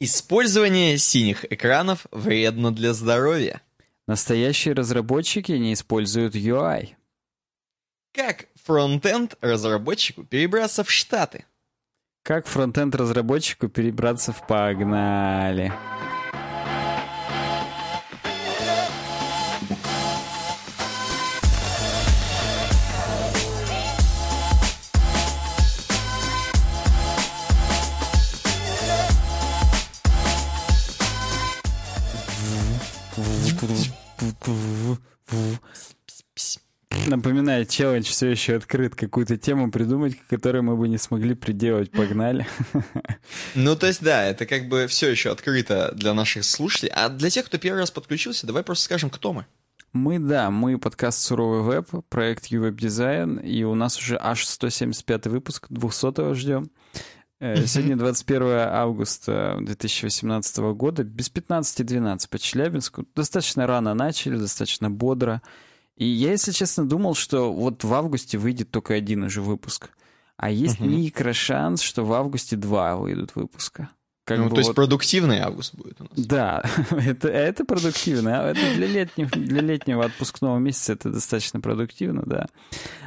Использование синих экранов вредно для здоровья. Настоящие разработчики не используют UI. Как фронтенд разработчику перебраться в Штаты? Как фронтенд разработчику перебраться в Погнали? Напоминаю, челлендж все еще открыт. Какую-то тему придумать, которую мы бы не смогли приделать. Погнали. Ну, то есть, да, это как бы все еще открыто для наших слушателей. А для тех, кто первый раз подключился, давай просто скажем, кто мы. Мы, да, мы подкаст «Суровый веб», проект UWeb Design, и у нас уже аж 175 выпуск, 200-го ждем. Э, сегодня 21 августа 2018 года, без 15.12 по Челябинску. Достаточно рано начали, достаточно бодро. И я, если честно, думал, что вот в августе выйдет только один уже выпуск. А есть угу. микрошанс, что в августе два выйдут выпуска. Как ну, то есть вот... продуктивный август будет у нас. Да, это, это продуктивно. А это для летнего, для летнего отпускного месяца это достаточно продуктивно, да.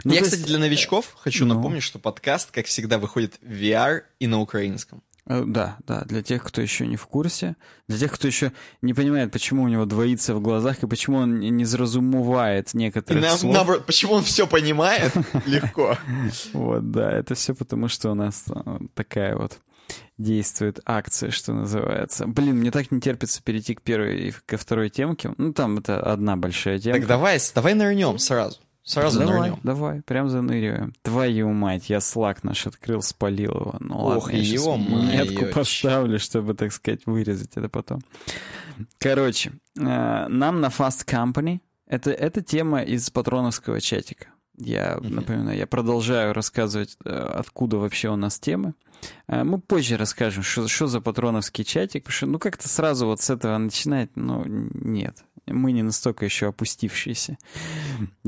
Ну, Я, кстати, есть... для новичков хочу ну... напомнить, что подкаст, как всегда, выходит в VR и на украинском. Э, да, да, для тех, кто еще не в курсе, для тех, кто еще не понимает, почему у него двоится в глазах и почему он не заразумывает некоторых и на, слов. Наоборот, почему он все понимает легко. Вот, да, это все потому, что у нас э, такая вот действует акция, что называется. Блин, мне так не терпится перейти к первой и ко второй темке. Ну, там это одна большая тема. Так давай, давай нырнем сразу. Сразу давай, нырнем. Давай, прям заныриваем. Твою мать, я слаг наш открыл, спалил его. Ну Ох, ладно, я его метку поставлю, чтобы, так сказать, вырезать это потом. Короче, э, нам на Fast Company это, это тема из патроновского чатика. Я напоминаю, я продолжаю рассказывать, э, откуда вообще у нас темы. Э, мы позже расскажем, что, что за патроновский чатик, потому что, ну, как-то сразу вот с этого начинать, ну, нет. Мы не настолько еще опустившиеся.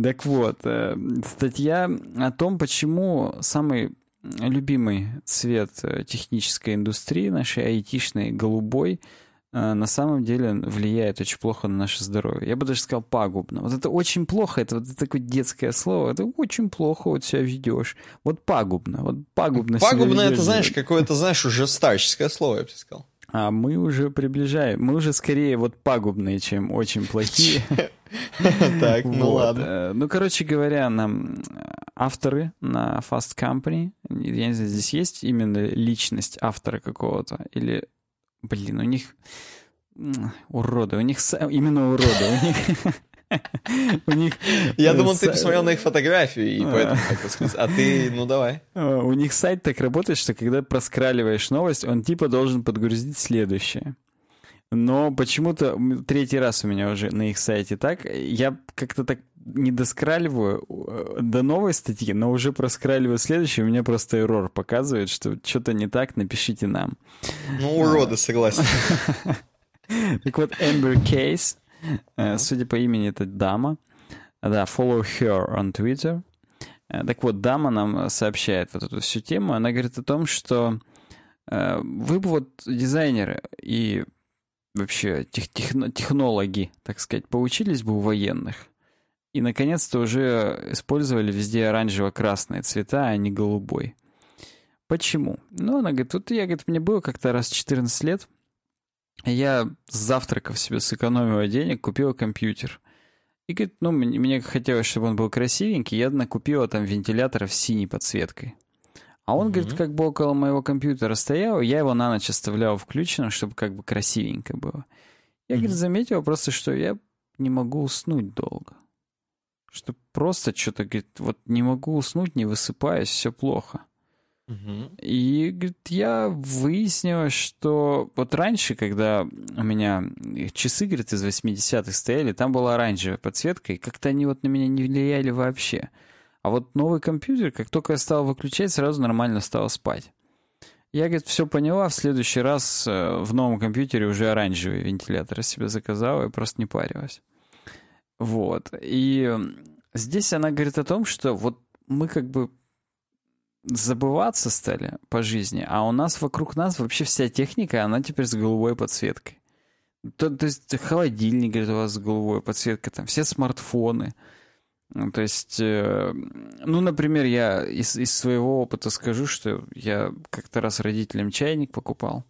Так вот, э, статья о том, почему самый любимый цвет технической индустрии нашей айтишной голубой — Э, на самом деле влияет очень плохо на наше здоровье. Я бы даже сказал пагубно. Вот это очень плохо, это вот такое детское слово, это очень плохо вот себя ведешь. Вот пагубно, вот пагубно Пагубно это, знаешь, какое-то, знаешь, уже старческое слово, я бы сказал. А мы уже приближаем, мы уже скорее вот пагубные, чем очень плохие. Так, ну ладно. Э, ну, короче говоря, нам авторы на Fast Company, я не знаю, здесь есть именно личность автора какого-то, или Блин, у них уроды, у них именно уроды, у них... У них... Я думал, ты посмотрел на их фотографию, и поэтому сказать. А ты, ну давай. У них сайт так работает, что когда проскраливаешь новость, он типа должен подгрузить следующее. Но почему-то третий раз у меня уже на их сайте так. Я как-то так не доскраливаю э, до новой статьи, но уже проскраливаю следующую, у меня просто эррор показывает, что что-то не так, напишите нам. Ну, уроды, согласен. Так вот, Amber Case, э, судя по имени, это дама. Да, follow her on Twitter. Э, так вот, дама нам сообщает вот эту всю тему. Она говорит о том, что вы бы вот дизайнеры и вообще тех, техно, технологи, так сказать, поучились бы у военных. И, наконец-то, уже использовали везде оранжево-красные цвета, а не голубой. Почему? Ну, она говорит, тут я, говорит, мне было как-то раз 14 лет, я с завтраков себе сэкономила денег, купила компьютер. И, говорит, ну, мне, хотелось, чтобы он был красивенький, я накупила там вентилятора с синей подсветкой. А он, mm-hmm. говорит, как бы около моего компьютера стоял, я его на ночь оставлял включенным, чтобы как бы красивенько было. Я, mm-hmm. говорит, заметил просто, что я не могу уснуть долго. Что просто что-то, говорит, вот не могу уснуть, не высыпаюсь, все плохо. И, говорит, я выяснила, что вот раньше, когда у меня часы, говорит, из 80-х стояли, там была оранжевая подсветка, и как-то они вот на меня не влияли вообще. А вот новый компьютер, как только я стал выключать, сразу нормально стал спать. Я, говорит, все поняла, в следующий раз э, в новом компьютере уже оранжевый вентилятор себе заказала и просто не парилась. Вот. И здесь она говорит о том, что вот мы как бы забываться стали по жизни, а у нас вокруг нас вообще вся техника, она теперь с голубой подсветкой. То, то есть холодильник, говорит, у вас с голубой подсветкой, там все смартфоны. То есть, э, ну, например, я из, из своего опыта скажу, что я как-то раз родителям чайник покупал.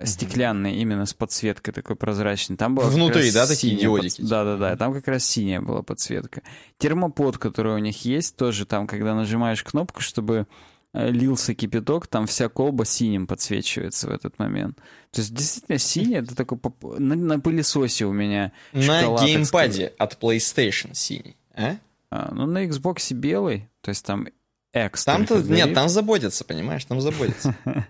Стеклянный, mm-hmm. именно с подсветкой такой прозрачной. Там была Внутри, да, такие диодики? Под... Да, да, да. Там как раз синяя была подсветка. Термопод, который у них есть, тоже там, когда нажимаешь кнопку, чтобы э, лился кипяток, там вся колба синим подсвечивается в этот момент. То есть действительно синий, это такой поп... на, на пылесосе у меня. На геймпаде от PlayStation синий, а? а? Ну на Xbox белый, то есть там X. Там-то нет, там заботятся, понимаешь, там заботятся.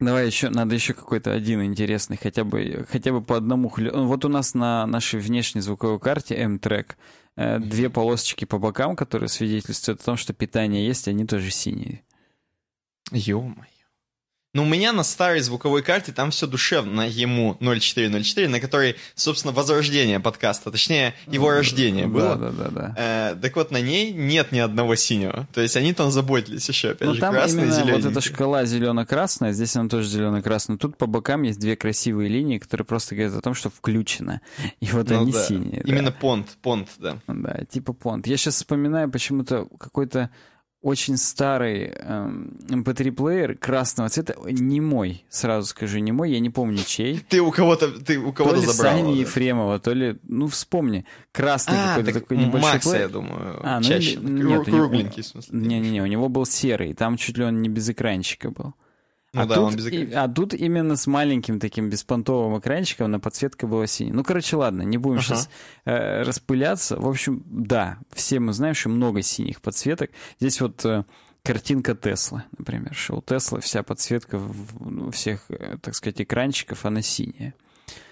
Давай еще, надо еще какой-то один интересный, хотя бы, хотя бы по одному. Вот у нас на нашей внешней звуковой карте M-Track э, две полосочки по бокам, которые свидетельствуют о том, что питание есть, они тоже синие. Ё-моё. Но у меня на старой звуковой карте там все душевно, ему 0404, на которой, собственно, возрождение подкаста, точнее, его рождение было. Да, да, да. Э, так вот, на ней нет ни одного синего. То есть они там заботились еще, опять ну, же, там красный именно вот эта шкала зелено-красная, здесь она тоже зелено-красная. Тут по бокам есть две красивые линии, которые просто говорят о том, что включено. И вот ну, они да. синие. Именно да. понт, понт, да. Да, типа понт. Я сейчас вспоминаю почему-то какой-то очень старый эм, MP3-плеер красного цвета, не мой, сразу скажу, не мой, я не помню чей. Ты у кого-то, ты у кого-то то ли забрал. Сани да? Ефремова, то ли, ну вспомни, красный а, какой-то так такой небольшой Макса, плеер. я думаю, а, ну, чаще, нет, кругленький, в смысле. Не-не-не, у него был серый, там чуть ли он не без экранчика был. Ну а, да, тут, без и, а тут именно с маленьким таким беспонтовым экранчиком на подсветка была синяя. Ну, короче, ладно, не будем ага. сейчас э, распыляться. В общем, да, все мы знаем, что много синих подсветок. Здесь вот э, картинка Теслы, например, что у Теслы вся подсветка в, ну, всех, э, так сказать, экранчиков, она синяя.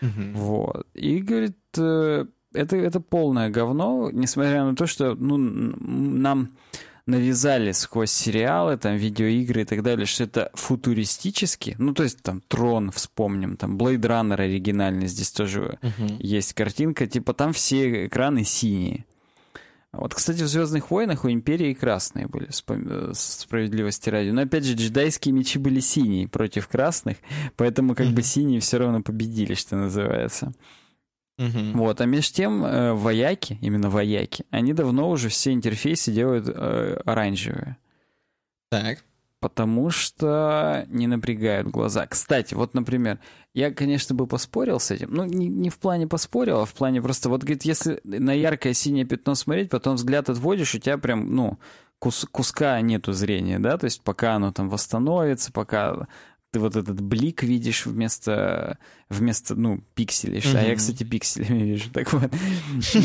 Угу. Вот. И, говорит, э, это, это полное говно, несмотря на то, что ну, нам навязали сквозь сериалы, там, видеоигры и так далее, что это футуристически, ну, то есть, там, Трон вспомним, там, Blade Runner оригинальный, здесь тоже uh-huh. есть картинка, типа, там все экраны синие. Вот, кстати, в «Звездных войнах» у Империи красные были, э, справедливости ради. Но, опять же, джедайские мечи были синие против красных, поэтому как бы синие все равно победили, что называется. Uh-huh. Вот, а между тем э, вояки, именно вояки, они давно уже все интерфейсы делают э, оранжевые. Так. Потому что не напрягают глаза. Кстати, вот, например, я, конечно, бы поспорил с этим. Ну, не, не в плане поспорил, а в плане просто, вот, говорит, если на яркое синее пятно смотреть, потом взгляд отводишь, у тебя прям, ну, кус, куска нету зрения, да, то есть пока оно там восстановится, пока ты вот этот блик видишь вместо, вместо ну, пикселей. Mm-hmm. А я, кстати, пикселями вижу. Так вот.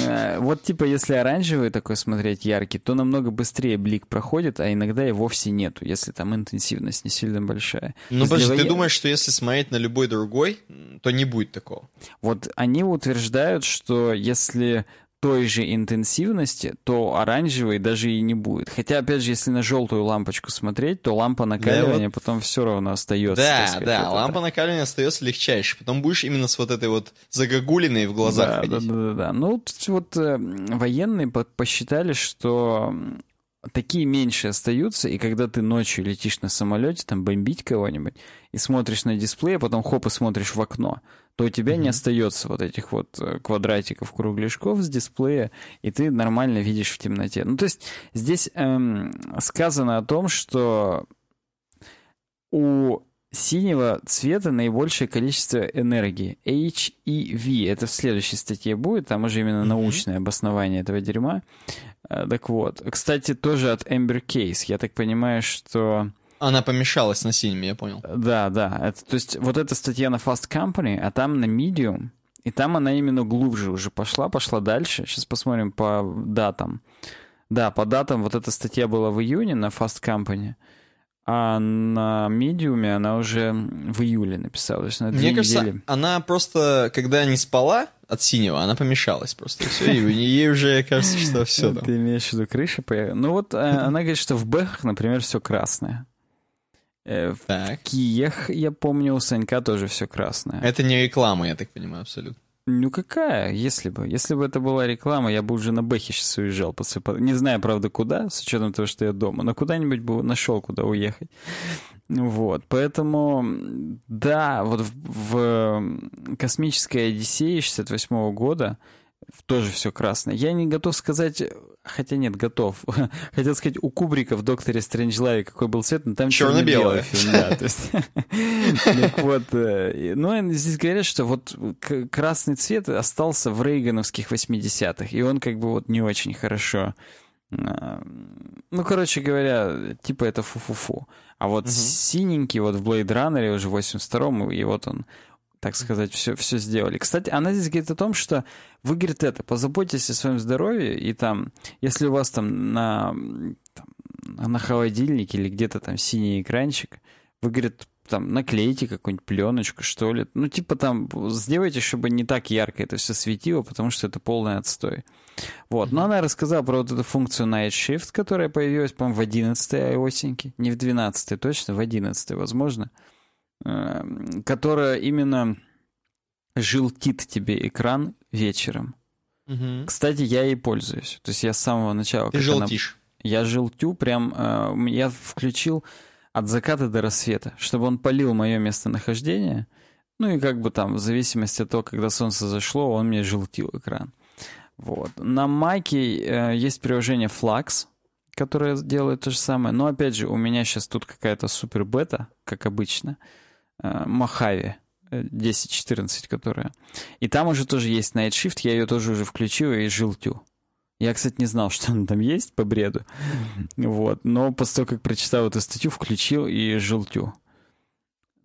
Э, вот, типа, если оранжевый такой смотреть, яркий, то намного быстрее блик проходит, а иногда и вовсе нету, если там интенсивность не сильно большая. Ну, подожди, ты думаешь, что если смотреть на любой другой, то не будет такого? Вот они утверждают, что если той же интенсивности, то оранжевый даже и не будет. Хотя, опять же, если на желтую лампочку смотреть, то лампа накаливания да, вот... потом все равно остается. Да, сказать, да, лампа накаливания остается легчайшей. Потом будешь именно с вот этой вот загогулиной в глазах да, ходить. Да, да, да, да. Ну, вот э, военные посчитали, что такие меньше остаются, и когда ты ночью летишь на самолете, там бомбить кого-нибудь, и смотришь на дисплей, а потом хоп и смотришь в окно, то у тебя mm-hmm. не остается вот этих вот э, квадратиков, кругляшков с дисплея, и ты нормально видишь в темноте. Ну, то есть здесь эм, сказано о том, что у синего цвета наибольшее количество энергии. H и V. Это в следующей статье будет, там уже именно mm-hmm. научное обоснование этого дерьма. Э, так вот. Кстати, тоже от Amber Case. Я так понимаю, что она помешалась на синем, я понял. Да, да. Это, то есть вот эта статья на Fast Company, а там на Medium, и там она именно глубже уже пошла, пошла дальше. Сейчас посмотрим по датам. Да, по датам вот эта статья была в июне на Fast Company, а на медиуме она уже в июле написала. То есть на Мне кажется, недели. она просто, когда не спала от синего, она помешалась просто. Все, и ей уже кажется, что все. Ты имеешь в виду появилась? Ну вот э, она говорит, что в бэхах, например, все красное. Э, в так. Киях, я помню, у Санька тоже все красное. Это не реклама, я так понимаю, абсолютно. Ну какая, если бы. Если бы это была реклама, я бы уже на Бэхе сейчас уезжал. После... Не знаю, правда, куда, с учетом того, что я дома, но куда-нибудь бы нашел, куда уехать. Вот, поэтому, да, вот в, в космической Одиссее 68 -го года тоже все красное. Я не готов сказать, хотя нет, готов. Хотел сказать, у Кубрика в «Докторе Стрэнджлаве» какой был цвет, но там черно-белый фильм, да. Так вот, э, ну, здесь говорят, что вот красный цвет остался в рейгановских 80-х, и он как бы вот не очень хорошо э, ну, короче говоря, типа это фу-фу-фу. А вот угу. синенький вот в Blade Runner уже в 82-м, и вот он так сказать, все, все сделали. Кстати, она здесь говорит о том, что вы, говорит, это, позаботьтесь о своем здоровье, и там, если у вас там на, там, на холодильнике или где-то там синий экранчик, вы, говорит, там наклейте какую-нибудь пленочку, что ли. Ну, типа там сделайте, чтобы не так ярко это все светило, потому что это полный отстой. Вот. Но она рассказала про вот эту функцию Night Shift, которая появилась, по-моему, в 11 осеньке. Не в 12 точно, в 11 возможно. Эм, которая именно желтит тебе экран вечером. Угу. Кстати, я ей пользуюсь. То есть я с самого начала... Ты желтишь? Она... Я желтю прям... Э, я включил от заката до рассвета, чтобы он полил мое местонахождение. Ну и как бы там, в зависимости от того, когда солнце зашло, он мне желтил экран. Вот. На Маке э, есть приложение Flux, которое делает то же самое. Но опять же, у меня сейчас тут какая-то супер бета, как обычно. Махави 10.14, которая. И там уже тоже есть Night Shift, я ее тоже уже включил и желтю. Я, кстати, не знал, что он там есть по бреду. Вот. Но после того, как прочитал эту статью, включил и желтю.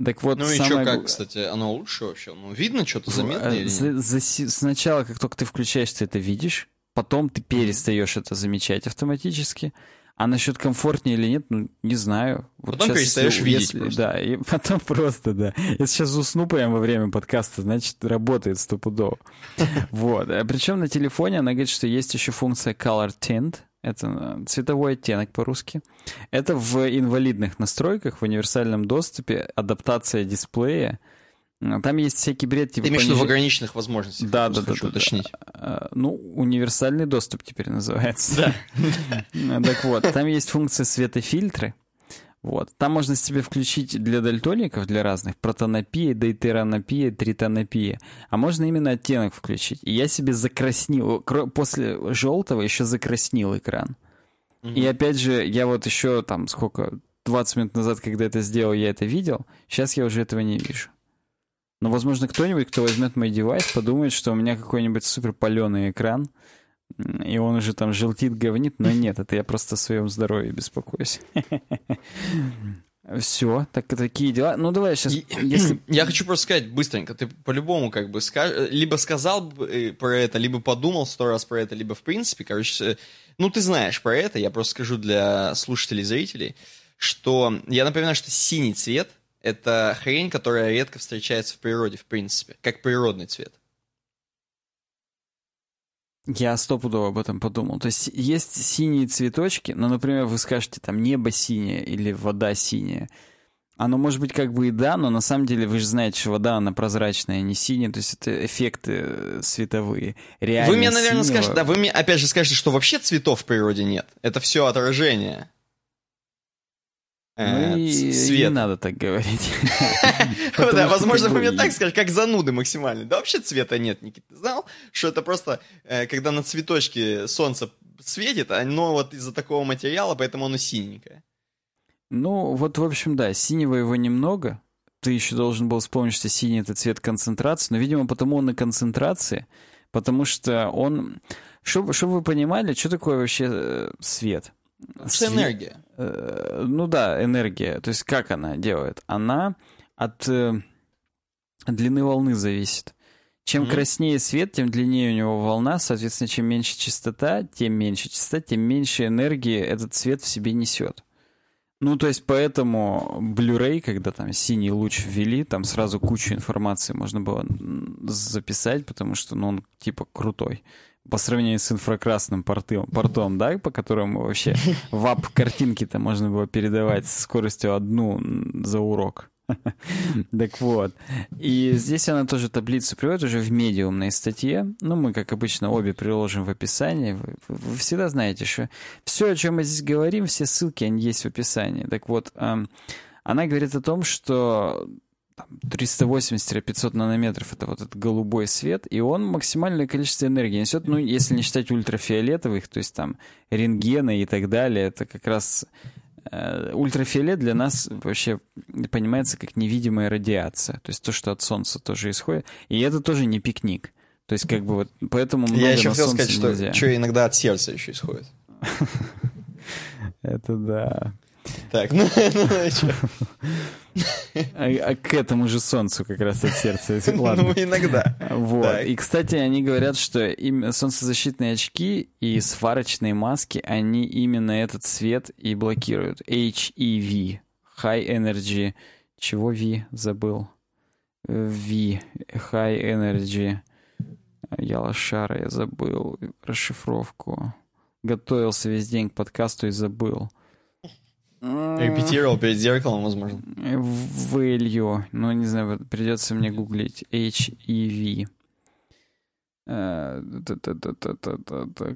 Так вот, ну и самое... что, как, кстати, оно лучше вообще? Ну, видно что-то заметно или за, за, Сначала, как только ты включаешь, ты это видишь, потом ты перестаешь это замечать автоматически, а насчет комфортнее или нет, ну, не знаю. Вот потом перестаешь если, видеть если, просто. Да, и потом просто, да. Если сейчас усну прямо во время подкаста, значит, работает стопудово. Вот. А причем на телефоне она говорит, что есть еще функция Color Tint. Это цветовой оттенок по-русски. Это в инвалидных настройках, в универсальном доступе, адаптация дисплея — там есть всякий бред. Типа, Ты имеешь пониж... в виду возможностях? Да, да, да, да, уточнить. Да. Ну, универсальный доступ теперь называется. Да. Так вот, там есть функция светофильтры. Вот. Там можно себе включить для дальтоников, для разных, протонопия, дейтеранопия, тритонопия. А можно именно оттенок включить. И я себе закраснил, после желтого еще закраснил экран. Угу. И опять же, я вот еще там сколько, 20 минут назад, когда это сделал, я это видел. Сейчас я уже этого не вижу. Но, возможно, кто-нибудь, кто возьмет мой девайс, подумает, что у меня какой-нибудь супер паленый экран, и он уже там желтит, говнит, но нет, это я просто о своем здоровье беспокоюсь. Все, так такие дела. Ну давай сейчас. Если... Я хочу просто сказать быстренько. Ты по-любому как бы скаж... либо сказал э, про это, либо подумал сто раз про это, либо в принципе, короче, ну ты знаешь про это. Я просто скажу для слушателей, зрителей, что я напоминаю, что синий цвет это хрень, которая редко встречается в природе, в принципе, как природный цвет. Я стопудово об этом подумал. То есть есть синие цветочки, но, например, вы скажете, там, небо синее или вода синяя. Оно может быть как бы и да, но на самом деле вы же знаете, что вода, она прозрачная, а не синяя, то есть это эффекты э, световые. Реально вы мне, наверное, синего... скажете, да, вы мне опять же скажете, что вообще цветов в природе нет. Это все отражение. Ну э, и свет. не надо так говорить. Да, возможно, вы мне так скажете, как зануды максимально. Да вообще цвета нет, Никита. Ты знал, что это просто, э, когда на цветочке солнце светит, оно вот из-за такого материала, поэтому оно синенькое. Ну, вот, в общем, да, синего его немного. Ты еще должен был вспомнить, что синий — это цвет концентрации. Но, видимо, потому он на концентрации, потому что он... Чтобы вы понимали, что такое вообще э, свет — это энергия. Э, ну да, энергия. То есть как она делает? Она от э, длины волны зависит. Чем mm-hmm. краснее свет, тем длиннее у него волна. Соответственно, чем меньше частота, тем меньше частота, тем меньше энергии этот цвет в себе несет. Ну, то есть поэтому Blu-ray, когда там синий луч ввели, там сразу кучу информации можно было записать, потому что ну, он типа крутой по сравнению с инфракрасным портом, портом да, по которому вообще вап-картинки-то можно было передавать со скоростью одну за урок. Так вот. И здесь она тоже таблицу приводит уже в медиумной статье. Ну, мы, как обычно, обе приложим в описании. Вы, вы всегда знаете, что все, о чем мы здесь говорим, все ссылки, они есть в описании. Так вот, она говорит о том, что 380-500 нанометров это вот этот голубой свет, и он максимальное количество энергии несет, ну, если не считать ультрафиолетовых, то есть там рентгена и так далее, это как раз э, ультрафиолет для нас вообще понимается как невидимая радиация, то есть то, что от Солнца тоже исходит, и это тоже не пикник. То есть как бы вот поэтому много Я еще хотел сказать, что, что иногда от сердца еще исходит. Это да. Так, ну, ну что? А, а к этому же солнцу как раз от сердца. Ладно. Ну, иногда. Вот. Так. И, кстати, они говорят, что им солнцезащитные очки и сварочные маски, они именно этот свет и блокируют. HEV. High Energy. Чего V? Забыл. V. High Energy. Я лошара, я забыл расшифровку. Готовился весь день к подкасту и забыл. Репетировал перед зеркалом, возможно. Value. Ну, не знаю, придется мне гуглить. H-E-V. Э,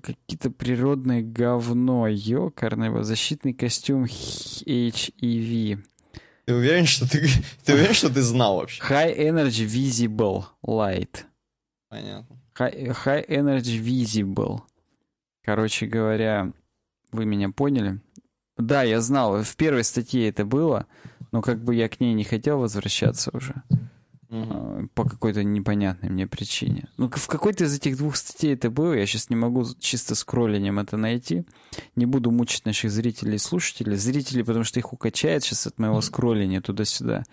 какие-то природные говно. Ёкарный защитный костюм H-E-V. Ты уверен, что ты, ты уверен, что ты знал вообще? High Energy Visible Light. Понятно. High, high Energy Visible. Короче говоря, вы меня поняли? Да, я знал. В первой статье это было, но как бы я к ней не хотел возвращаться уже. Угу. По какой-то непонятной мне причине. Ну, в какой-то из этих двух статей это было. Я сейчас не могу чисто скроллением это найти. Не буду мучить наших зрителей и слушателей. Зрители, потому что их укачает сейчас от моего скролления туда-сюда.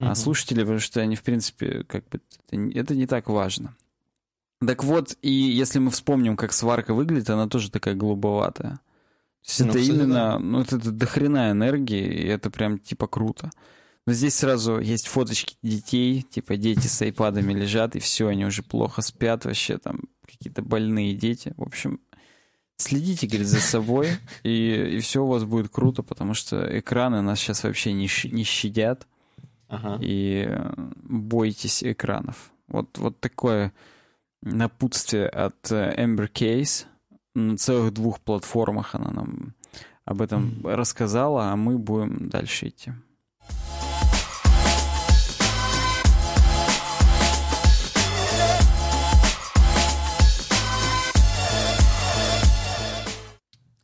Угу. А слушатели, потому что они, в принципе, как бы... Это не так важно. Так вот, и если мы вспомним, как сварка выглядит, она тоже такая голубоватая есть ну, это именно, да. ну, это, это дохрена энергии, и это прям, типа, круто. Но здесь сразу есть фоточки детей, типа, дети с айпадами лежат, и все, они уже плохо спят вообще, там, какие-то больные дети. В общем, следите, говорит, за собой, и, и все у вас будет круто, потому что экраны нас сейчас вообще не, не щадят, ага. и бойтесь экранов. Вот, вот такое напутствие от э, Ember Case — на целых двух платформах она нам об этом mm-hmm. рассказала, а мы будем дальше идти.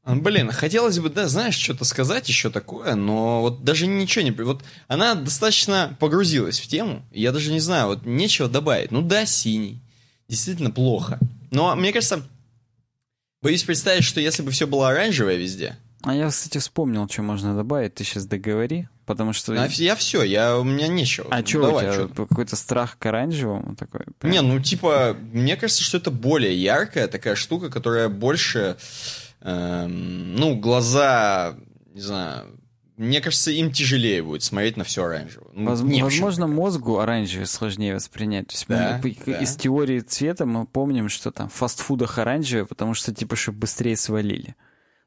Блин, хотелось бы, да, знаешь, что-то сказать еще такое, но вот даже ничего не... Вот она достаточно погрузилась в тему, я даже не знаю, вот нечего добавить. Ну да, синий, действительно плохо. Но мне кажется, Боюсь представить, что если бы все было оранжевое везде. А я, кстати, вспомнил, что можно добавить. Ты сейчас договори, потому что... А я все, я, у меня нечего. А что у тебя? Какой-то страх к оранжевому такой? Прям? Не, ну типа, мне кажется, что это более яркая такая штука, которая больше... Эм, ну, глаза, не знаю, мне кажется, им тяжелее будет смотреть на все оранжевое. Ну, Воз, возможно, мозгу оранжевое сложнее воспринять. То есть да, мы, да. из теории цвета мы помним, что там в фастфудах оранжевое, потому что, типа, чтобы быстрее свалили.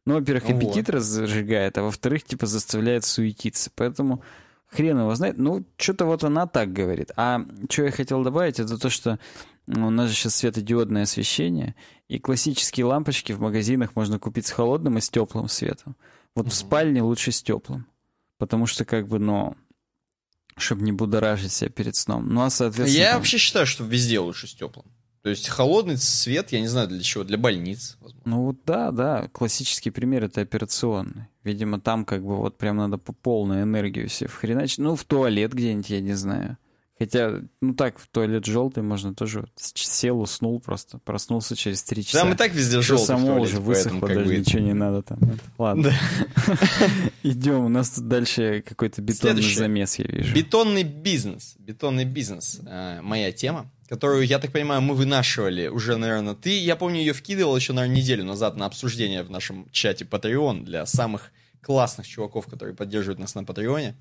Ну, во-первых, ну, аппетит вот. разжигает, а во-вторых, типа, заставляет суетиться. Поэтому хрен его знает. Ну, что-то вот она так говорит. А что я хотел добавить, это то, что у нас же сейчас светодиодное освещение, и классические лампочки в магазинах можно купить с холодным и с теплым светом. Вот в спальне лучше с теплым. Потому что, как бы, ну, чтобы не будоражить себя перед сном. Ну, а, соответственно... Я там... вообще считаю, что везде лучше с теплым. То есть холодный свет, я не знаю для чего, для больниц. Возможно. Ну вот да, да, классический пример это операционный. Видимо, там как бы вот прям надо по полную энергию все вхреначить. Ну, в туалет где-нибудь, я не знаю. Хотя, ну так, в туалет желтый можно тоже. Сел, уснул просто, проснулся через три часа. Там и так везде желтый само туалете, уже высохло, даже бы... ничего не надо там. Ладно. Идем, у нас тут дальше какой-то бетонный замес, я вижу. Бетонный бизнес. Бетонный бизнес. А, моя тема, которую, я так понимаю, мы вынашивали уже, наверное, ты, я помню, ее вкидывал еще, наверное, неделю назад на обсуждение в нашем чате Patreon для самых классных чуваков, которые поддерживают нас на Патреоне.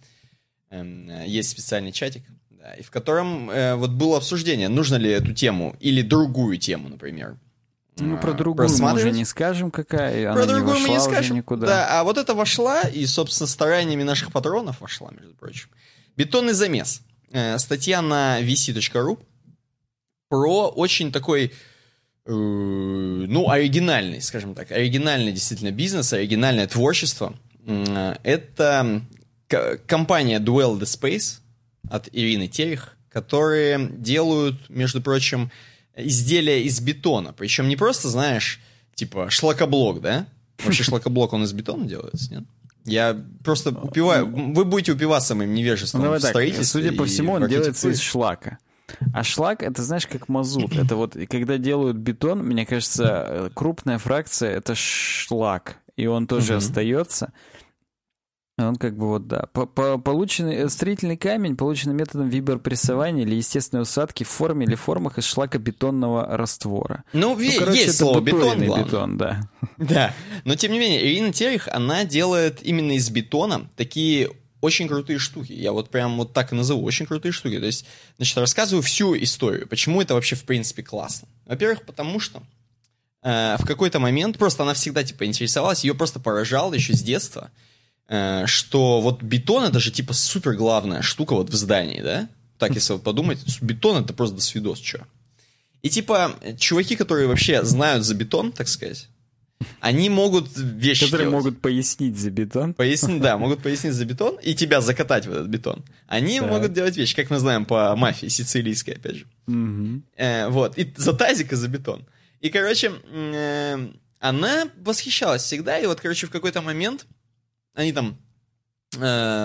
Эм, есть специальный чатик да, и в котором э, вот было обсуждение, нужно ли эту тему или другую тему, например. Ну, про другую мы уже не скажем, какая. Про Она другую не мы не скажем. Никуда. Да, а вот это вошла, и, собственно, стараниями наших патронов вошла, между прочим. Бетонный замес. Э, статья на vc.ru про очень такой, э, ну, оригинальный, скажем так, оригинальный действительно бизнес, оригинальное творчество. Э, это компания Duel the Space от Ирины Терех, которые делают, между прочим, изделия из бетона. Причем не просто, знаешь, типа шлакоблок, да? Вообще шлакоблок, он из бетона делается, нет? Я просто упиваю... Вы будете упиваться моим невежеством ну, в строительстве. Судя по всему, он делается из шлака. А шлак, это знаешь, как мазут. Это вот, когда делают бетон, мне кажется, крупная фракция — это шлак. И он тоже остается. Он как бы вот, да. Полученный э, строительный камень, полученный методом вибропрессования или естественной усадки в форме или формах из шлакобетонного раствора. Ну, ну короче, есть слово бетон, главное. бетон, да. Да, но тем не менее, Ирина Терех, она делает именно из бетона такие очень крутые штуки. Я вот прям вот так и назову, очень крутые штуки. То есть, значит, рассказываю всю историю, почему это вообще в принципе классно. Во-первых, потому что э, в какой-то момент просто она всегда типа интересовалась, ее просто поражало еще с детства, что вот бетон это же типа супер главная штука вот в здании, да? Так, если вот подумать, бетон это просто до свидос, что. И типа, чуваки, которые вообще знают за бетон, так сказать, они могут вещи Которые делать. могут пояснить за бетон. Пояснить, да, могут пояснить за бетон и тебя закатать в этот бетон. Они так. могут делать вещи, как мы знаем по мафии сицилийской, опять же. Угу. Э, вот, и за тазик и за бетон. И, короче, э, она восхищалась всегда, и вот, короче, в какой-то момент они там, э,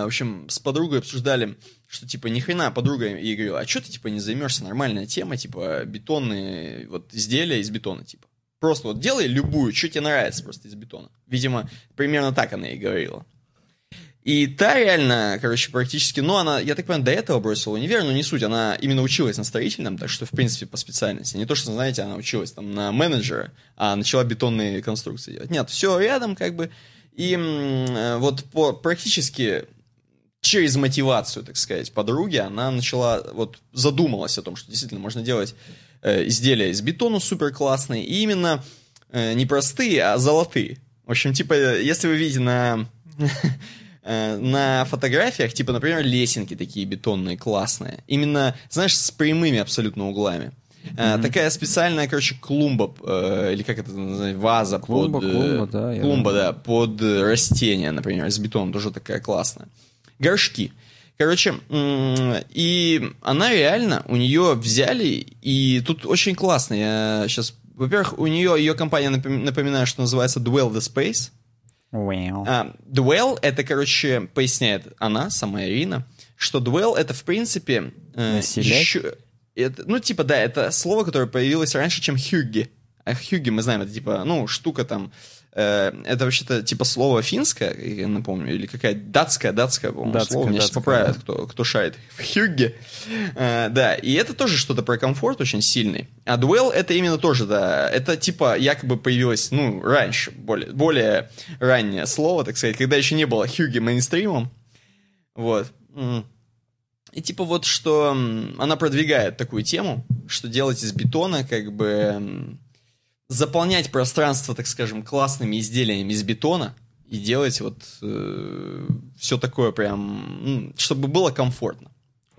в общем, с подругой обсуждали, что, типа, ни хрена подруга ей говорила, а что ты, типа, не займешься, нормальная тема, типа, бетонные, вот, изделия из бетона, типа. Просто вот делай любую, что тебе нравится просто из бетона. Видимо, примерно так она и говорила. И та реально, короче, практически, ну, она, я так понимаю, до этого бросила универ, но не суть, она именно училась на строительном, так что, в принципе, по специальности. Не то, что, знаете, она училась там на менеджера, а начала бетонные конструкции делать. Нет, все рядом, как бы, и э, вот по, практически через мотивацию, так сказать, подруги, она начала, вот задумалась о том, что действительно можно делать э, изделия из бетона супер классные, и именно э, не простые, а золотые. В общем, типа, если вы видите на, э, на фотографиях, типа, например, лесенки такие бетонные, классные, именно, знаешь, с прямыми абсолютно углами. Mm-hmm. Такая специальная, короче, клумба, э, или как это называется, ваза клумба, под... Э, клумба, да. Клумба, да, под растения, например, из бетона, тоже такая классная. Горшки. Короче, и она реально, у нее взяли, и тут очень классно, я сейчас... Во-первых, у нее, ее компания, напоминаю, что называется Dwell the Space. Well. А, Dwell, это, короче, поясняет она, сама Ирина, что Dwell это, в принципе, э, еще, это, ну, типа, да, это слово, которое появилось раньше, чем хюгги. А хюгги, мы знаем, это типа, ну, штука там, э, это вообще-то типа слово финское, я напомню, или какая датская, датская, по-моему, датское, слово. Меня сейчас поправят, да. кто, кто шарит. Хюгги. Э, да, и это тоже что-то про комфорт очень сильный. А дуэл это именно тоже, да, это типа якобы появилось, ну, раньше, более, более раннее слово, так сказать, когда еще не было хюгги мейнстримом. Вот. И типа вот, что она продвигает такую тему, что делать из бетона, как бы заполнять пространство, так скажем, классными изделиями из бетона и делать вот э, все такое прям, чтобы было комфортно.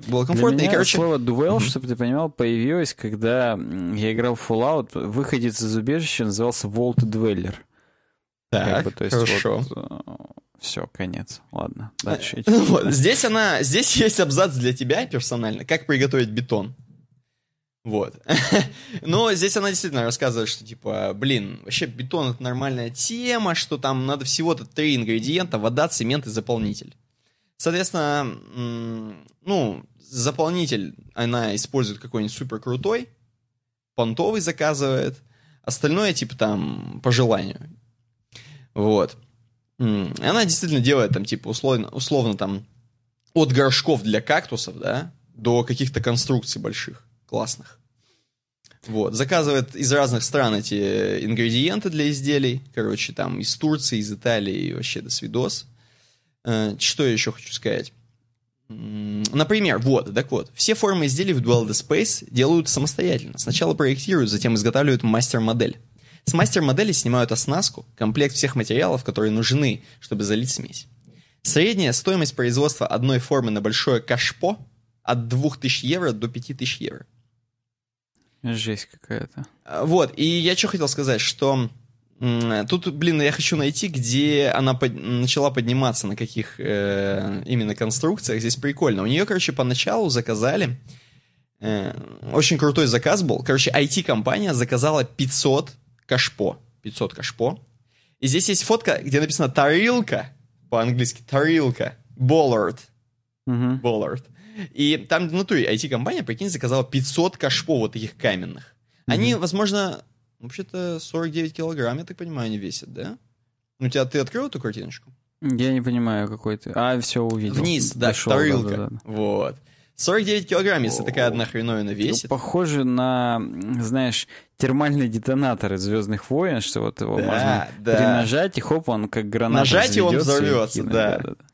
Было комфортно. Для меня и, короче... слово duel, mm-hmm. чтобы ты понимал, появилось, когда я играл в Fallout, выходец из убежища назывался Vault Dweller. Так, как бы, то есть хорошо. Вот, э, все, конец. Ладно, дальше. Вот, здесь она, здесь есть абзац для тебя персонально, как приготовить бетон. Вот. Но здесь она действительно рассказывает, что, типа, блин, вообще бетон — это нормальная тема, что там надо всего-то три ингредиента — вода, цемент и заполнитель. Соответственно, ну, заполнитель она использует какой-нибудь супер крутой, понтовый заказывает, остальное, типа, там, по желанию. Вот. Она действительно делает там, типа, условно, условно там от горшков для кактусов, да, до каких-то конструкций больших, классных. Вот. Заказывает из разных стран эти ингредиенты для изделий. Короче, там из Турции, из Италии вообще до свидос. Э, что я еще хочу сказать? Например, вот, так вот, все формы изделий в Dual Space делают самостоятельно. Сначала проектируют, затем изготавливают мастер-модель. С мастер-модели снимают оснастку, комплект всех материалов, которые нужны, чтобы залить смесь. Средняя стоимость производства одной формы на большое кашпо от 2000 евро до 5000 евро. Жесть какая-то. А, Вот, и я что хотел сказать, что тут, блин, я хочу найти, где она под- начала подниматься, на каких э, именно конструкциях. Здесь прикольно. У нее, короче, поначалу заказали, э, очень крутой заказ был. Короче, IT-компания заказала 500 кашпо. 500 кашпо. И здесь есть фотка, где написано «тарилка», по-английски «тарилка», «bollard», Мгм. Bollard. И там внутри IT-компания, прикинь, заказала 500 кашпо вот таких каменных. Они, возможно, вообще-то 49 килограмм, я так понимаю, они весят, да? Ну, тебя ты открыл эту картиночку? Я не понимаю, какой ты. А, все увидел. Вниз, да, Дошел, тарелка. да-да-да. Вот. 49 килограмм, если такая одна хреновина Ну, весит. похоже на, знаешь, термальные детонаторы Звездных войн, что вот его Да, можно да. принажать, и хоп, он как граната Нажать, и он взорвется, кинуть, да. да-да-да.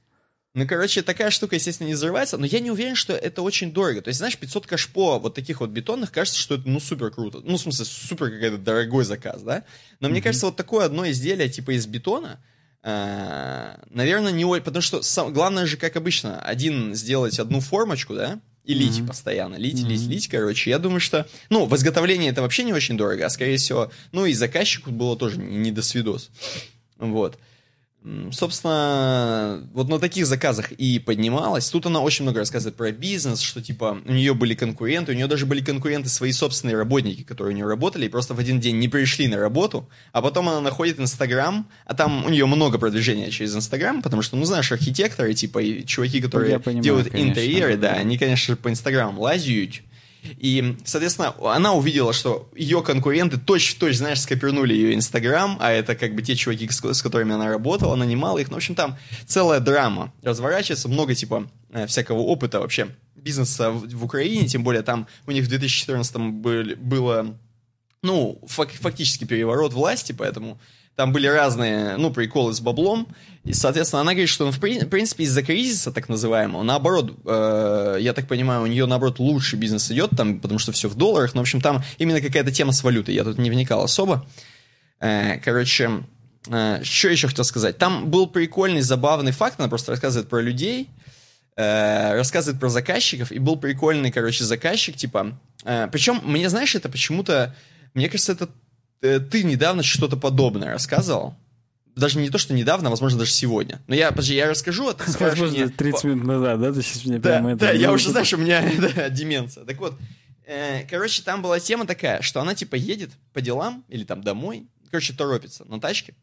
Ну, короче, такая штука, естественно, не взрывается, но я не уверен, что это очень дорого. То есть, знаешь, 500 кашпо вот таких вот бетонных, кажется, что это, ну, супер круто. Ну, в смысле, супер какой-то дорогой заказ, да? Но мне кажется, вот такое одно изделие, типа из бетона, наверное, не... о- Потому что сам- главное же, как обычно, один сделать одну формочку, да? И лить постоянно, лить, лить, лить, короче. Я думаю, что, ну, в изготовлении это вообще не очень дорого, а, скорее всего, ну, и заказчику было тоже не, не до свидос. Вот. Собственно, вот на таких заказах и поднималась. Тут она очень много рассказывает про бизнес, что типа у нее были конкуренты, у нее даже были конкуренты свои собственные работники, которые у нее работали и просто в один день не пришли на работу, а потом она находит Инстаграм, а там у нее много продвижения через Инстаграм, потому что, ну знаешь, архитекторы типа и чуваки, которые Я понимаю, делают конечно, интерьеры, да, они, конечно же, по Инстаграму лазят. И, соответственно, она увидела, что ее конкуренты точь-в-точь, знаешь, скопирнули ее Инстаграм, а это как бы те чуваки, с, с которыми она работала, нанимала их. Ну, в общем, там целая драма разворачивается, много, типа, э, всякого опыта вообще бизнеса в, в Украине, тем более там у них в 2014 были, было, ну, фак- фактически переворот власти, поэтому там были разные, ну, приколы с баблом. И, соответственно, она говорит, что, ну, в при- принципе, из-за кризиса, так называемого, наоборот, э, я так понимаю, у нее, наоборот, лучше бизнес идет там, потому что все в долларах. Но, в общем, там именно какая-то тема с валютой. Я тут не вникал особо. Э, короче, э, что еще хотел сказать? Там был прикольный, забавный факт. Она просто рассказывает про людей, э, рассказывает про заказчиков. И был прикольный, короче, заказчик, типа... э, причем, мне, знаешь, это почему-то... Мне кажется, это ты недавно что-то подобное рассказывал. Даже не то, что недавно, а, возможно, даже сегодня. Но я, подожди, я расскажу, а ты скажешь Возможно, мне- 30 минут назад, да? Ты сейчас мне да, прямо это... да, я ну, уже, знаешь, у меня да, деменция. Так вот, э, короче, там была тема такая, что она типа едет по делам или там домой, короче, торопится на тачке,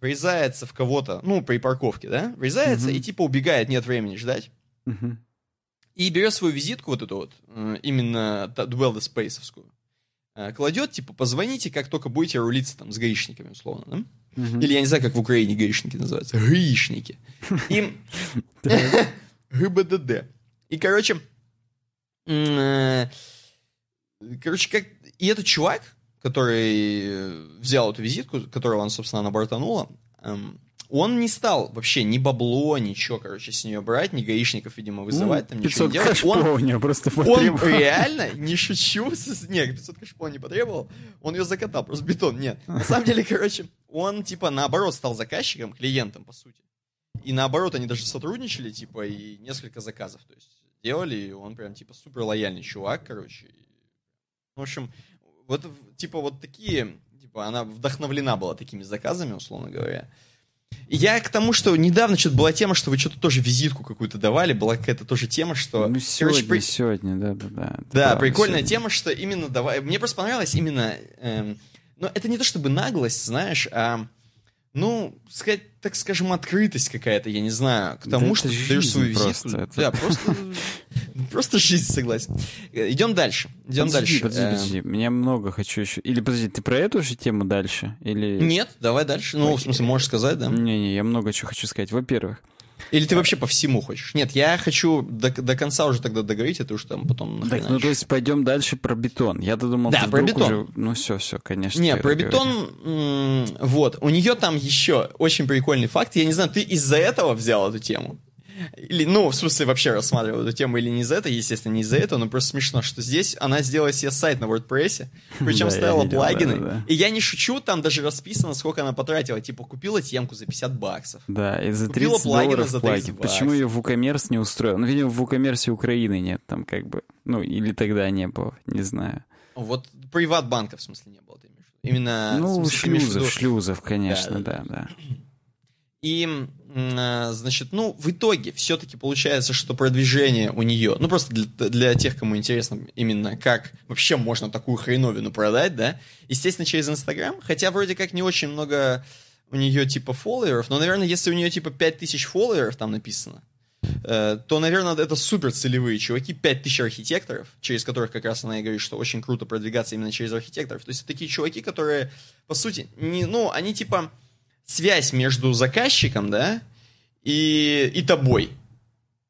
врезается в кого-то, ну, при парковке, да, врезается Мгм. и типа убегает, нет времени ждать. Мгм. И берет свою визитку вот эту вот, э, именно Duelda Спейсовскую, э, кладет, типа, позвоните, как только будете рулиться там с гаишниками, условно, да? Мгм. Или я не знаю, как в Украине гаишники называются. Гаишники. И... ГБДД. И, короче... э, Короче, как... И этот чувак, который э, взял эту визитку, которого он, собственно, она бортанула, эм, он не стал вообще ни бабло, ничего, короче, с нее брать, ни гаишников, видимо, вызывать, там ничего 500 не делать. Он, у него просто он потребовал. реально, не шучу, нет, 500 кэшпо он не потребовал, он ее закатал, просто бетон, нет. На самом деле, короче, он, типа, наоборот, стал заказчиком, клиентом, по сути. И наоборот, они даже сотрудничали, типа, и несколько заказов, то есть, делали, и он прям, типа, супер лояльный чувак, короче. В общем, вот, типа, вот такие, типа, она вдохновлена была такими заказами, условно говоря. Я к тому, что недавно что-то была тема, что вы что-то тоже визитку какую-то давали, была какая-то тоже тема, что... Ну, короче, сегодня, при- сегодня, да-да-да. это да, правда, прикольная сегодня. тема, что именно давай. Мне просто понравилось именно. эм, но это не то чтобы наглость, знаешь, а ну, сказать, так скажем, открытость какая-то, я не знаю, к Да тому, это что ты даешь свою визитку. просто, это- Да, просто, просто жизнь, согласен. Э, Идем дальше. Идем Подожди, дальше. подожди, Э, подожди. Меня много хочу еще. Или подожди, ты про эту же тему дальше? Или... Нет, давай дальше. Ну, в смысле, можешь сказать, да? Не-не, я много чего хочу сказать. Во-первых, Или ты вообще по всему хочешь? Нет, я хочу до, до конца уже тогда договорить, а ты уж там потом так, ну то есть пойдем дальше про бетон. Я-то думал, Да, про бетон. уже- Ну все, все, конечно. Не, про бетон, м, вот, у нее там еще очень прикольный факт. Я не знаю, ты из-за этого взял эту тему? Или, ну, в смысле, вообще рассматривал эту тему или не из-за этого, естественно, не из-за этого, но просто смешно, что здесь она сделала себе сайт на WordPress, причем ставила плагины. И я не шучу, там даже расписано, сколько она потратила. Типа, купила темку за 50 баксов. Да, и за Купила 30 плагины долларов за плагин. 30 Почему баксов. ее в WooCommerce не устроил? Ну, видимо, в WooCommerce Украины нет там как бы. Ну, или тогда не было, не знаю. Вот приват-банка, в смысле, не было. Ты имеешь? Именно... ну, смысле, шлюзов, шлюзов, конечно, Да, да, да. И, значит, ну, в итоге все-таки получается, что продвижение у нее, ну, просто для, для тех, кому интересно именно, как вообще можно такую хреновину продать, да, естественно, через Инстаграм, хотя вроде как не очень много у нее, типа, фолловеров, но, наверное, если у нее, типа, 5000 фолловеров там написано, э, то, наверное, это супер целевые чуваки, 5000 архитекторов, через которых как раз она и говорит, что очень круто продвигаться именно через архитекторов. То есть такие чуваки, которые, по сути, не, ну, они типа связь между заказчиком, да, и, и тобой.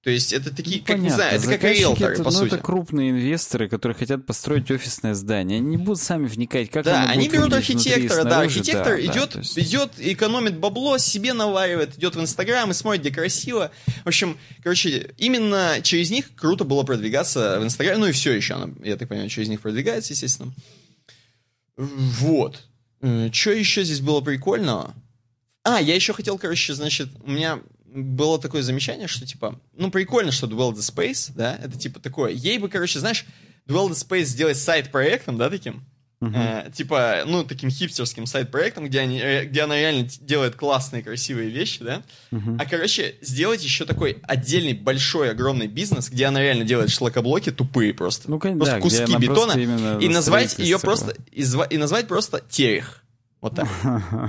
То есть это такие, как не Понятно. знаю, это как Заказчики риэлторы, это, по ну, сути. это крупные инвесторы, которые хотят построить офисное здание. Они не будут сами вникать, как Да, они берут архитектора, да, архитектор Да, да, идет, то есть- идет, экономит бабло, себе наваривает, идет в Инстаграм и смотрит, где красиво. В общем, короче, именно через них круто было продвигаться в Инстаграме, ну и все еще, она, я так понимаю, через них продвигается, естественно. Вот. Что еще здесь было прикольного? А, я еще хотел, короче, значит, у меня было такое замечание, что, типа, ну, прикольно, что Dwell the Space, да, это, типа, такое. Ей бы, короче, знаешь, Dwell the Space сделать сайт-проектом, да, таким, Э, типа, ну, таким хипстерским сайт-проектом, где, они, э, где она реально делает классные, красивые вещи, да. А, короче, сделать еще такой отдельный, большой, огромный бизнес, где она реально делает шлакоблоки тупые просто. Ну, кон- просто да, куски она бетона. И на назвать ее просто, и, и назвать просто Терех. Вот так.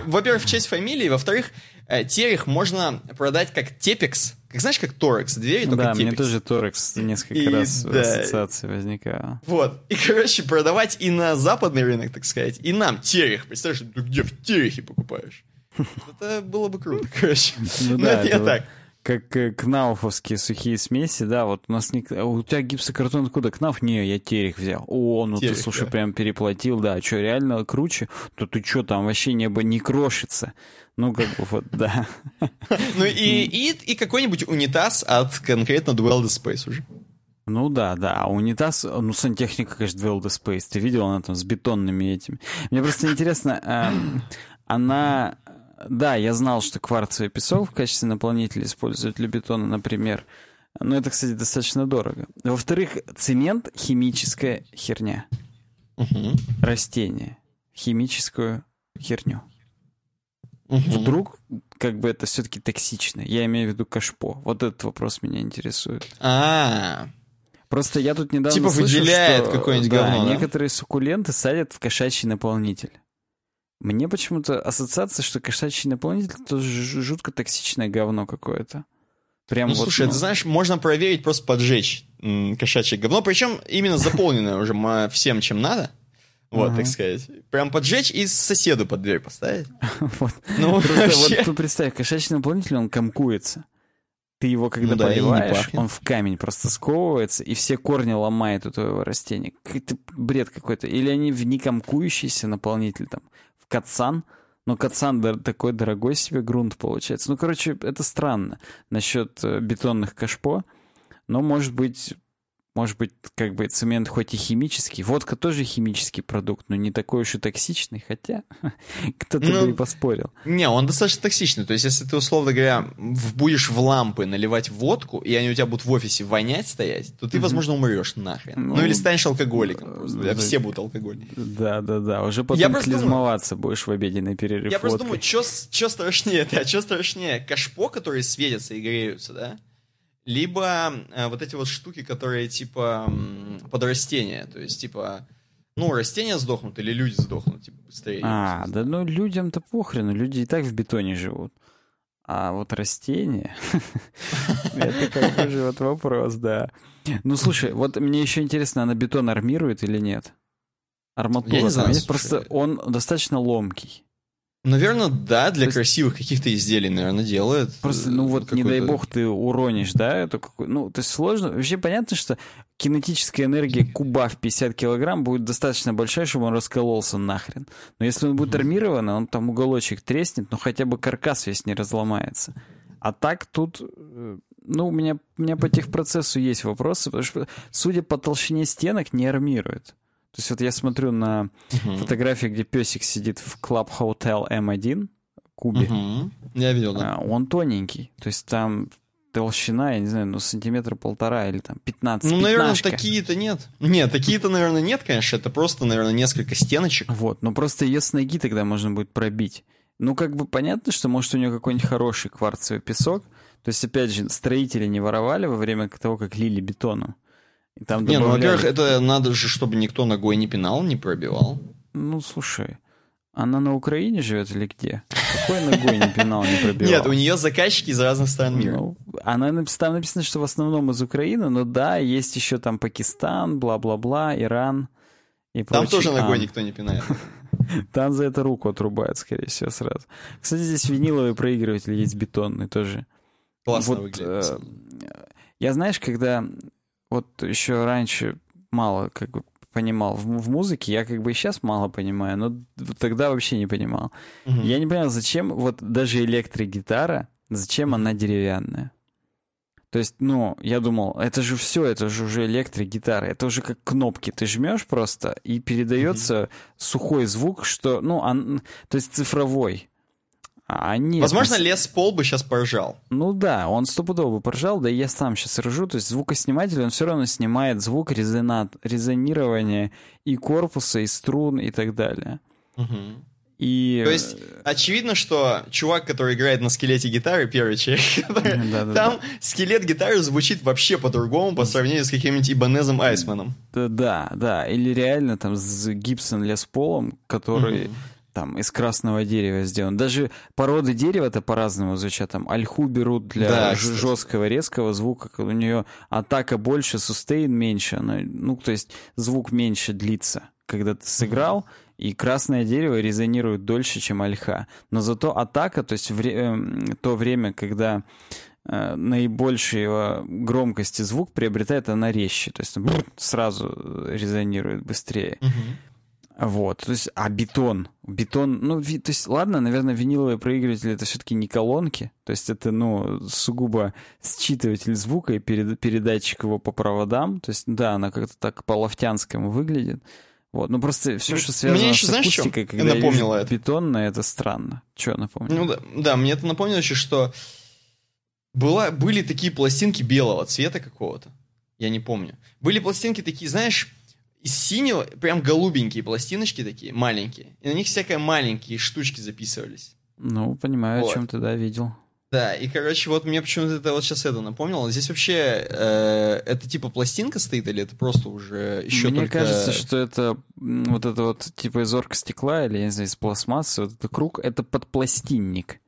Во-первых, в честь фамилии, во-вторых, э, Терех можно продать как Тепекс, как знаешь, как Торекс, двери, только Да, мне Тепекс. тоже Торекс несколько И раз да. ассоциации возникала. Вот. И, короче, продавать и на западный рынок, так сказать, и нам Терех. Представляешь, ты где в Терехе покупаешь? Это было бы круто, короче. Ну Ну, да, это я так. Как э, кнауфовские сухие смеси, да, вот у нас не... У тебя гипсокартон откуда? Кнауф? Не, я терех взял. О, ну Терех, ты, слушай, да. прям переплатил, да. Что, реально круче? То ты что, там вообще небо не крошится. Ну, как бы вот, да. Ну и, и, и какой-нибудь унитаз от конкретно the Space уже. Ну да, да. А унитаз, ну сантехника, конечно, the Space. Ты видел, она там с бетонными этими. Мне просто интересно, эм, она... Да, я знал, что кварцевый песок в качестве наполнителя используют для бетона, например. Но это, кстати, достаточно дорого. Во-вторых, цемент — химическая херня. Растение — химическую херню. Вдруг, как бы это все-таки токсично. Я имею в виду кашпо. Вот этот вопрос меня интересует. А, Просто я тут недавно Типа слышал, выделяет что, какое-нибудь да, говно, да? некоторые суккуленты садят в кошачий наполнитель. Мне почему-то ассоциация, что кошачий наполнитель — это жутко токсичное говно какое-то. Прям ну вот, слушай, ну, ты знаешь, можно проверить, просто поджечь кошачье говно, причем именно заполненное уже всем, чем надо. Вот, так сказать. Прям поджечь и соседу под дверь поставить. вот. Ну, вот представь, кошачий наполнитель, он комкуется. Ты его, когда Ну поливаешь, он в камень просто сковывается, и все корни ломает у твоего растения. Какой-то бред какой-то. Или они в некомкующийся наполнитель, там, кацан, но кацан такой дорогой себе грунт получается. Ну, короче, это странно насчет э, бетонных кашпо, но, может быть, может быть, как бы цемент хоть и химический, водка тоже химический продукт, но не такой уж и токсичный, хотя кто-то Ну, бы и поспорил. Не, он достаточно токсичный. То есть, если ты, условно говоря, будешь в лампы наливать водку, и они у тебя будут в офисе вонять стоять, то ты, возможно, умрешь нахрен. Ну, Ну, или станешь алкоголиком. просто. да. Все будут алкоголиками. Да, да, да. Уже потом Я просто думаю- клизмоваться будешь в обеденный перерыв. Я просто водкой. думаю, что страшнее, да, что страшнее, кашпо, которые светятся и греются, да? Либо э, вот эти вот штуки, которые типа под растения, то есть типа, ну, растения сдохнут или люди сдохнут, типа, быстрее. А, да ну людям-то похрену, люди и так в бетоне живут. А вот растения, это как же вот вопрос, да. Ну слушай, вот мне еще интересно, она бетон армирует или нет? Арматура там есть? Просто он достаточно ломкий. Наверное, да, для То красивых каких-то изделий, наверное, делает. Просто, ну э, вот, не дай бог, ты уронишь, да, эту какую... Ну, то есть сложно... Вообще понятно, что кинетическая энергия куба в 50 килограмм будет достаточно большая, чтобы он раскололся нахрен. Но если он будет армированный, он там уголочек треснет, но хотя бы каркас весь не разломается. А так тут... э, ну, у меня, у меня по техпроцессу есть вопросы, потому что, судя по толщине стенок, не армирует. То есть вот я смотрю на uh-huh. фотографии, где песик сидит в Club Hotel M1, Кубе. Uh-huh. Я видел, да. А, он тоненький. То есть там толщина, я не знаю, ну, сантиметра полтора или там 15 Ну, наверное, такие-то нет. Нет, такие-то, наверное, нет, конечно. Это просто, наверное, несколько стеночек. Вот, но просто ее с ноги тогда можно будет пробить. Ну, как бы понятно, что может у нее какой-нибудь хороший кварцевый песок. То есть, опять же, строители не воровали во время того, как лили бетону. И там добавляли... Не, ну, во-первых, это надо же, чтобы никто ногой не пинал, не пробивал. Ну, слушай, она на Украине живет или где? Какой ногой не пинал, не пробивал? Нет, у нее заказчики из разных стран мира. Ну, она, там написано, что в основном из Украины, но да, есть еще там Пакистан, бла-бла-бла, Иран и Там тоже ногой никто не пинает. Там за это руку отрубают, скорее всего, сразу. Кстати, здесь виниловый проигрыватель есть бетонный тоже. Классно вот, выглядит. Э, я, знаешь, когда вот еще раньше мало как бы понимал в, в музыке, я как бы и сейчас мало понимаю, но тогда вообще не понимал. Угу. Я не понял, зачем вот даже электрогитара, зачем она деревянная. То есть, ну, я думал, это же все, это же уже электрогитара, это уже как кнопки, ты жмешь просто, и передается mm-hmm. сухой звук, что, ну, он, то есть цифровой. А нет, Возможно, он... лес пол бы сейчас поржал. Ну да, он стопудово поржал, да и я сам сейчас ржу. То есть звукосниматель, он все равно снимает звук резонат, резонирования и корпуса, и струн, и так далее. Угу. И... То есть, очевидно, что чувак, который играет на скелете гитары, первый человек, там скелет гитары звучит вообще по-другому по сравнению с каким-нибудь Ибанезом Айсманом. Да, да, или реально там с Гибсон Лес Полом, который там из красного дерева сделан. Даже породы дерева-то по-разному звучат. Там ольху берут для да, жесткого резкого звука. У нее атака больше, сустейн меньше. Она, ну, то есть звук меньше длится. Когда ты сыграл, и красное дерево резонирует дольше, чем ольха. Но зато атака, то есть вре- э, то время, когда э, наибольшей громкости звук приобретает, она резче. То есть сразу резонирует быстрее. Uh-huh. Вот, то есть, а бетон, бетон, ну, ви, то есть, ладно, наверное, виниловые проигрыватели это все-таки не колонки, то есть это, ну, сугубо считыватель звука и перед, передатчик его по проводам, то есть, да, она как-то так по-лофтянскому выглядит, вот, ну просто все, что связано мне еще, с акустикой, знаешь, когда напомнило это? бетонное, это странно. Что напомнило? Ну да, да, мне это напомнило еще, что была, были такие пластинки белого цвета какого-то, я не помню. Были пластинки такие, знаешь, из синего, прям голубенькие пластиночки такие, маленькие. И на них всякие маленькие штучки записывались. Ну, понимаю, вот. о чем ты, да, видел. Да, и, короче, вот мне почему-то это вот сейчас это напомнило. Здесь вообще э, это типа пластинка стоит или это просто уже еще Мне только... кажется, что это вот это вот типа из оргстекла или, я не знаю, из пластмассы, вот этот круг, это подпластинник.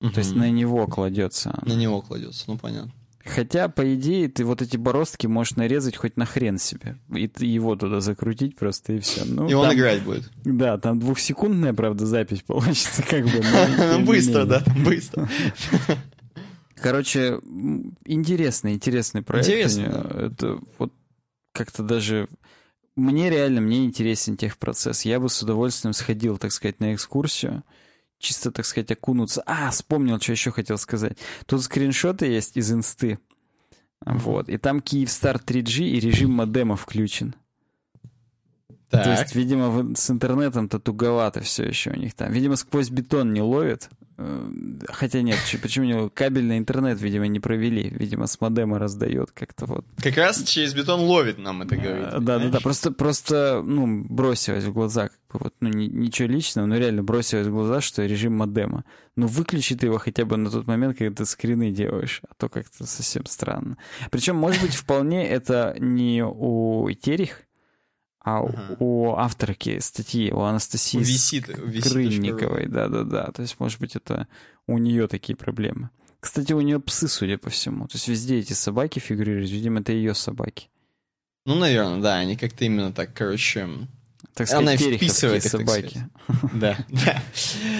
Угу. То есть на него кладется. На него кладется, ну понятно. Хотя, по идее, ты вот эти бороздки можешь нарезать хоть на хрен себе. И ты его туда закрутить просто, и все. Ну, и там, он играть будет. Да, там двухсекундная, правда, запись получится, как бы. Быстро, да, быстро. Короче, интересный, интересный проект. Интересно. Это вот как-то даже... Мне реально, мне интересен техпроцесс. Я бы с удовольствием сходил, так сказать, на экскурсию чисто, так сказать, окунуться. А, вспомнил, что еще хотел сказать. Тут скриншоты есть из инсты. Вот. И там Киевстар 3G и режим модема включен. Так. То есть, видимо, с интернетом-то туговато все еще у них там. Видимо, сквозь бетон не ловит. Э, хотя нет, почему не кабельный интернет, видимо, не провели. Видимо, с модема раздает как-то вот. Как раз через бетон ловит нам это говорит. Да, да, да. Просто, просто, ну, бросилось в глаза, как бы вот, ну, ничего личного, но реально бросилось в глаза, что режим модема. Ну, выключи ты его хотя бы на тот момент, когда ты скрины делаешь, а то как-то совсем странно. Причем, может быть, вполне это не у Терих, а ага. у авторки статьи, у Анастасии висит, Крынниковой, да-да-да. То есть, может быть, это у нее такие проблемы. Кстати, у нее псы, судя по всему. То есть везде эти собаки фигурируют. Видимо, это ее собаки. Ну, наверное, да. Они как-то именно так, короче, так сказать, Она вписывает их, собаки. Да.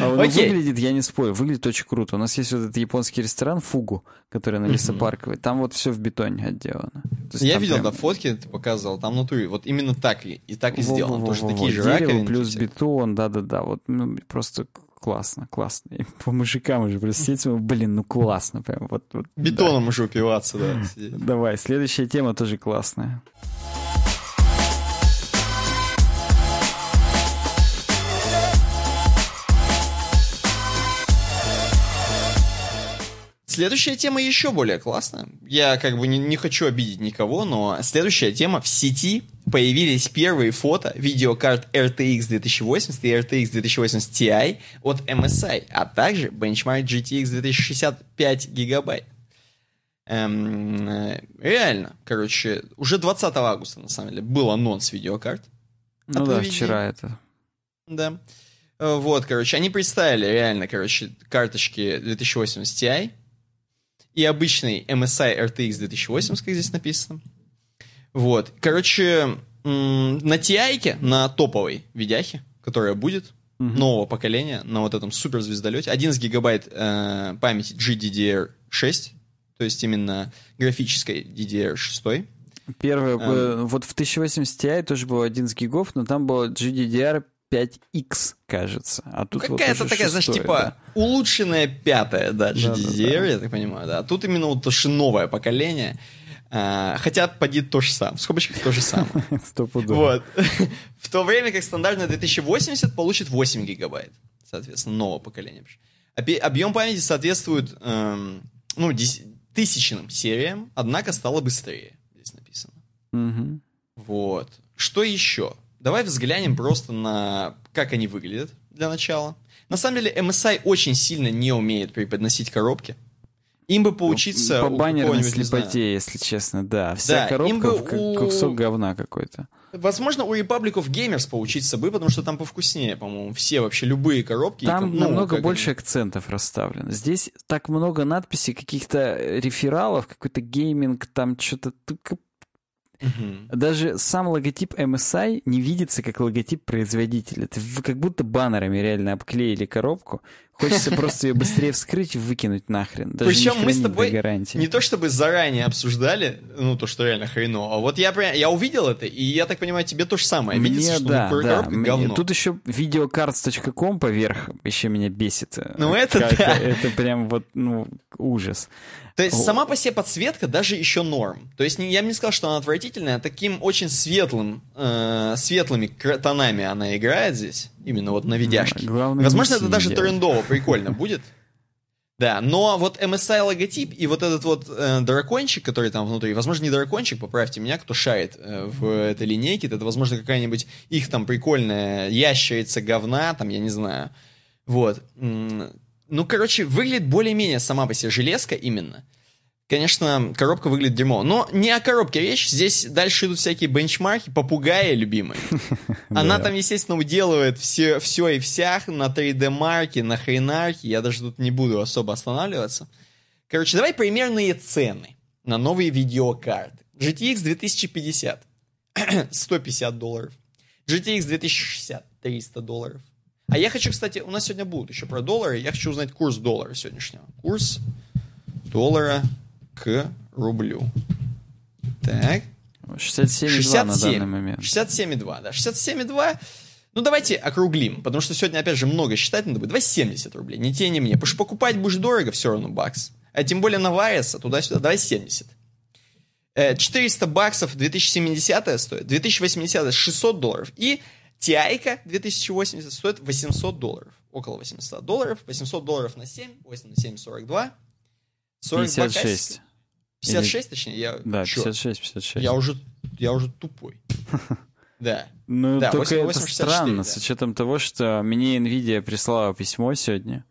А он выглядит, я не спорю, выглядит очень круто. У нас есть вот этот японский ресторан Фугу, который на Лесопарковой. Там вот все в бетоне отделано. Я видел, да, фотки ты показывал, там внутри. Вот именно так и так и сделано. Тоже такие же раковины. плюс бетон, да-да-да. Вот ну, просто классно, классно. И по мужикам уже простите, блин, ну классно прям. Вот, вот, Бетоном да. уже упиваться, да. Давай, следующая тема тоже классная. Следующая тема еще более классная. Я как бы не, не хочу обидеть никого, но следующая тема. В сети появились первые фото видеокарт RTX 2080 и RTX 2080 Ti от MSI, а также бенчмарк GTX 2065 гигабайт. Эм, э, реально, короче, уже 20 августа, на самом деле, был анонс видеокарт. Ну да, вчера это. Да. Э, вот, короче, они представили реально, короче, карточки 2080 Ti, и обычный MSI RTX 2080, как здесь написано. Вот. Короче, на TI, на топовой видяхе, которая будет, угу. нового поколения, на вот этом суперзвездолете, 11 гигабайт э, памяти GDDR6, то есть именно графической DDR6. Первое, эм. вот в 1080 Ti тоже было 11 гигов, но там было GDDR 5X, кажется. А тут какая-то вот такая, знаешь, типа да. улучшенная пятая, да, GDDR, да, да, да. я так понимаю, да. А тут именно вот то, что новое поколение. А, хотя поди то же самое. В скобочках то же самое. Вот. В то время как стандартная 2080 получит 8 гигабайт. Соответственно, нового поколения. Объем памяти соответствует эм, ну, тысячным сериям, однако стало быстрее. Здесь написано. Угу. Вот. Что еще? Давай взглянем просто на как они выглядят для начала. На самом деле MSI очень сильно не умеет преподносить коробки. Им бы поучиться По баннерной слепоте, если честно, да. Вся да, коробка бы как у... кусок говна какой-то. Возможно, у Republic of Gamers поучиться бы, потому что там повкуснее, по-моему, все вообще любые коробки. Там ну, намного больше они... акцентов расставлено. Здесь так много надписей, каких-то рефералов, какой-то гейминг, там что-то Угу. Даже сам логотип MSI не видится как логотип производителя. Это как будто баннерами реально обклеили коробку. Хочется просто ее быстрее вскрыть и выкинуть нахрен. Даже Причем мы с тобой не то чтобы заранее обсуждали, ну, то, что реально хреново, а вот я, я увидел это, и я так понимаю, тебе то же самое. Мне, Видится, что да, да. Мне, тут еще videocards.com поверх еще меня бесит. Ну, это да. Это прям вот, ну, ужас. То есть сама по себе подсветка даже еще норм. То есть я бы не сказал, что она отвратительная, а таким очень светлым, э, светлыми тонами она играет здесь, именно вот на видяшке. Главное, Возможно, это даже трендово прикольно будет. Да, но вот MSI логотип и вот этот вот э, дракончик, который там внутри, возможно, не дракончик, поправьте меня, кто шарит э, в этой линейке, это, возможно, какая-нибудь их там прикольная ящерица говна, там, я не знаю. Вот. Ну, короче, выглядит более-менее сама по себе железка именно. Конечно, коробка выглядит дерьмо. Но не о коробке речь. Здесь дальше идут всякие бенчмарки. Попугаи любимые. Она там, естественно, уделывает все, все и всях на 3D-марке, на хренарке. Я даже тут не буду особо останавливаться. Короче, давай примерные цены на новые видеокарты. GTX 2050 150 долларов. GTX 2060 300 долларов. А я хочу, кстати, у нас сегодня будут еще про доллары. Я хочу узнать курс доллара сегодняшнего. Курс доллара к рублю. Так. 67,2 на данный момент. 67,2, да. 67,2. Ну, давайте округлим, потому что сегодня, опять же, много считать надо будет. Давай 70 рублей, не те, не мне. Потому что покупать будешь дорого все равно бакс. А тем более на Вайеса туда-сюда. Давай 70. 400 э, баксов 2070 стоит, 2080 600 долларов. И TI 2080 стоит 800 долларов. Около 800 долларов. 800 долларов на 7. 8 на 7, 42. 42 56. 56, Или... точнее? Я... Да, 56, 56. Я уже, я уже тупой. Да. Ну, да, только 8, 8, это странно, да. с учетом того, что мне NVIDIA прислала письмо сегодня,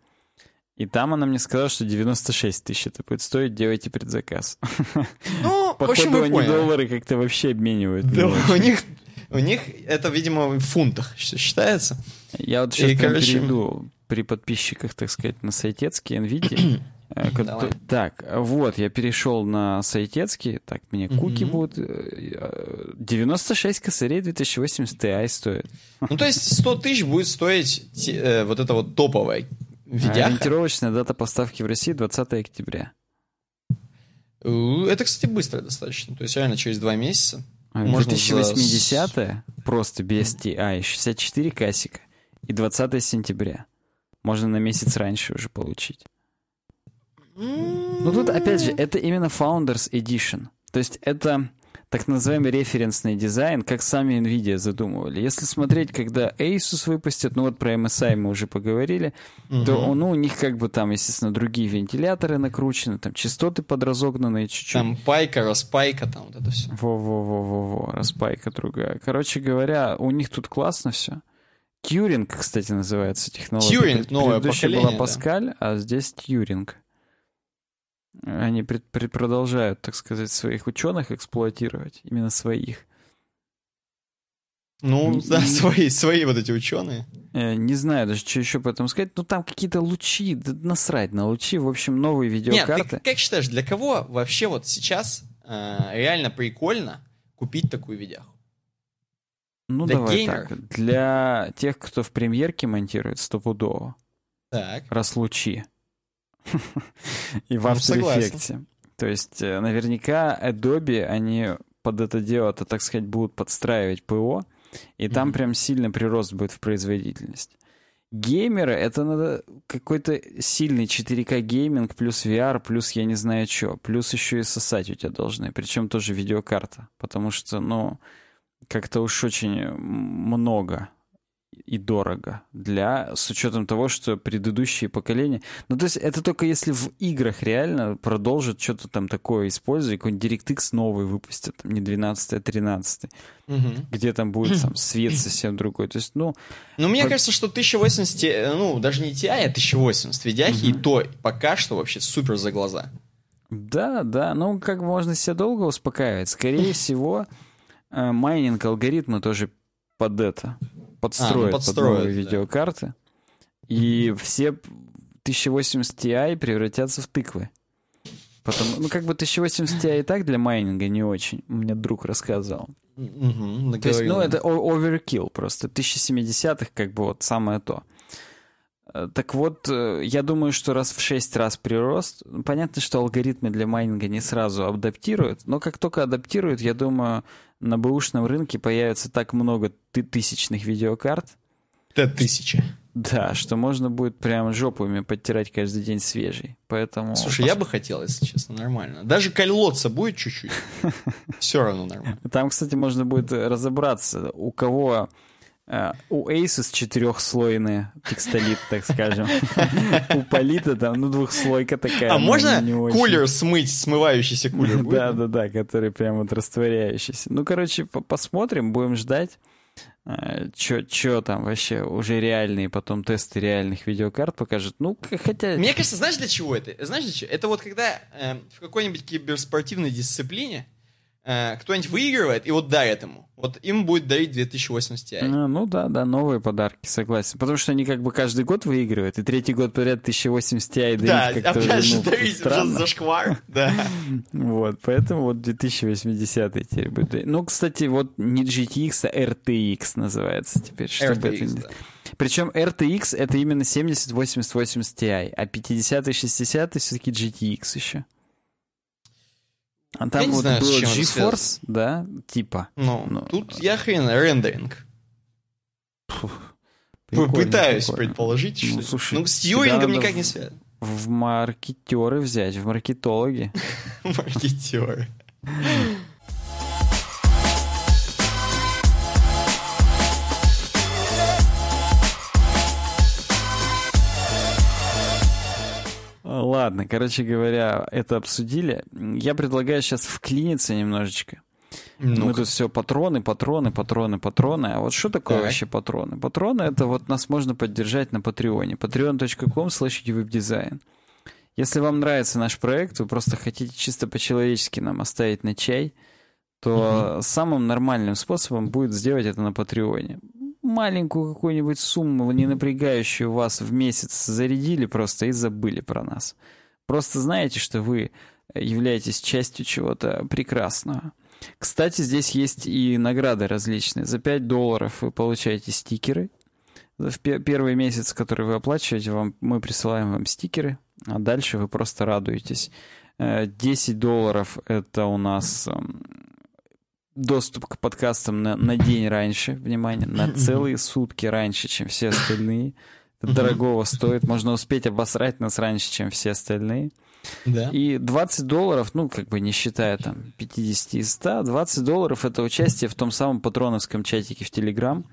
и там она мне сказала, что 96 тысяч это будет стоить, делайте предзаказ. Ну, Походу, в общем, они поняли. доллары как-то вообще обменивают. Да, у них у них это, видимо, в фунтах считается. Я вот сейчас и, короче... перейду при подписчиках, так сказать, на сайтецкий NVIDIA. Э, Давай. Так, вот, я перешел на сайтецкий. Так, мне куки будут. 96 э, косарей 2080 Ti стоит. Ну, то есть 100 тысяч будет стоить э, вот это вот топовая видяха. Ориентировочная дата поставки в России 20 октября. Это, кстати, быстро достаточно. То есть реально через два месяца. 2080 за... просто без TI, 64 кассика и 20 сентября. можно на месяц раньше уже получить. Ну тут, опять же, это именно Founders Edition. То есть это так называемый референсный дизайн, как сами NVIDIA задумывали. Если смотреть, когда Asus выпустят, ну вот про MSI мы уже поговорили, угу. то ну, у них как бы там, естественно, другие вентиляторы накручены, там частоты подразогнанные чуть-чуть. Там пайка, распайка, там вот это все. Во-во-во-во-во, распайка другая. Короче говоря, у них тут классно все. Тьюринг, кстати, называется технология. Тьюринг, новое поколение. была Паскаль, да. а здесь Тьюринг. Они пред, пред, продолжают, так сказать, своих ученых эксплуатировать, именно своих. Ну, да, свои, свои вот эти ученые. Э, не знаю даже, что еще по этому сказать. Ну, там какие-то лучи, да насрать на лучи. В общем, новые видеокарты. Нет, ты как считаешь, для кого вообще вот сейчас э, реально прикольно купить такую видеоху? Ну, для давай геймеров? так. Для тех, кто в премьерке монтирует стопудово. Так. Раз лучи. И в ну, After Effects. То есть э, наверняка Adobe, они под это дело-то, так сказать, будут подстраивать ПО, и там mm-hmm. прям сильно прирост будет в производительность. Геймеры — это надо какой-то сильный 4К гейминг плюс VR, плюс я не знаю что, плюс еще и сосать у тебя должны, причем тоже видеокарта, потому что, ну, как-то уж очень много и дорого для с учетом того, что предыдущие поколения. Ну, то есть это только если в играх реально продолжат что-то там такое использовать, какой-нибудь DirectX новый выпустят, там, не 12 а 13 угу. где там будет там свет совсем другой. То есть, ну... Ну, мне по... кажется, что 1080, э, ну, даже не TI, а 1080 видяхи, угу. и то пока что вообще супер за глаза. Да, да, ну, как можно себя долго успокаивать. Скорее всего, э, майнинг алгоритмы тоже под это подстроят, а, ну, подстроят под новые да. видеокарты. И все 1080 Ti превратятся в тыквы. Потому, ну, как бы 1080 Ti и так для майнинга не очень. Мне друг рассказывал. Угу, то есть, ну, это оверкилл просто. 1070-х как бы вот самое то. Э, так вот, э, я думаю, что раз в 6 раз прирост, понятно, что алгоритмы для майнинга не сразу адаптируют, но как только адаптируют, я думаю, на бэушном рынке появится так много ты тысячных видеокарт. Т-тысячи. Да, что можно будет прям жопами подтирать каждый день свежий. Поэтому... Слушай, я бы хотел, если честно, нормально. Даже колоться будет чуть-чуть. Все равно нормально. Там, кстати, можно будет разобраться, у кого у Asus четырехслойный текстолит, так скажем. У Полита там, ну, двухслойка такая. А можно кулер смыть, смывающийся кулер? Да-да-да, который прям вот растворяющийся. Ну, короче, посмотрим, будем ждать. Uh, чё, там вообще уже реальные потом тесты реальных видеокарт покажут. Ну, хотя... Мне кажется, знаешь для чего это? Знаешь для чего? Это вот когда э, в какой-нибудь киберспортивной дисциплине э, кто-нибудь выигрывает, и вот дарит ему. Вот им будет дарить 2080 Ti. А, ну да, да, новые подарки, согласен. Потому что они как бы каждый год выигрывают, и третий год подряд 1080 Ti дарить да, как-то опять же, ну, дарить странно. за шквар, да. Вот, поэтому вот 2080 теперь будет. Ну, кстати, вот не GTX, а RTX называется теперь. Чтобы RTX, это... да. Причем RTX это именно 70, 80, 80 Ti, а 50 и 60 все-таки GTX еще. А там вот знаю, был GeForce, да, типа. Ну, ну, тут я хрен, рендеринг. Пытаюсь прикольно. предположить, ну, что... Слушай, ну, с тьюрингом никак не связано. В маркетеры взять, в маркетологи. Маркетеры. Ладно, короче говоря, это обсудили. Я предлагаю сейчас вклиниться немножечко. ну Мы тут все патроны, патроны, патроны, патроны. А вот что такое Давай. вообще патроны? Патроны — это вот нас можно поддержать на Патреоне. patreon.com slash webdesign. Если вам нравится наш проект, вы просто хотите чисто по-человечески нам оставить на чай, то угу. самым нормальным способом будет сделать это на Патреоне маленькую какую-нибудь сумму, не напрягающую вас в месяц, зарядили просто и забыли про нас. Просто знаете, что вы являетесь частью чего-то прекрасного. Кстати, здесь есть и награды различные. За 5 долларов вы получаете стикеры. В первый месяц, который вы оплачиваете, вам, мы присылаем вам стикеры, а дальше вы просто радуетесь. 10 э, долларов — это у нас доступ к подкастам на, на день раньше, внимание, на целые сутки раньше, чем все остальные. дорогого стоит. Можно успеть обосрать нас раньше, чем все остальные. Да. И 20 долларов, ну, как бы не считая там 50 и 100, 20 долларов это участие в том самом патроновском чатике в Телеграм,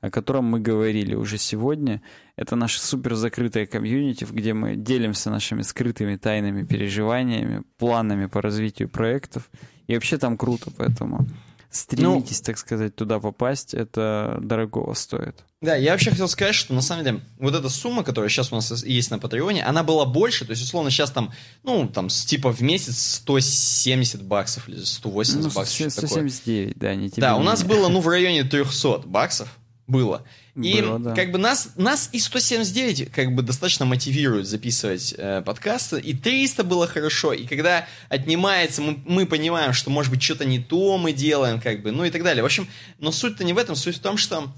о котором мы говорили уже сегодня. Это наше супер закрытое комьюнити, где мы делимся нашими скрытыми тайными переживаниями, планами по развитию проектов. И вообще там круто, поэтому стремитесь, ну, так сказать, туда попасть, это дорогого стоит. Да, я вообще хотел сказать, что на самом деле вот эта сумма, которая сейчас у нас есть на Патреоне, она была больше, то есть, условно, сейчас там, ну, там, типа в месяц 170 баксов или 180 ну, баксов. 179, да, не тебе. Да, у нас было, ну, в районе 300 баксов было. И Было, да. как бы нас, нас и 179 как бы достаточно мотивирует записывать э, подкасты, и 300 было хорошо, и когда отнимается, мы, мы понимаем, что может быть что-то не то мы делаем, как бы, ну и так далее. В общем, но суть-то не в этом, суть в том, что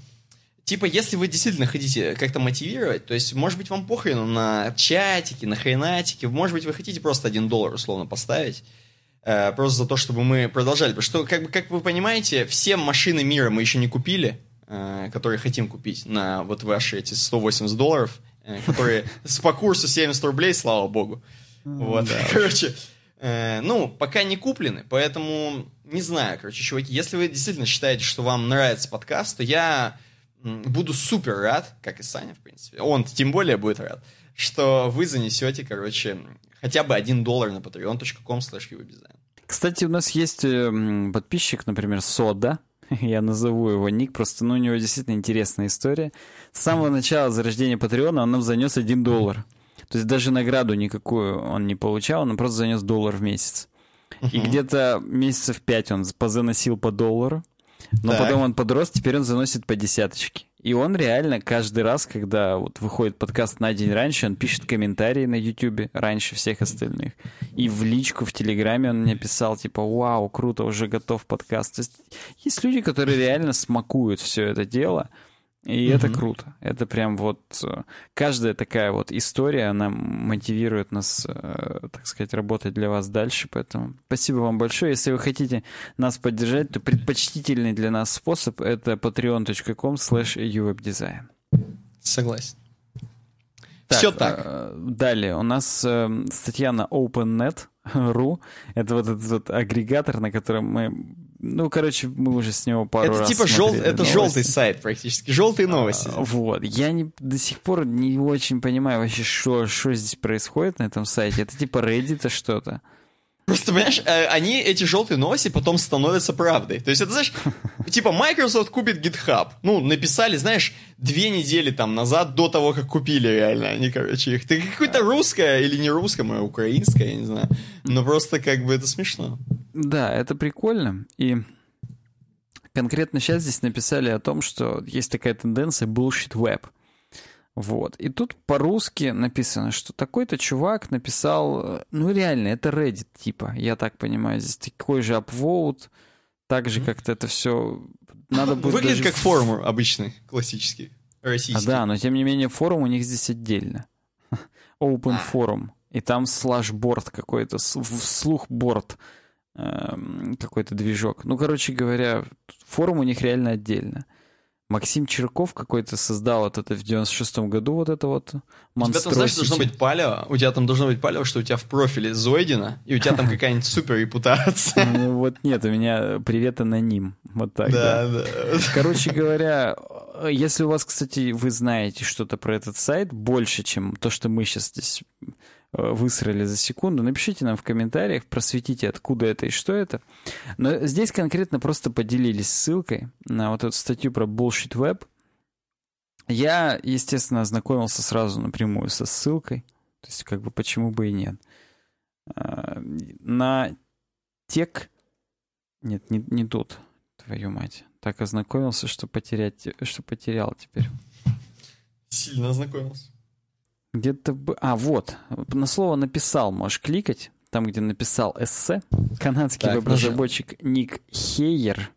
Типа, если вы действительно хотите как-то мотивировать, то есть, может быть, вам похрену на чатики, на хренатики, может быть, вы хотите просто один доллар условно поставить, э, просто за то, чтобы мы продолжали. Потому что, как, бы, как вы понимаете, все машины мира мы еще не купили, которые хотим купить на вот ваши эти 180 долларов, э, которые по курсу 70 рублей, слава богу. Вот, короче, э, ну, пока не куплены, поэтому не знаю, короче, чуваки, если вы действительно считаете, что вам нравится подкаст, то я буду супер рад, как и Саня, в принципе, он тем более будет рад, что вы занесете, короче, хотя бы один доллар на patreon.com slash Кстати, у нас есть подписчик, например, Сода, я назову его ник, просто ну, у него действительно интересная история. С самого начала зарождения Патреона он нам занес 1 доллар. То есть даже награду никакую он не получал, он просто занес доллар в месяц. И где-то месяцев пять он позаносил по доллару. Но так. потом он подрос, теперь он заносит по десяточке. И он реально каждый раз, когда вот выходит подкаст на день раньше, он пишет комментарии на YouTube раньше всех остальных. И в личку в Телеграме он мне писал, типа, вау, круто, уже готов подкаст. То есть есть люди, которые реально смакуют все это дело, и mm-hmm. это круто. Это прям вот э, каждая такая вот история, она мотивирует нас, э, так сказать, работать для вас дальше. Поэтому спасибо вам большое. Если вы хотите нас поддержать, то предпочтительный для нас способ это patreon.com slash uwebdesign. Согласен. Так, Все так. Э, далее у нас статья на OpenNet.ru. Это вот этот вот агрегатор, на котором мы ну, короче, мы уже с него пару это раз типа жел... Это желтый сайт практически, желтые новости. А, вот, я не, до сих пор не очень понимаю вообще, что, что здесь происходит на этом сайте. Это типа Reddit что-то. Просто, понимаешь, э, они, эти желтые новости потом становятся правдой. То есть это, знаешь, типа Microsoft купит GitHub. Ну, написали, знаешь, две недели там назад, до того, как купили реально они, короче, их. Ты какое-то русское или не русское, а украинское, я не знаю. Но просто как бы это смешно. Да, это прикольно. И конкретно сейчас здесь написали о том, что есть такая тенденция bullshit web. Вот. И тут по-русски написано, что такой-то чувак написал, ну реально, это Reddit типа, я так понимаю, здесь такой же upvote, так же как-то это все... Надо будет Выглядит даже... как форум обычный, классический, российский. А, да, но тем не менее форум у них здесь отдельно. Open а. Forum. И там слэшборд какой-то, вслух-борд эм, какой-то движок. Ну, короче говоря, форум у них реально отдельно. Максим Черков какой-то создал вот это в 96-м году, вот это вот У тебя там, знаешь, должно быть палео, у тебя там должно быть палео, что у тебя в профиле Зойдина, и у тебя там какая-нибудь супер репутация. Ну вот нет, у меня привет аноним, вот так, да. да. Короче говоря, если у вас, кстати, вы знаете что-то про этот сайт больше, чем то, что мы сейчас здесь высрали за секунду, напишите нам в комментариях, просветите, откуда это и что это. Но здесь конкретно просто поделились ссылкой на вот эту статью про Bullshit Web. Я, естественно, ознакомился сразу напрямую со ссылкой. То есть, как бы, почему бы и нет. Э, на тек... Нет, не, не тут, твою мать. Так ознакомился, что потерять, что потерял теперь. Сильно ознакомился. Где-то... бы, А, вот. На слово «написал» можешь кликать. Там, где написал эссе. Канадский веб-разработчик Ник Хейер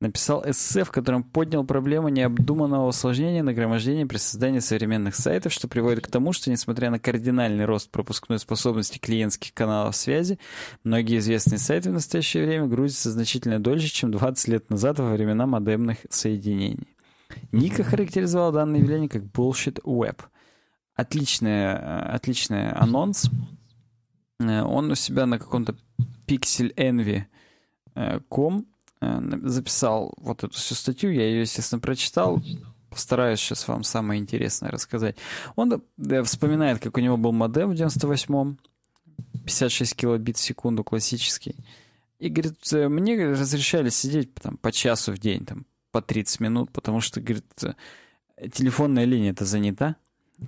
написал эссе, в котором поднял проблему необдуманного усложнения нагромождения при создании современных сайтов, что приводит к тому, что, несмотря на кардинальный рост пропускной способности клиентских каналов связи, многие известные сайты в настоящее время грузятся значительно дольше, чем 20 лет назад во времена модемных соединений. Ника характеризовал данное явление как bullshit web. Отличный, отличный анонс. Э, он у себя на каком-то pixelenvy.com э, записал вот эту всю статью. Я ее, естественно, прочитал. Постараюсь сейчас вам самое интересное рассказать. Он вспоминает, как у него был модем в 98-м. 56 килобит в секунду классический. И, говорит, «Э, мне разрешали сидеть там, по часу в день, там, по 30 минут, потому что, говорит, телефонная линия-то занята.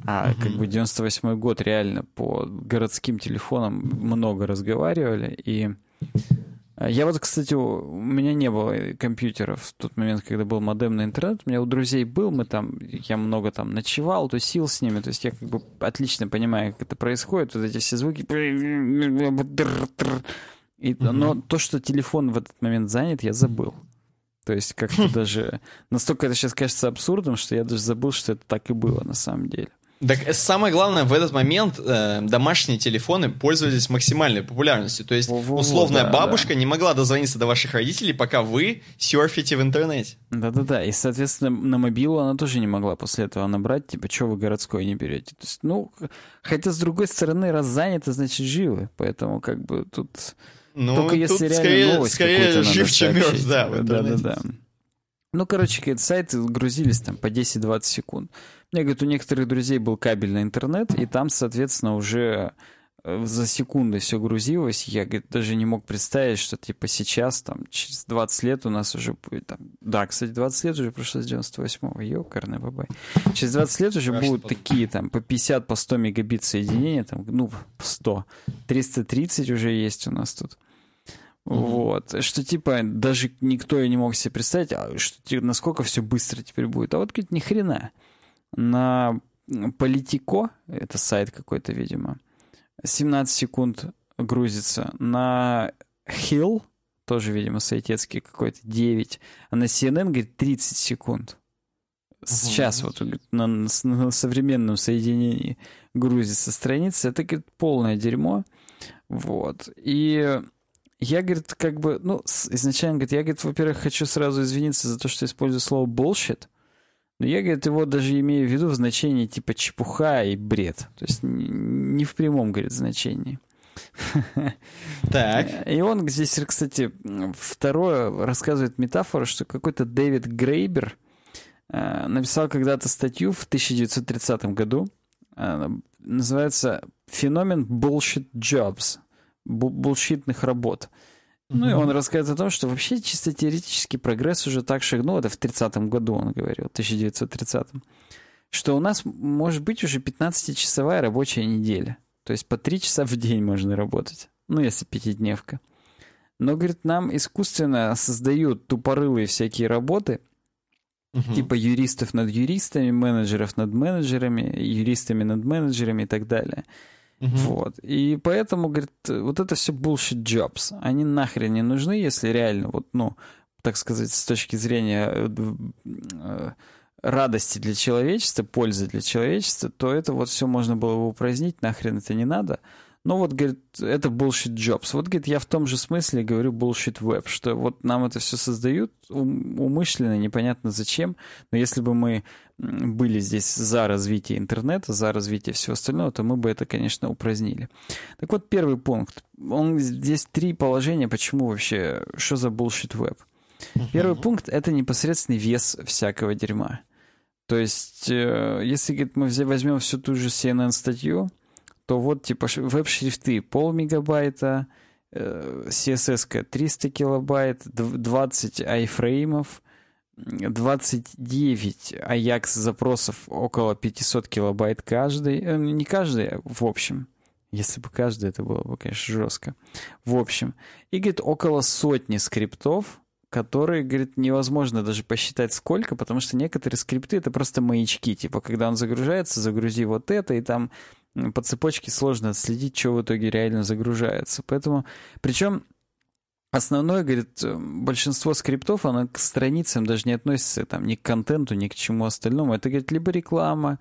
А как бы 98 год реально по городским телефонам много разговаривали. И э, я вот, кстати, у меня не было компьютера в тот момент, когда был модемный интернет. У меня у друзей был, мы там, я много там ночевал, тусил с ними. То есть я как бы отлично понимаю, как это происходит. Вот эти все звуки. И, Но то, что телефон в этот момент занят, я забыл. То есть как-то даже... Настолько это сейчас кажется абсурдом, что я даже забыл, что это так и было на самом деле. Так самое главное, в этот момент э, домашние телефоны пользовались максимальной популярностью. То есть Во-во-во, условная да, бабушка да. не могла дозвониться до ваших родителей, пока вы серфите в интернете. Да-да-да, и, соответственно, на мобилу она тоже не могла после этого набрать, типа, что вы городской не берете. То есть, ну, хотя, с другой стороны, раз заняты, значит, живы. Поэтому, как бы, тут... Ну, Только если реально скорее, новость скорее жив, чем мертв, да. Да-да-да. Ну, короче, какие-то сайты грузились там по 10-20 секунд. Мне, говорит, у некоторых друзей был кабельный интернет, и там, соответственно, уже э, за секунды все грузилось. Я, говорит, даже не мог представить, что, типа, сейчас, там, через 20 лет у нас уже будет, там... Да, кстати, 20 лет уже прошло с 98-го. Ёкарный бабай. Через 20 лет уже будут такие, там, по 50, по 100 мегабит соединения, там, ну, 100. 330 уже есть у нас тут. Вот. Что типа даже никто и не мог себе представить, а что, насколько все быстро теперь будет. А вот говорит, ни хрена. На Политико, это сайт какой-то, видимо, 17 секунд грузится. На Hill, тоже, видимо, сайтецкий какой-то, 9. А на CNN, говорит, 30 секунд. Сейчас вот на, на современном соединении грузится страница. Это, говорит, полное дерьмо. Вот. И я, говорит, как бы, ну, изначально, говорит, я, говорит, во-первых, хочу сразу извиниться за то, что использую слово bullshit, но я, говорит, его даже имею в виду в значении типа чепуха и бред. То есть не в прямом, говорит, значении. Так. И он здесь, кстати, второе рассказывает метафору, что какой-то Дэвид Грейбер э, написал когда-то статью в 1930 году. Э, называется «Феномен bullshit jobs» булшитных работ. Ну и он рассказывает о том, что вообще чисто теоретический прогресс уже так шагнул, это в 30-м году он говорил, 1930-м, что у нас может быть уже 15-часовая рабочая неделя. То есть по 3 часа в день можно работать. Ну, если пятидневка. Но, говорит, нам искусственно создают тупорылые всякие работы, угу. типа юристов над юристами, менеджеров над менеджерами, юристами над менеджерами и так далее. Угу. Вот. И поэтому, говорит, вот это все bullshit jobs. Они нахрен не нужны, если реально, вот, ну, так сказать, с точки зрения э, э, радости для человечества, пользы для человечества, то это вот все можно было бы упразднить, нахрен это не надо. Ну вот, говорит, это bullshit jobs. Вот, говорит, я в том же смысле говорю bullshit web, что вот нам это все создают умышленно, непонятно зачем, но если бы мы были здесь за развитие интернета, за развитие всего остального, то мы бы это, конечно, упразднили. Так вот, первый пункт. Он, здесь три положения, почему вообще, что за bullshit web. Первый пункт — это непосредственный вес всякого дерьма. То есть, э, если говорит, мы возьмем всю ту же CNN-статью, то вот типа веб-шрифты пол мегабайта, CSS 300 килобайт, 20 айфреймов, 29 Ajax запросов около 500 килобайт каждый. Э, не каждый, а в общем. Если бы каждый, это было бы, конечно, жестко. В общем. И, говорит, около сотни скриптов, которые, говорит, невозможно даже посчитать сколько, потому что некоторые скрипты — это просто маячки. Типа, когда он загружается, загрузи вот это, и там по цепочке сложно отследить, что в итоге реально загружается. Поэтому, причем основное, говорит, большинство скриптов, оно к страницам даже не относится, там, ни к контенту, ни к чему остальному. Это, говорит, либо реклама,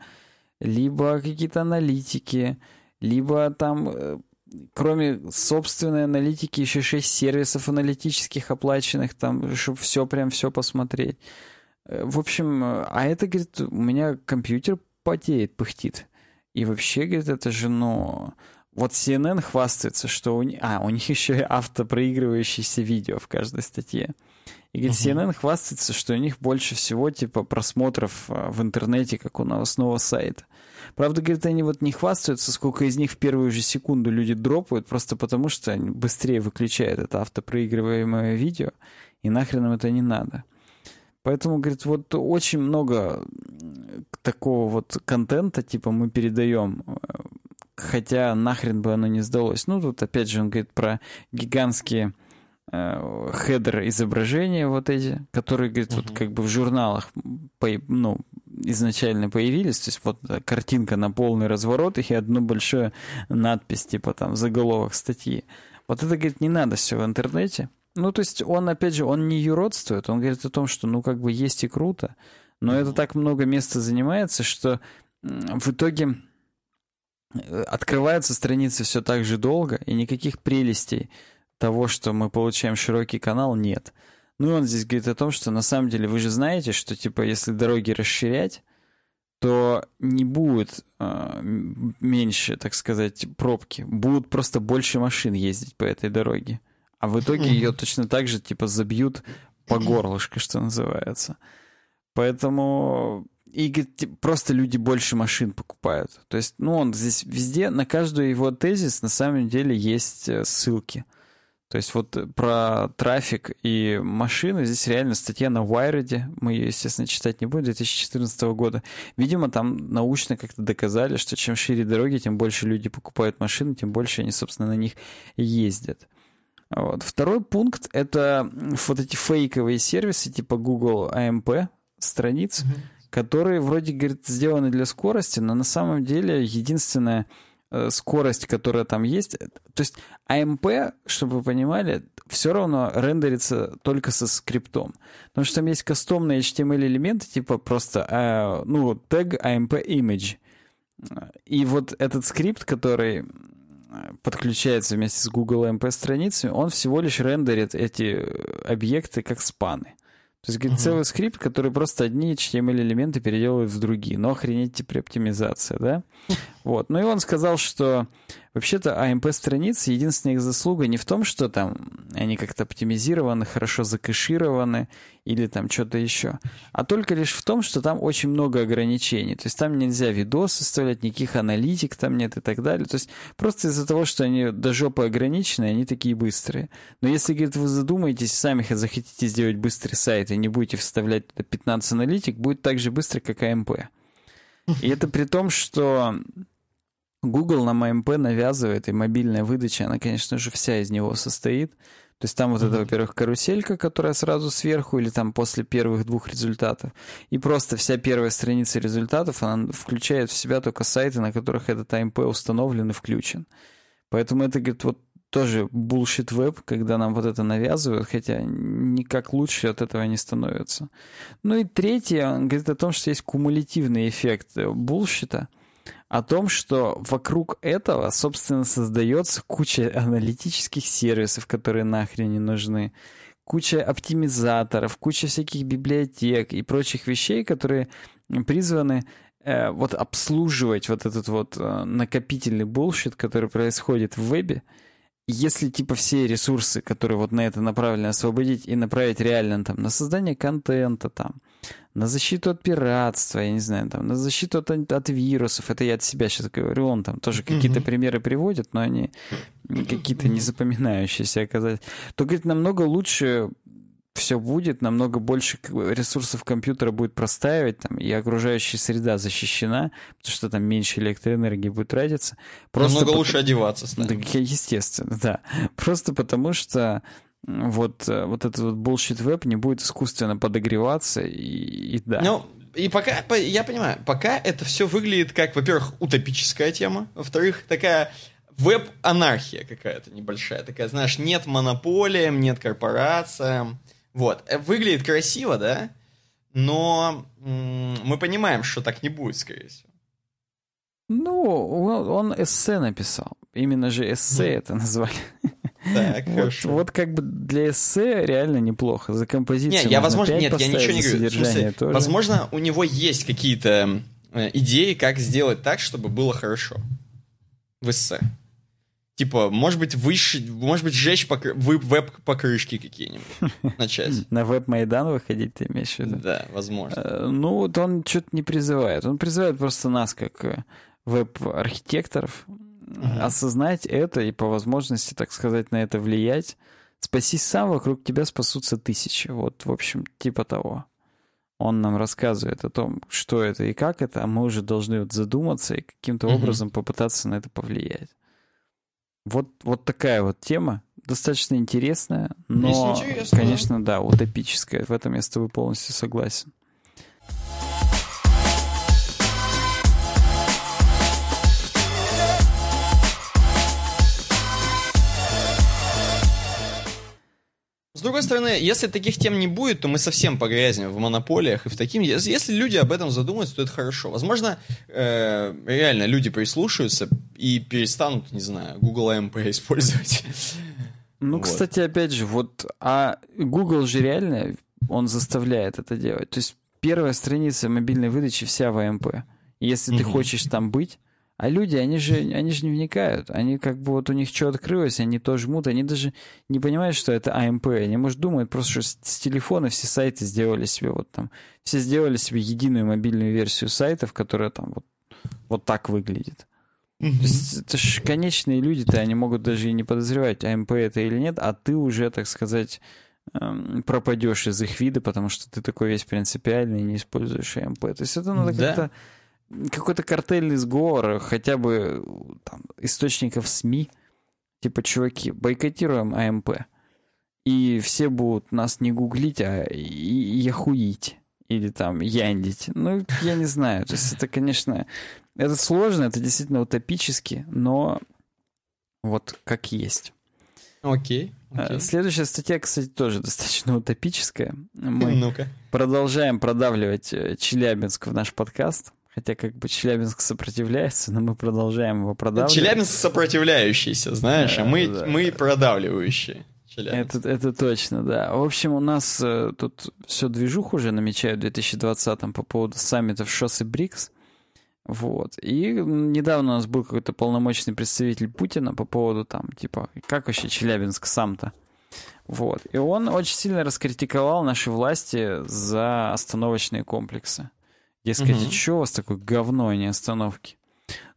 либо какие-то аналитики, либо там, э, кроме собственной аналитики, еще шесть сервисов аналитических оплаченных, там, чтобы все, прям все посмотреть. Э, в общем, а это, говорит, у меня компьютер потеет, пыхтит. И вообще, говорит, это же, ну... Вот CNN хвастается, что у них... А, у них еще и автопроигрывающееся видео в каждой статье. И говорит, uh-huh. CNN хвастается, что у них больше всего, типа, просмотров э, в интернете, как у новостного сайта. Правда, говорит, они вот не хвастаются, сколько из них в первую же секунду люди дропают, просто потому что они быстрее выключают это автопроигрываемое видео, и нахрен им это не надо. Поэтому, говорит, вот очень много такого вот контента, типа, мы передаем, э, хотя нахрен бы оно не сдалось. Ну, тут опять же он говорит про гигантские э, хедер изображения вот эти, которые, говорит, uh-huh. вот как бы в журналах по, ну, изначально появились, то есть вот картинка на полный разворот и одну большую надпись, типа там заголовок статьи. Вот это, говорит, не надо все в интернете. Ну, то есть он, опять же, он не юродствует, он говорит о том, что, ну, как бы есть и круто, но это так много места занимается, что в итоге э, открываются страницы все так же долго, и никаких прелестей того, что мы получаем широкий канал, нет. Ну и он здесь говорит о том, что на самом деле вы же знаете, что типа если дороги расширять, то не будет э, меньше, так сказать, пробки. Будут просто больше машин ездить по этой дороге. А в итоге ее точно так же, типа, забьют по горлышко, что называется. Поэтому и просто люди больше машин покупают. То есть, ну, он здесь везде, на каждую его тезис на самом деле есть э, ссылки. То есть вот про трафик и машины, здесь реально статья на Wired, мы ее, естественно, читать не будем, 2014 года. Видимо, там научно как-то доказали, что чем шире дороги, тем больше люди покупают машины, тем больше они, собственно, на них ездят. Вот. Второй пункт — это вот эти фейковые сервисы типа Google AMP страниц, mm-hmm. которые вроде, говорит, сделаны для скорости, но на самом деле единственная э, скорость, которая там есть... То есть AMP, чтобы вы понимали, все равно рендерится только со скриптом. Потому что там есть кастомные HTML-элементы, типа просто, э, ну, тег AMP image. И вот этот скрипт, который подключается вместе с Google MP страницами, он всего лишь рендерит эти э, объекты как спаны. То есть, говорит, uh-huh. целый скрипт, который просто одни HTML-элементы переделывает в другие. Но охренеть теперь оптимизация, да? Вот. Ну и он сказал, что вообще-то AMP-страницы, единственная их заслуга не в том, что там они как-то оптимизированы, хорошо закэшированы или там что-то еще, а только лишь в том, что там очень много ограничений. То есть там нельзя видос составлять, никаких аналитик там нет и так далее. То есть просто из-за того, что они до жопы ограничены, они такие быстрые. Но если, говорит, вы задумаетесь, сами захотите сделать быстрый сайт и не будете вставлять 15 аналитик, будет так же быстро, как AMP. И это при том, что Google нам AMP навязывает, и мобильная выдача, она, конечно же, вся из него состоит. То есть там вот mm-hmm. это, во-первых, каруселька, которая сразу сверху или там после первых двух результатов. И просто вся первая страница результатов, она включает в себя только сайты, на которых этот AMP установлен и включен. Поэтому это, говорит, вот тоже bullshit веб, когда нам вот это навязывают, хотя никак лучше от этого не становится. Ну и третье, он говорит о том, что есть кумулятивный эффект булщита, о том, что вокруг этого, собственно, создается куча аналитических сервисов, которые нахрен не нужны, куча оптимизаторов, куча всяких библиотек и прочих вещей, которые призваны э, вот обслуживать вот этот вот э, накопительный bullshit, который происходит в вебе, если типа все ресурсы, которые вот на это направлены, освободить и направить реально там на создание контента там, на защиту от пиратства, я не знаю, там, на защиту от, от вирусов, это я от себя сейчас говорю, он там тоже какие-то примеры приводит, но они какие-то незапоминающиеся оказались, то, говорит, намного лучше все будет, намного больше ресурсов компьютера будет простаивать, там, и окружающая среда защищена, потому что там меньше электроэнергии будет тратиться. Просто намного по... лучше одеваться. Да, естественно, да. Просто потому что вот, э, вот этот вот bullshit веб не будет искусственно подогреваться, и, и да. Ну, и пока, я понимаю, пока это все выглядит как, во-первых, утопическая тема, во-вторых, такая веб-анархия какая-то небольшая, такая, знаешь, нет монополиям, нет корпорациям, вот. Э, выглядит красиво, да? Но мы понимаем, что так не будет, скорее всего. Ну, он эссе написал. Именно же эссе mm. это назвали. Так, вот, вот как бы для эссе реально неплохо. За композицию Нет, я, возможно, нет, я ничего не говорю. Смысле. Возможно, у него есть какие-то э, идеи, как сделать так, чтобы было хорошо в эссе. Типа, может быть, выше, может быть, сжечь покры... веб-покрышки какие-нибудь начать. На веб-майдан выходить, ты имеешь в виду? Да, возможно. Э, ну, вот он что-то не призывает. Он призывает просто нас, как э, веб-архитекторов, uh-huh. осознать это и по возможности, так сказать, на это влиять. Спасись сам, вокруг тебя спасутся тысячи. Вот, в общем, типа того. Он нам рассказывает о том, что это и как это, а мы уже должны вот задуматься и каким-то uh-huh. образом попытаться на это повлиять. Вот, вот такая вот тема. Достаточно интересная, но, конечно, да, утопическая. В этом я с тобой полностью согласен. С другой стороны, если таких тем не будет, то мы совсем погрязнем в монополиях и в таким. Если люди об этом задумаются, то это хорошо. Возможно, э, реально люди прислушаются и перестанут, не знаю, Google AMP использовать. Ну, вот. кстати, опять же, вот, а Google же реально, он заставляет это делать. То есть первая страница мобильной выдачи вся в AMP. Если угу. ты хочешь там быть, а люди, они же, они же не вникают. Они как бы вот у них что открылось, они то жмут, они даже не понимают, что это AMP. Они, может, думают просто, что с, телефона все сайты сделали себе вот там, все сделали себе единую мобильную версию сайтов, которая там вот, вот так выглядит. Mm-hmm. То есть это же конечные люди-то, они могут даже и не подозревать, AMP это или нет, а ты уже, так сказать, эм, пропадешь из их вида, потому что ты такой весь принципиальный и не используешь AMP. То есть это надо да. как-то какой-то картельный сговор, хотя бы там, источников СМИ, типа, чуваки, бойкотируем АМП. И все будут нас не гуглить, а яхуить. Или там яндить. Ну, я не знаю. То есть это, конечно, это сложно, это действительно утопически, но вот как есть. Окей. Okay, okay. Следующая статья, кстати, тоже достаточно утопическая. Мы ну продолжаем продавливать э, Челябинск в наш подкаст. Хотя как бы Челябинск сопротивляется, но мы продолжаем его продавливать. Челябинск сопротивляющийся, знаешь, а мы, да. мы продавливающие. Это, это точно, да. В общем, у нас э, тут все движух уже намечают в 2020 по поводу саммитов ШОС и БРИКС. Вот. И недавно у нас был какой-то полномочный представитель Путина по поводу там, типа, как вообще Челябинск сам-то? Вот. И он очень сильно раскритиковал наши власти за остановочные комплексы. Дескать, угу. что у вас такое говно, а не остановки?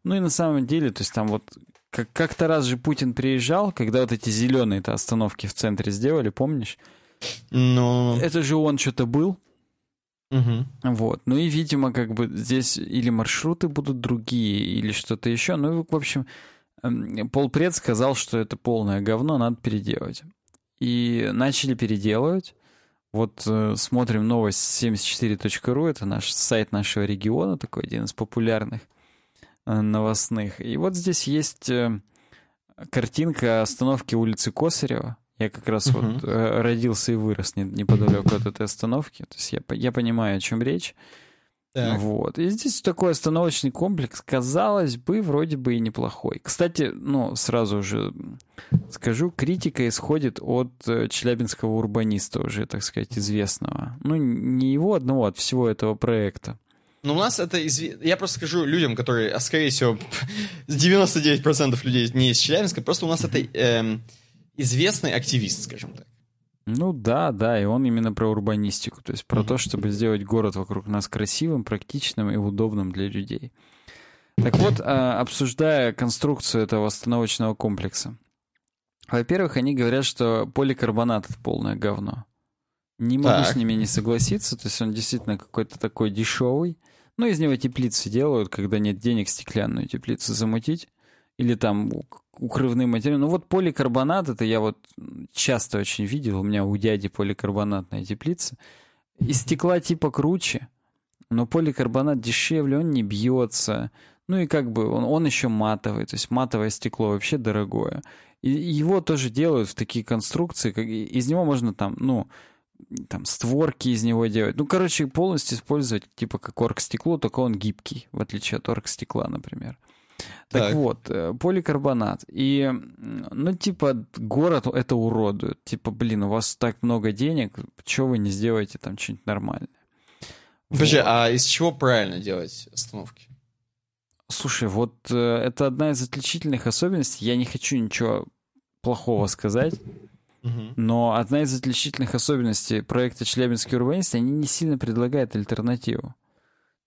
Ну и на самом деле, то есть там вот как- как-то раз же Путин приезжал, когда вот эти зеленые-то остановки в центре сделали, помнишь? Ну... Это же он что-то был. Угу. Вот. Ну и, видимо, как бы здесь или маршруты будут другие, или что-то еще. Ну, в общем, эм, полпред сказал, что это полное говно, надо переделать. И начали переделывать. Вот э, смотрим новость 74.ru, это наш сайт нашего региона, такой один из популярных э, новостных. И вот здесь есть э, картинка остановки улицы Косарева. Я как раз uh-huh. вот э, родился и вырос неподалеку от этой остановки. То есть я, я понимаю, о чем речь. Так. Вот. И здесь такой остановочный комплекс, казалось бы, вроде бы и неплохой. Кстати, ну, сразу уже скажу, критика исходит от э, челябинского урбаниста уже, так сказать, известного. Ну, не его одного, от всего этого проекта. Ну, у нас это... Изв... Я просто скажу людям, которые, а скорее всего, 99% людей не из Челябинска, просто у нас это эм, известный активист, скажем так. Ну да, да, и он именно про урбанистику, то есть про mm-hmm. то, чтобы сделать город вокруг нас красивым, практичным и удобным для людей. Так вот, а, обсуждая конструкцию этого остановочного комплекса. Во-первых, они говорят, что поликарбонат — это полное говно. Не могу так. с ними не согласиться, то есть он действительно какой-то такой дешевый. Ну, из него теплицы делают, когда нет денег стеклянную теплицу замутить. Или там укрывные материалы. Ну вот поликарбонат, это я вот часто очень видел, у меня у дяди поликарбонатная теплица. Из стекла типа круче, но поликарбонат дешевле, он не бьется. Ну и как бы он, он еще матовый, то есть матовое стекло вообще дорогое. И его тоже делают в такие конструкции, как из него можно там, ну, там створки из него делать. Ну, короче, полностью использовать типа как оргстекло, только он гибкий, в отличие от оргстекла, например. Так, Так. вот, э, поликарбонат. И, ну, типа, город это уродует. Типа, блин, у вас так много денег, чего вы не сделаете там что-нибудь нормальное? Подожди, Вот. а из чего правильно делать остановки? Слушай, вот э, это одна из отличительных особенностей. Я не хочу ничего плохого сказать, но одна из отличительных особенностей проекта Челябинский урбанист, они не сильно предлагают альтернативу.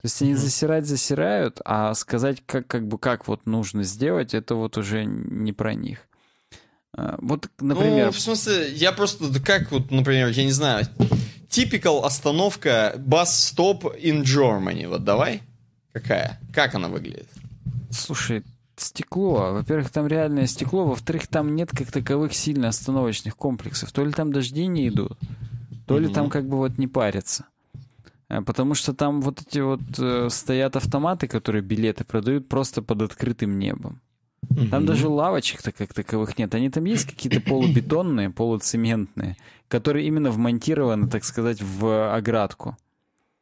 То есть они засирать засирают, а сказать, как, как бы как вот нужно сделать, это вот уже не про них. А, Вот, например, Ну, в смысле, я просто, как вот, например, я не знаю, typical остановка bus stop in Germany, вот давай, какая? Как она выглядит? слушай, стекло. Во-первых, там реальное стекло, во-вторых, там нет как таковых сильно остановочных комплексов. То ли там дожди не идут, то ли Мгм. там как бы вот не парятся. Э, Потому что там вот эти вот э, стоят автоматы, которые билеты продают просто под открытым небом. Там Мгм. даже лавочек-то как таковых нет. Они там есть какие-то полубетонные, полуцементные, которые именно вмонтированы, так сказать, в оградку.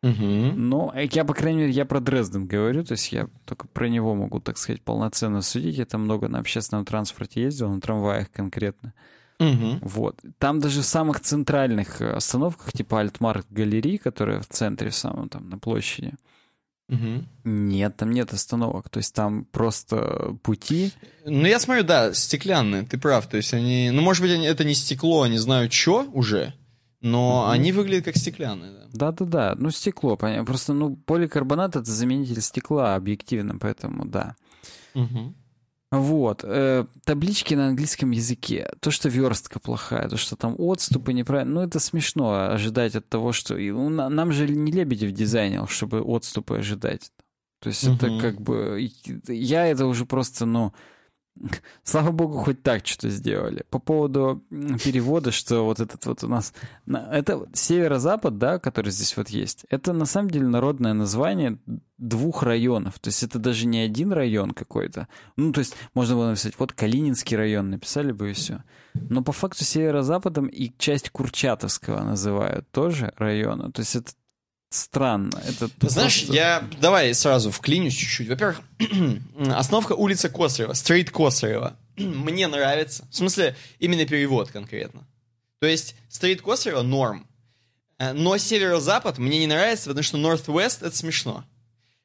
Мгм. Но я, по крайней мере, я про Дрезден говорю, то есть я только про него могу, так сказать, полноценно судить. Я там много на общественном транспорте ездил, на трамваях конкретно. Мгм. Вот. Там даже в самых центральных э, остановках, типа Альтмарк Галерей, которая в центре самом там на площади, Мгм. нет, там нет остановок. То есть там просто пути. Ну, я смотрю, да, стеклянные, ты прав. То есть они, ну, может быть, они, это не стекло, не знаю, что уже, но Мгм. они выглядят как стеклянные, да. Да-да-да, ну стекло, понятно. Просто, ну, поликарбонат — это заменитель стекла объективно, поэтому да. Мгм. Вот. э, таблички на английском языке. То, что верстка плохая, то, что там отступы неправильно. Ну, это смешно ожидать от того, что... и, ну, на- нам же не Лебедев дизайнил, чтобы отступы ожидать. То есть это Мгм. как бы... Я это уже просто, ну... Слава богу, хоть так что-то сделали. По поводу перевода, что вот этот вот у нас... на- Это северо-запад, да, который здесь вот есть. Это на самом деле народное название двух районов. То есть это даже не один район какой-то. Ну, то есть можно было написать, вот Калининский район, написали бы и все. Но по факту северо-западом и часть Курчатовского называют тоже района. То есть это странно. Это Знаешь, просто- я давай сразу вклинюсь чуть-чуть. Во-первых, остановка улица Косарева, стрит Косарева. Мне нравится. В смысле, именно перевод конкретно. То есть, стрит Косарева норм. Э, Но северо-запад мне не нравится, потому что Northwest это смешно.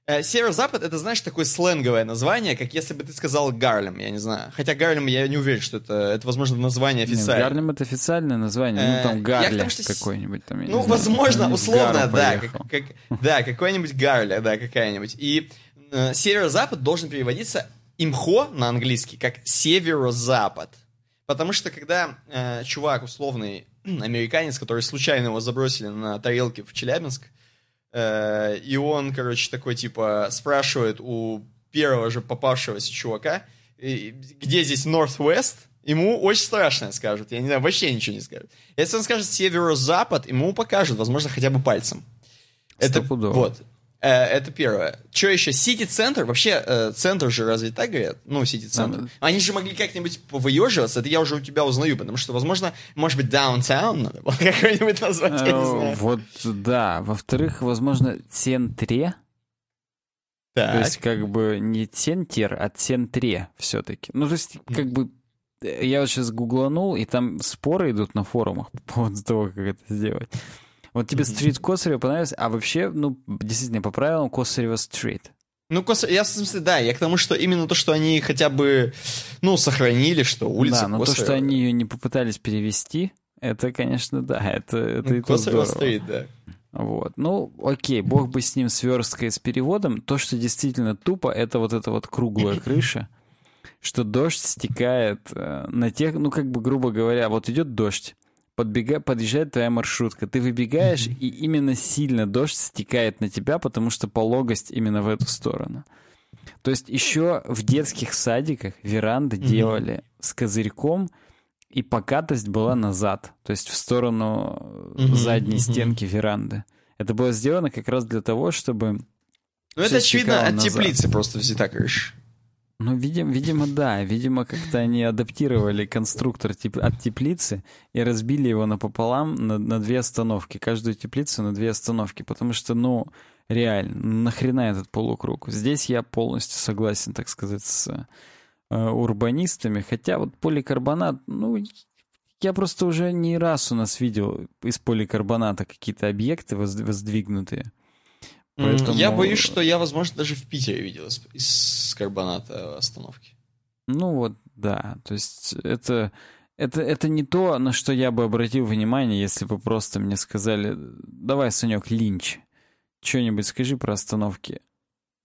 Э, Северо-запад это, знаешь, такое сленговое название, как если бы ты сказал Гарлем, я не знаю. Хотя Гарлем я не уверен, что это, это возможно, название Нет, официальное. Гарлем это официальное название. Э, ну, там к Гарли тому, что какой-нибудь там. Ну, знаю. возможно, условно, да, поехал. как, как- да, какой-нибудь Гарля, да, какая-нибудь. И э, северо-запад должен переводиться имхо на английский как северо-запад. Потому что когда э, чувак условный американец, который случайно его забросили на тарелке в Челябинск, э, и он, короче, такой типа спрашивает у первого же попавшегося чувака, где здесь Northwest, ему очень страшно скажут. Я не знаю, вообще ничего не скажут. Если он скажет северо-запад, ему покажут, возможно, хотя бы пальцем. Это Стопудово. вот. Э, Это первое. Что еще? Сити-центр? Вообще, э, центр же разве так говорят? Ну, сити-центр. Да. Они же могли как-нибудь повыеживаться. Это я уже у тебя узнаю, потому что, возможно, может быть, downtown надо было какой-нибудь назвать, я не Э, знаю. Вот, да. Во-вторых, возможно, центре. То Так. есть, как бы не центр, а центре все-таки. Ну, то есть, как бы я вот сейчас гугланул, и там споры идут на форумах по поводу того, как это сделать. Вот тебе стрит Косарева понравился, а вообще, ну, действительно, по правилам Косарева стрит. Ну, кос- я в смысле, да, я к тому, что именно то, что они хотя бы, ну, сохранили, что улица да, но то, Косарева. что они ее не попытались перевести, это, конечно, да, это, это и Ну, то Косарева здорово. стоит, да. Вот. Ну, окей, бог бы с ним с версткой, с переводом. То, что действительно тупо, это вот эта вот круглая крыша, что дождь стекает э, на тех, ну, как бы, грубо говоря, вот идет дождь, подбега, подъезжает твоя маршрутка, ты выбегаешь, и именно сильно дождь стекает на тебя, потому что пологость именно в эту сторону. То есть еще в детских садиках веранды делали с козырьком, и покатость была назад, то есть в сторону э, задней стенки веранды. Это было сделано как раз для того, чтобы... Ну, это, очевидно, от назад. теплицы просто взята крыша. Ну, видим, видимо, да. Видимо, как-то они адаптировали конструктор тип- от теплицы и разбили его напополам на, на две остановки. Каждую теплицу на две остановки. Потому что, ну, Реально, нахрена этот полукруг? Здесь я полностью согласен, так сказать, с э, урбанистами. Хотя вот поликарбонат, ну, я просто уже не раз у нас видел из поликарбоната какие-то объекты воздвигнутые. Поэтому... Я боюсь, что я, возможно, даже в Питере видел из, из карбоната остановки. Ну вот, да. То есть это, это, это не то, на что я бы обратил внимание, если бы просто мне сказали, давай, Санек, линч, что-нибудь скажи про остановки.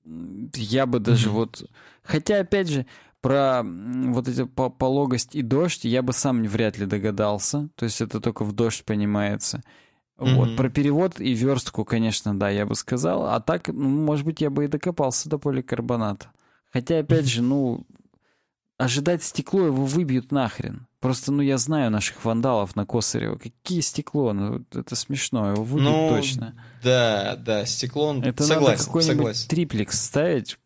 Я бы даже mm-hmm. вот... Хотя, опять же, про вот эти пологость и дождь я бы сам вряд ли догадался. То есть это только в дождь понимается. Mm-hmm. Вот, про перевод и верстку, конечно, да, я бы сказал. А так, ну, может быть, я бы и докопался до поликарбоната. Хотя, опять же, ну, ожидать стекло его выбьют нахрен. Просто, ну, я знаю наших вандалов на Косарево. Какие стекло? Ну, это смешно, его выбьют ну, точно. Да, да, стекло, он... Это согласен, надо какой-нибудь согласен. триплекс ставить,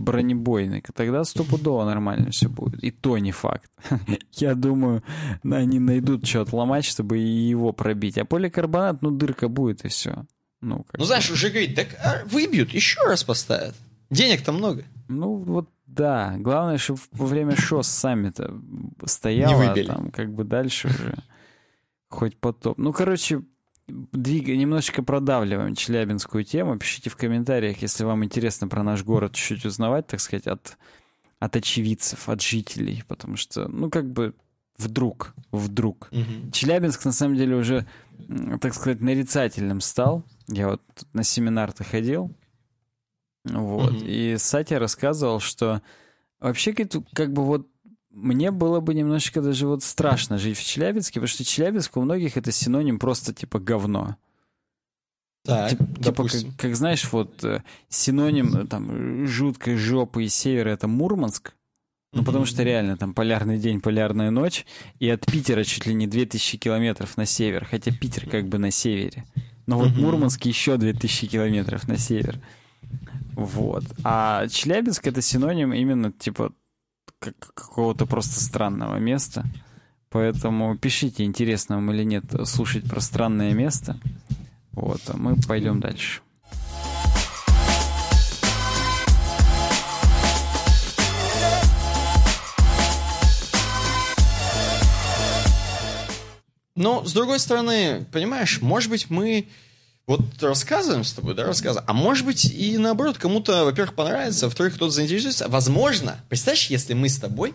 бронебойный, тогда стопудово нормально все будет. И то не факт. Я думаю, они найдут что отломать, чтобы его пробить. А поликарбонат, ну, дырка будет, и все. Ну, ну знаешь, уже говорить, так а, выбьют, еще раз поставят. Денег-то много. Ну, вот да. Главное, чтобы во время шо сами-то стояло, а там как бы дальше уже хоть потоп. Ну, короче, двигаем, немножечко продавливаем челябинскую тему. Пишите в комментариях, если вам интересно про наш город чуть-чуть узнавать, так сказать, от, от очевидцев, от жителей. Потому что, ну, как бы вдруг, вдруг. Угу. Челябинск, на самом деле, уже, так сказать, нарицательным стал. Я вот на семинар-то ходил. Вот. Угу. И Сатя рассказывал, что вообще как бы вот мне было бы немножечко даже вот страшно жить в Челябинске, потому что Челябинск у многих это синоним просто типа говно. Так, Тип, типа, как, как знаешь, вот э, синоним э, там жуткой жопы и севера это Мурманск. Ну, mm-hmm. потому что реально там полярный день, полярная ночь, и от Питера чуть ли не 2000 километров на север, хотя Питер как бы на севере. Но вот mm-hmm. Мурманск еще 2000 километров на север. Вот. А Челябинск это синоним именно типа какого-то просто странного места. Поэтому пишите, интересно вам или нет слушать про странное место. Вот, а мы пойдем дальше. Но, с другой стороны, понимаешь, может быть, мы вот рассказываем с тобой, да, рассказываем. А может быть и наоборот, кому-то, во-первых, понравится, во-вторых, кто-то заинтересуется. Возможно, представляешь, если мы с тобой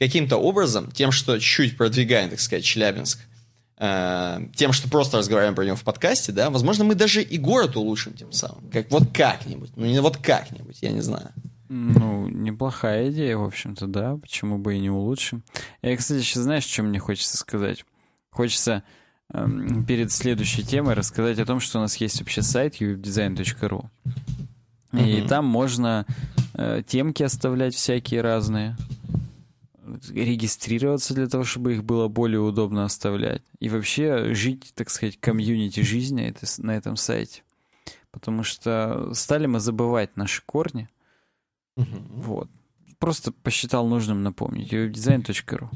каким-то образом, тем, что чуть продвигаем, так сказать, Челябинск, э, тем, что просто разговариваем про него в подкасте, да, возможно, мы даже и город улучшим тем самым. Как, вот как-нибудь. Ну, не вот как-нибудь, я не знаю. Ну, неплохая идея, в общем-то, да. Почему бы и не улучшим. Я, кстати, сейчас знаешь, что мне хочется сказать? Хочется перед следующей темой рассказать о том, что у нас есть вообще сайт uwebdesign.ru. Mm-hmm. И там можно э, темки оставлять всякие разные, регистрироваться для того, чтобы их было более удобно оставлять. И вообще жить, так сказать, комьюнити жизни это, на этом сайте. Потому что стали мы забывать наши корни. Mm-hmm. Вот. Просто посчитал нужным напомнить. uwebdesign.ru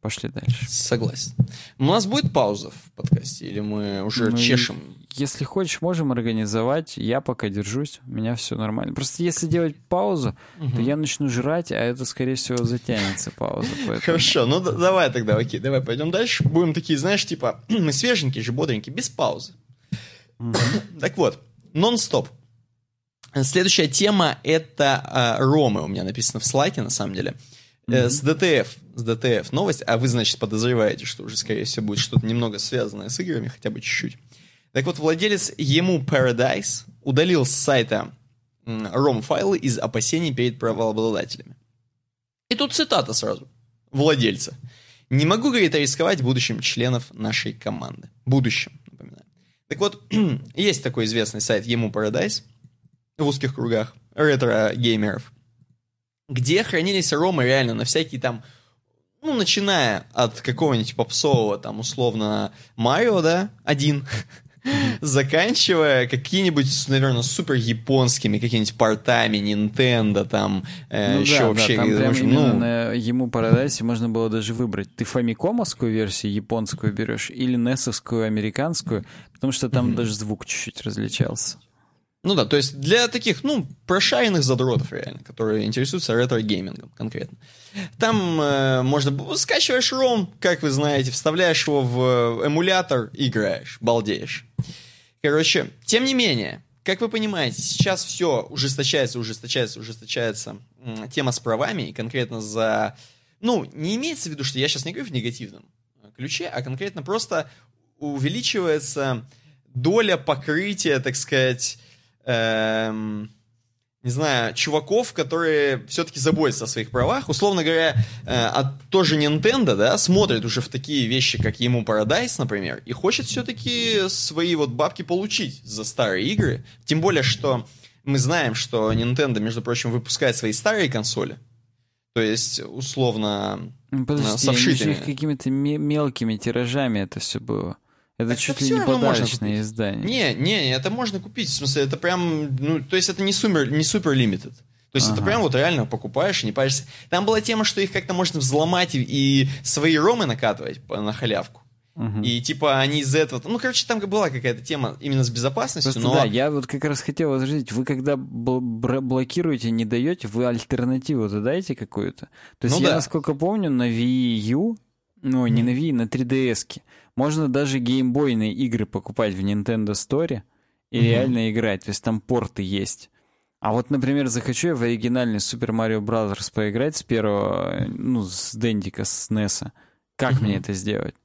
Пошли дальше. Согласен. У нас будет пауза в подкасте, или мы уже ну, чешем? Если хочешь, можем организовать. Я пока держусь, у меня все нормально. Просто если делать паузу, угу. то я начну жрать, а это, скорее всего, затянется пауза. Поэтому... Хорошо, ну давай тогда, окей, давай пойдем дальше. Будем такие, знаешь, типа, мы свеженькие же, бодренькие, без паузы. Угу. Так вот, нон-стоп. Следующая тема — это э, ROM ы. У меня написано в слайде, на самом деле. Mm-hmm. С ДТФ, с ДТФ новость, а вы, значит, подозреваете, что уже, скорее всего, будет что-то немного связанное с играми, хотя бы чуть-чуть. Так вот, владелец Emu Paradise удалил с сайта ROM-файлы из опасений перед правообладателями. И тут цитата сразу. Владельца. «Не могу, говорит, рисковать будущим членов нашей команды». Будущим, напоминаю. Так вот, есть такой известный сайт Ему Paradise в узких кругах ретро-геймеров – где хранились ромы реально на всякие там, ну, начиная от какого-нибудь попсового, там, условно, Марио, да, один, заканчивая какими-нибудь, наверное, супер японскими какими-нибудь портами Nintendo, там, э, ну, еще да, вообще... Да, там прям общем, ну... на ему Paradise можно было даже выбрать. Ты фамикомовскую версию японскую берешь или несовскую американскую, потому что там mm-hmm. даже звук чуть-чуть различался. Ну да, то есть для таких, ну, прошаренных задротов реально, которые интересуются ретро-геймингом конкретно. Там э, можно... Скачиваешь ROM, как вы знаете, вставляешь его в эмулятор, играешь, балдеешь. Короче, тем не менее, как вы понимаете, сейчас все ужесточается, ужесточается, ужесточается тема с правами, и конкретно за... Ну, не имеется в виду, что я сейчас не говорю в негативном ключе, а конкретно просто увеличивается доля покрытия, так сказать, эм, не знаю, чуваков, которые все-таки заботятся о своих правах. Условно говоря, э, а тоже Nintendo, да, смотрит уже в такие вещи, как ему Paradise, например, и хочет все-таки свои вот бабки получить за старые игры. Тем более, что мы знаем, что Nintendo, между прочим, выпускает свои старые консоли. То есть, условно, Подожди, со вшитыми. какими-то мелкими тиражами это все было. Это так чуть ли не подарочное издание. Не, не, это можно купить. В смысле, это прям, ну, то есть это не супер, не супер лимитед. То есть ага. это прям вот реально покупаешь и не паришься. Там была тема, что их как-то можно взломать и, и свои ромы накатывать на халявку. Угу. И типа они из этого... Ну, короче, там была какая-то тема именно с безопасностью, Просто, но... Да, я вот как раз хотел возразить, вы когда блокируете, не даете, вы альтернативу-то даете какую-то? То есть ну, я, да. насколько помню, на Wii U, ну, не на Wii, на 3DS, можно даже геймбойные игры покупать в Nintendo Store и mm-hmm. реально играть. То есть там порты есть. А вот, например, захочу я в оригинальный Super Mario Bros. поиграть с первого, ну, с Дендика, с NES. Как mm-hmm. мне это сделать?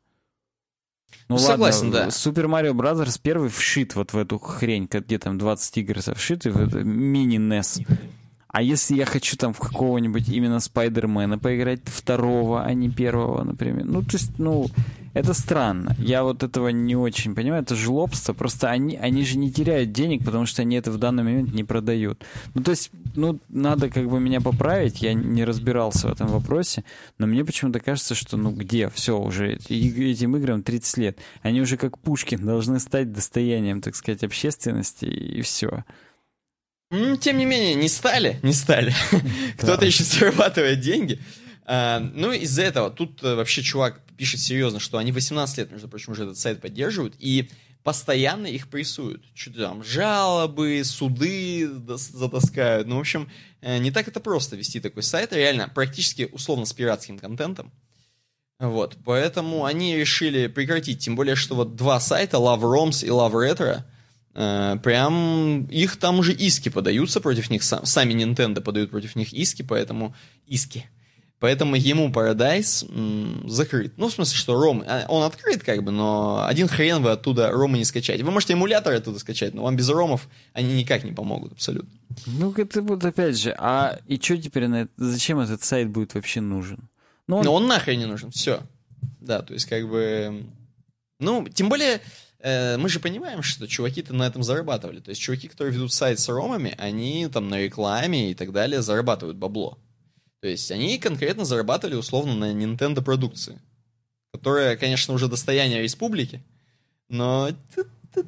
Ну, ну Согласен, ладно, да. Super Mario Bros. первый вшит вот в эту хрень, где там 20 игр вшиты, в эту мини-NES. А если я хочу там в какого-нибудь именно Спайдермена поиграть второго, а не первого, например? Ну, то есть, ну, это странно. Я вот этого не очень понимаю. Это жлобство. Просто они, они же не теряют денег, потому что они это в данный момент не продают. Ну, то есть, ну, надо как бы меня поправить. Я не разбирался в этом вопросе. Но мне почему-то кажется, что, ну, где? Все, уже этим играм 30 лет. Они уже как Пушкин должны стать достоянием, так сказать, общественности и все. Тем не менее, не стали, не стали. Кто-то еще зарабатывает деньги. А, ну, из-за этого тут э, вообще чувак пишет серьезно, что они 18 лет, между прочим, уже этот сайт поддерживают, и постоянно их прессуют. Что-то там жалобы, суды затаскают. Ну, в общем, э, не так это просто вести такой сайт, реально, практически условно с пиратским контентом. Вот, поэтому они решили прекратить, тем более, что вот два сайта, Love Roms и Love Retro, Э, прям их там уже иски подаются против них, сами Nintendo подают против них иски, поэтому иски. Поэтому ему Paradise м, закрыт. Ну, в смысле, что ром, а, он открыт как бы, но один хрен вы оттуда ромы не скачаете. Вы можете эмуляторы оттуда скачать, но вам без ромов они никак не помогут абсолютно. Ну, это вот опять же, а и что теперь на это, зачем этот сайт будет вообще нужен? Ну, он... Но он нахрен не нужен, все. Да, то есть как бы... Ну, тем более, Э, мы же понимаем, что чуваки-то на этом зарабатывали. То есть чуваки, которые ведут сайт с ромами, они там на рекламе и так далее зарабатывают бабло. То есть они конкретно зарабатывали условно на Nintendo продукции, которая, конечно, уже достояние республики, но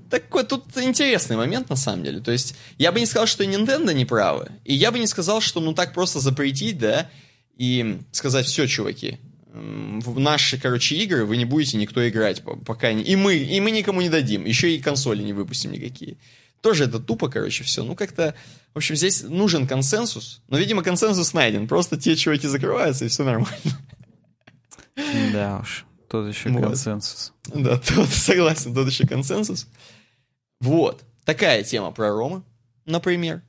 такой тут интересный момент на самом деле. То есть я бы не сказал, что Nintendo не правы, и я бы не сказал, что ну так просто запретить, да, и сказать, все, чуваки, в наши, короче, игры вы не будете никто играть, пока не... И мы, и мы никому не дадим. Еще и консоли не выпустим никакие. Тоже это тупо, короче, все. Ну, как-то... В общем, здесь нужен консенсус. Но, видимо, консенсус найден. Просто те чуваки закрываются, и все нормально. Да уж. Тот еще вот. консенсус. Да, тот, согласен, тот еще консенсус. Вот. Такая тема про Рома, например.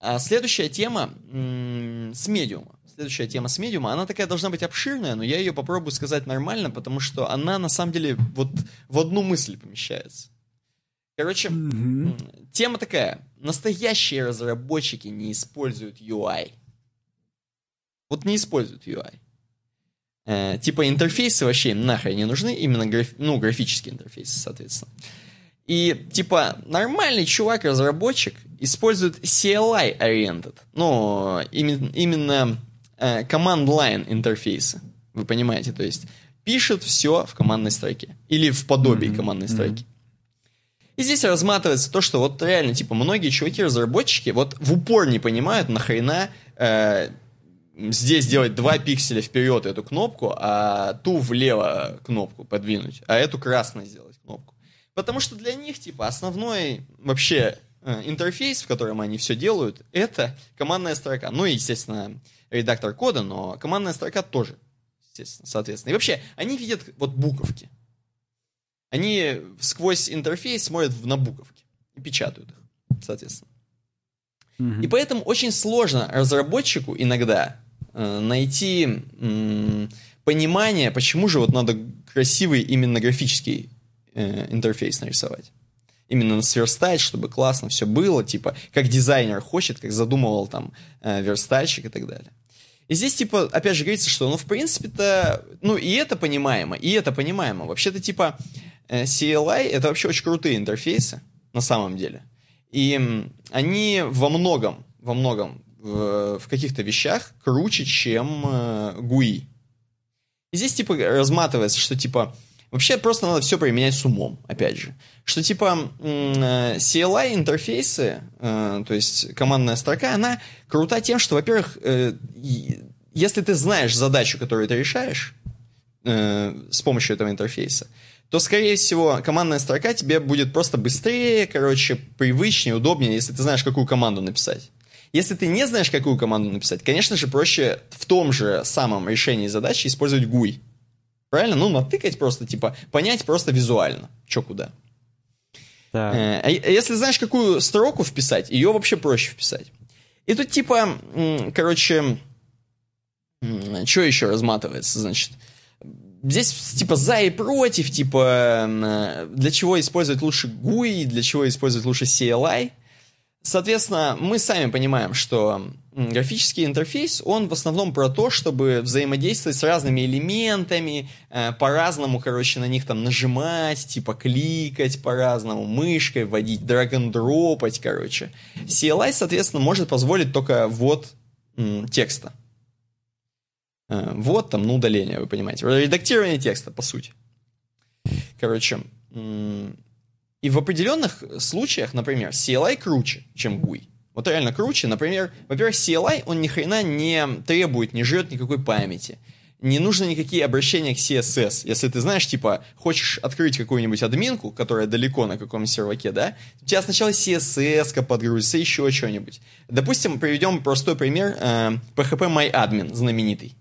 А следующая тема м- с медиума следующая тема с медиума, она такая должна быть обширная, но я ее попробую сказать нормально, потому что она на самом деле вот в одну мысль помещается. Короче, mm-hmm. тема такая. Настоящие разработчики не используют UI. Вот не используют UI. Э, типа интерфейсы вообще им нахрен не нужны, именно граф, ну, графические интерфейсы, соответственно. И, типа, нормальный чувак-разработчик использует CLI-oriented. Ну, именно, именно э, command-line интерфейса. Вы понимаете, то есть пишет все в командной строке. Или в подобии mm-hmm. командной строки. И здесь разматывается то, что вот реально, типа, многие чуваки-разработчики вот в упор не понимают, нахрена э, здесь делать два пикселя вперед эту кнопку, а ту влево кнопку подвинуть, а эту красной сделать кнопку. Потому что для них, типа, основной вообще э, интерфейс, в котором они все делают, это командная строка. Ну и, естественно, редактор кода, но командная строка тоже, естественно, соответственно. И вообще, они видят вот буковки. Они сквозь интерфейс смотрят на буковки и печатают их, соответственно. И поэтому очень сложно разработчику иногда э, найти э, понимание, почему же вот надо красивый именно графический э, интерфейс нарисовать. Именно сверстать, чтобы классно все было, типа, как дизайнер хочет, как задумывал там э, верстальщик и так далее. И здесь, типа, опять же говорится, что, ну, в принципе-то, ну, и это понимаемо, и это понимаемо. Вообще-то, типа, э, CLI — это вообще очень крутые интерфейсы, на самом деле. И они во многом, во многом, в, в каких-то вещах круче, чем э, GUI. И здесь, типа, разматывается, что, типа, вообще просто надо все применять с умом, опять же. Что, типа, э, CLI-интерфейсы, э, то есть командная строка, она крута тем, что, во-первых, э, если ты знаешь задачу, которую ты решаешь с помощью этого интерфейса, то, скорее всего, командная строка тебе будет просто быстрее, короче, привычнее, удобнее, если ты знаешь, какую команду написать. Если ты не знаешь, какую команду написать, конечно же, проще в том же самом решении задачи использовать GUI. Правильно? Ну, натыкать просто, типа, понять просто визуально, что куда. Да. Э, а если знаешь, какую строку вписать, ее вообще проще вписать. И тут, типа, короче, что еще разматывается, значит? Здесь, типа, за и против, типа, э, для чего использовать лучше GUI, для чего использовать лучше CLI. Соответственно, мы сами понимаем, что графический интерфейс, он в основном про то, чтобы взаимодействовать с разными элементами, э, по-разному, короче, на них там нажимать, типа кликать по-разному, мышкой вводить, драг-н-дропать, короче. CLI, соответственно, может позволить только м, текста. Э, вот там, ну, удаление, вы понимаете. Редактирование текста, по сути. Короче, и в определенных случаях, например, CLI круче, чем GUI. Вот реально круче. Например, во-первых, CLI, он ни хрена не требует, не жрет никакой памяти. Не нужно никакие обращения к CSS. Если ты знаешь, типа, хочешь открыть какую-нибудь админку, которая далеко на каком-нибудь серваке, да, у тебя сначала CSS подгрузится, еще что-нибудь. Допустим, приведем простой пример. Э, PHP MyAdmin, знаменитый.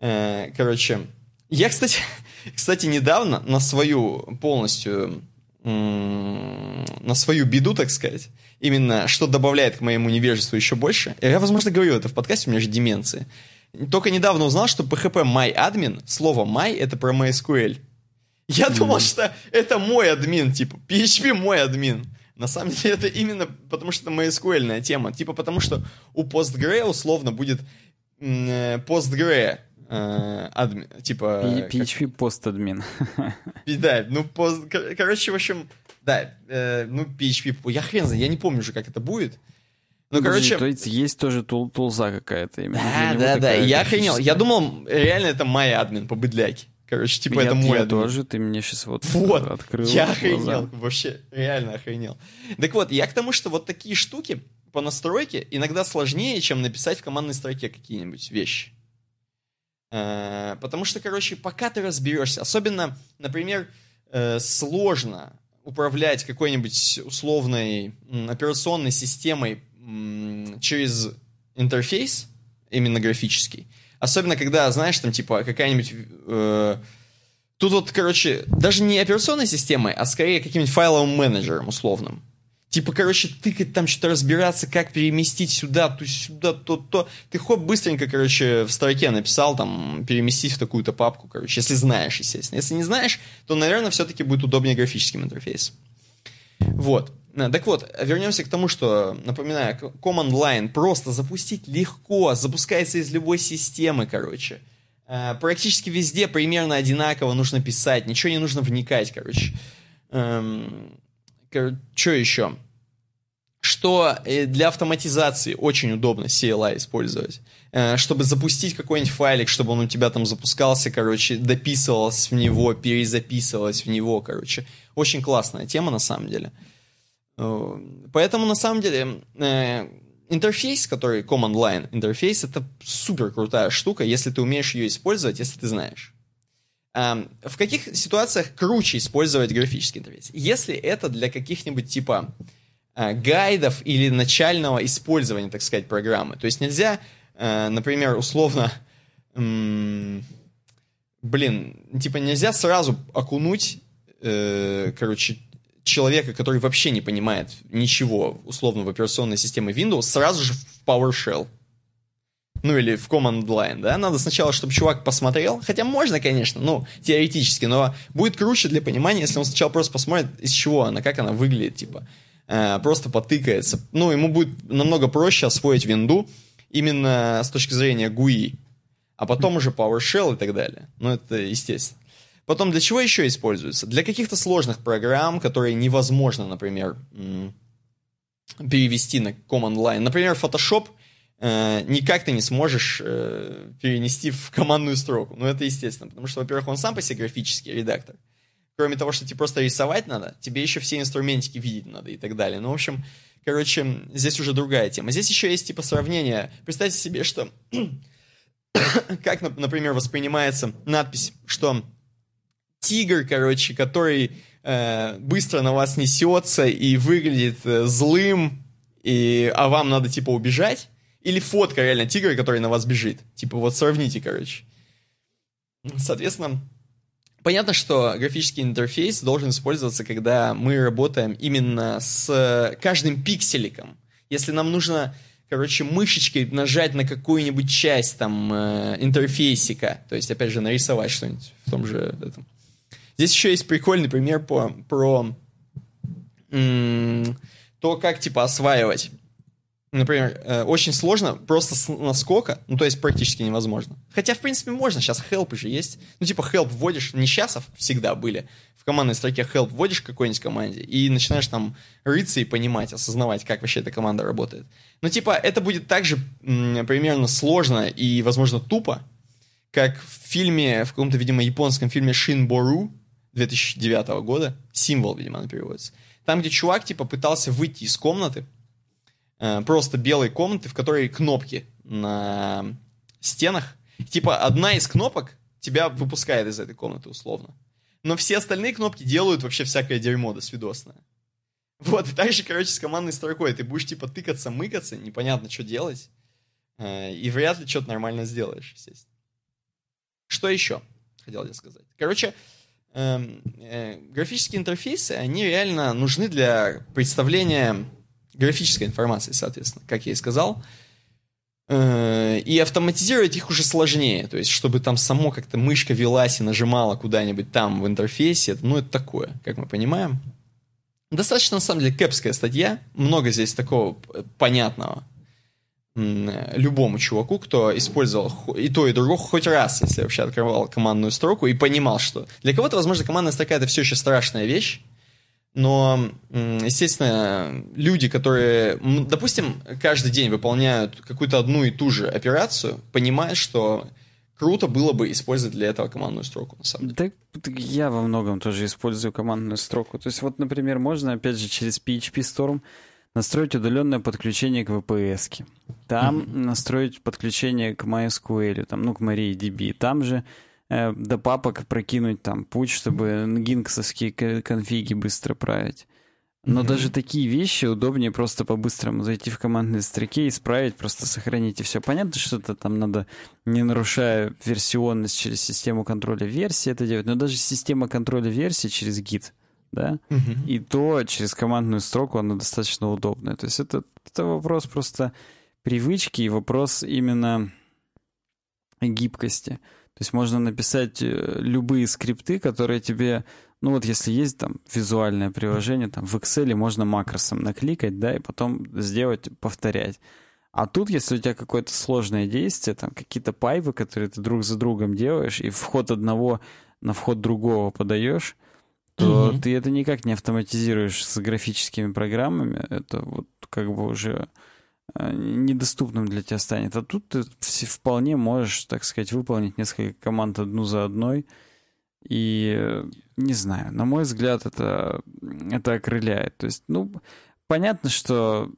Э, короче, я, кстати, кстати, недавно на свою полностью на свою беду, так сказать, именно что добавляет к моему невежеству еще больше. Я, возможно, говорю это в подкасте, у меня же деменция. Только недавно узнал, что PHP MyAdmin, слово my это про MySQL. Я mm думал, что это мой админ, типа, PHP мой админ. На самом деле это именно потому, что это MySQL тема. Типа потому, что у PostgreSQL условно будет э, PostgreSQL э, адми, типа... PHP как... постадмин. Да, ну, пост... короче, в общем, да, э, ну, PHP, я хрен знаю, я не помню уже, как это будет. Ну, короче... То есть есть тоже тул тулза какая-то. Да, да, да, я охренел. Я думал, реально это мой админ по быдляке. Короче, типа я, это мой я админ. тоже, ты мне сейчас вот, вот открыл. Я охренел, глаза. вообще, реально охренел. Так вот, я к тому, что вот такие штуки по настройке иногда сложнее, чем написать в командной строке какие-нибудь вещи. Э, потому что, короче, пока ты разберешься, особенно, например, э, сложно управлять какой-нибудь условной операционной системой через интерфейс, именно графический. Особенно, когда, знаешь, там, типа, какая-нибудь... Э, тут вот, короче, даже не операционной системой, а скорее каким-нибудь файловым менеджером условным. Типа, короче, тыкать там что-то разбираться, как переместить сюда, то сюда, то, то. Ты хоп, быстренько, короче, в строке написал, там, переместить в такую-то папку, короче, если знаешь, естественно. Если не знаешь, то, наверное, все-таки будет удобнее графическим интерфейсом. Вот. Э, так вот, вернемся к тому, что, напоминаю, Command Line просто запустить легко, запускается из любой системы, короче. Э, практически везде примерно одинаково нужно писать, ничего не нужно вникать, короче. Эм, что еще? Что э, для автоматизации очень удобно CLI использовать. Э, чтобы запустить какой-нибудь файлик, чтобы он у тебя там запускался, короче, дописывалось в него, перезаписывалось в него, короче. Очень классная тема на самом деле. Э, поэтому на самом деле интерфейс, который Command Line интерфейс, это супер крутая штука, если ты умеешь ее использовать, если ты знаешь. В каких ситуациях круче использовать графический интерфейс? Если это для каких-нибудь типа гайдов или начального использования, так сказать, программы. То есть нельзя, например, условно, блин, типа нельзя сразу окунуть, короче, человека, который вообще не понимает ничего условно в операционной системе Windows, сразу же в PowerShell. Ну или в Command Line, да? Надо сначала, чтобы чувак посмотрел. Хотя можно, конечно, ну, теоретически, но будет круче для понимания, если он сначала просто посмотрит, из чего она, как она выглядит, типа. Э, просто потыкается. Ну, ему будет намного проще освоить винду именно с точки зрения GUI. А потом уже PowerShell и так далее. Ну, это естественно. Потом для чего еще используется? Для каких-то сложных программ, которые невозможно, например, перевести на Command Line. Например, Photoshop э, никак ты не сможешь э, перенести в командную строку. Ну, это естественно, потому что, во-первых, он сам по себе графический редактор. Кроме того, что тебе просто рисовать надо, тебе еще все инструментики видеть надо и так далее. Ну, в общем, короче, здесь уже другая тема. Здесь еще есть типа сравнение. Представьте себе, что как, например, воспринимается надпись, что тигр, короче, который э, быстро на вас несется и выглядит э, злым, и, а вам надо, типа, убежать. Или фотка реально тигра, который на вас бежит. Типа, вот сравните, короче. Соответственно, понятно, что графический интерфейс должен использоваться, когда мы работаем именно с каждым пикселиком. Если нам нужно, короче, мышечкой нажать на какую-нибудь часть там э, интерфейсика, то есть, опять же, нарисовать что-нибудь в том же этом, Здесь еще есть прикольный пример по, про м- то, как, типа, осваивать. Например, э, очень сложно просто с наскока, ну, то есть практически невозможно. Хотя, в принципе, можно, сейчас help же есть. Ну, типа, help вводишь, не сейчас, а всегда были. В командной строке help вводишь какой-нибудь команде и начинаешь там рыться и понимать, осознавать, как вообще эта команда работает. Но, типа, это будет также примерно сложно и, возможно, тупо, как в фильме, в каком-то, видимо, японском фильме Boru, 2009 года. Символ, видимо, она переводится. Там, где чувак, типа, пытался выйти из комнаты, э, просто белой комнаты, в которой кнопки на стенах. Типа, одна из кнопок тебя выпускает из этой комнаты, условно. Но все остальные кнопки делают вообще всякое дерьмо досвидосное. Вот, и так же, короче, с командной строкой. Ты будешь, типа, тыкаться, мыкаться, непонятно, что делать. Э, и вряд ли что-то нормально сделаешь, естественно. Что еще хотел я сказать? Короче, Эм, э, графические интерфейсы, они реально нужны для представления графической информации, соответственно, как я и сказал. Э, и автоматизировать их уже сложнее. То есть, чтобы там само как-то мышка велась и нажимала куда-нибудь там в интерфейсе, ну, это такое, как мы понимаем. Достаточно, на самом деле, кэпская статья. Много здесь такого понятного любому чуваку, кто использовал и то, и другое хоть раз, если вообще открывал командную строку и понимал, что для кого-то, возможно, командная строка это все еще страшная вещь, но, естественно, люди, которые, допустим, каждый день выполняют какую-то одну и ту же операцию, понимают, что круто было бы использовать для этого командную строку, на самом деле. Да, я во многом тоже использую командную строку. То есть вот, например, можно, опять же, через PHP Storm настроить удаленное подключение к VPS. -ке. Там mm-hmm. настроить подключение к MySQL, там, ну, к MariaDB. Там же до папок прокинуть там путь, чтобы гинксовские конфиги быстро править. Но mm-hmm. даже такие вещи удобнее просто по-быстрому зайти в командные строки, исправить, просто сохранить и все. Понятно, что это там надо, не нарушая версионность через систему контроля версии это делать, но даже система контроля версии через гид — да, угу. и то через командную строку она достаточно удобная. То есть это, это вопрос просто привычки и вопрос именно гибкости. То есть можно написать э, любые скрипты, которые тебе, ну вот если есть там визуальное приложение, там в Excel можно макросом накликать, да, и потом сделать, повторять. А тут, если у тебя какое-то сложное действие, там какие-то пайвы, которые ты друг за другом делаешь, и вход одного на вход другого подаешь, то угу. ты это никак не автоматизируешь с графическими программами. Это вот как бы уже недоступным для тебя станет. А тут ты вполне можешь, так сказать, выполнить несколько команд одну за одной. И не знаю, на мой взгляд, это, это окрыляет. То есть, ну, понятно, что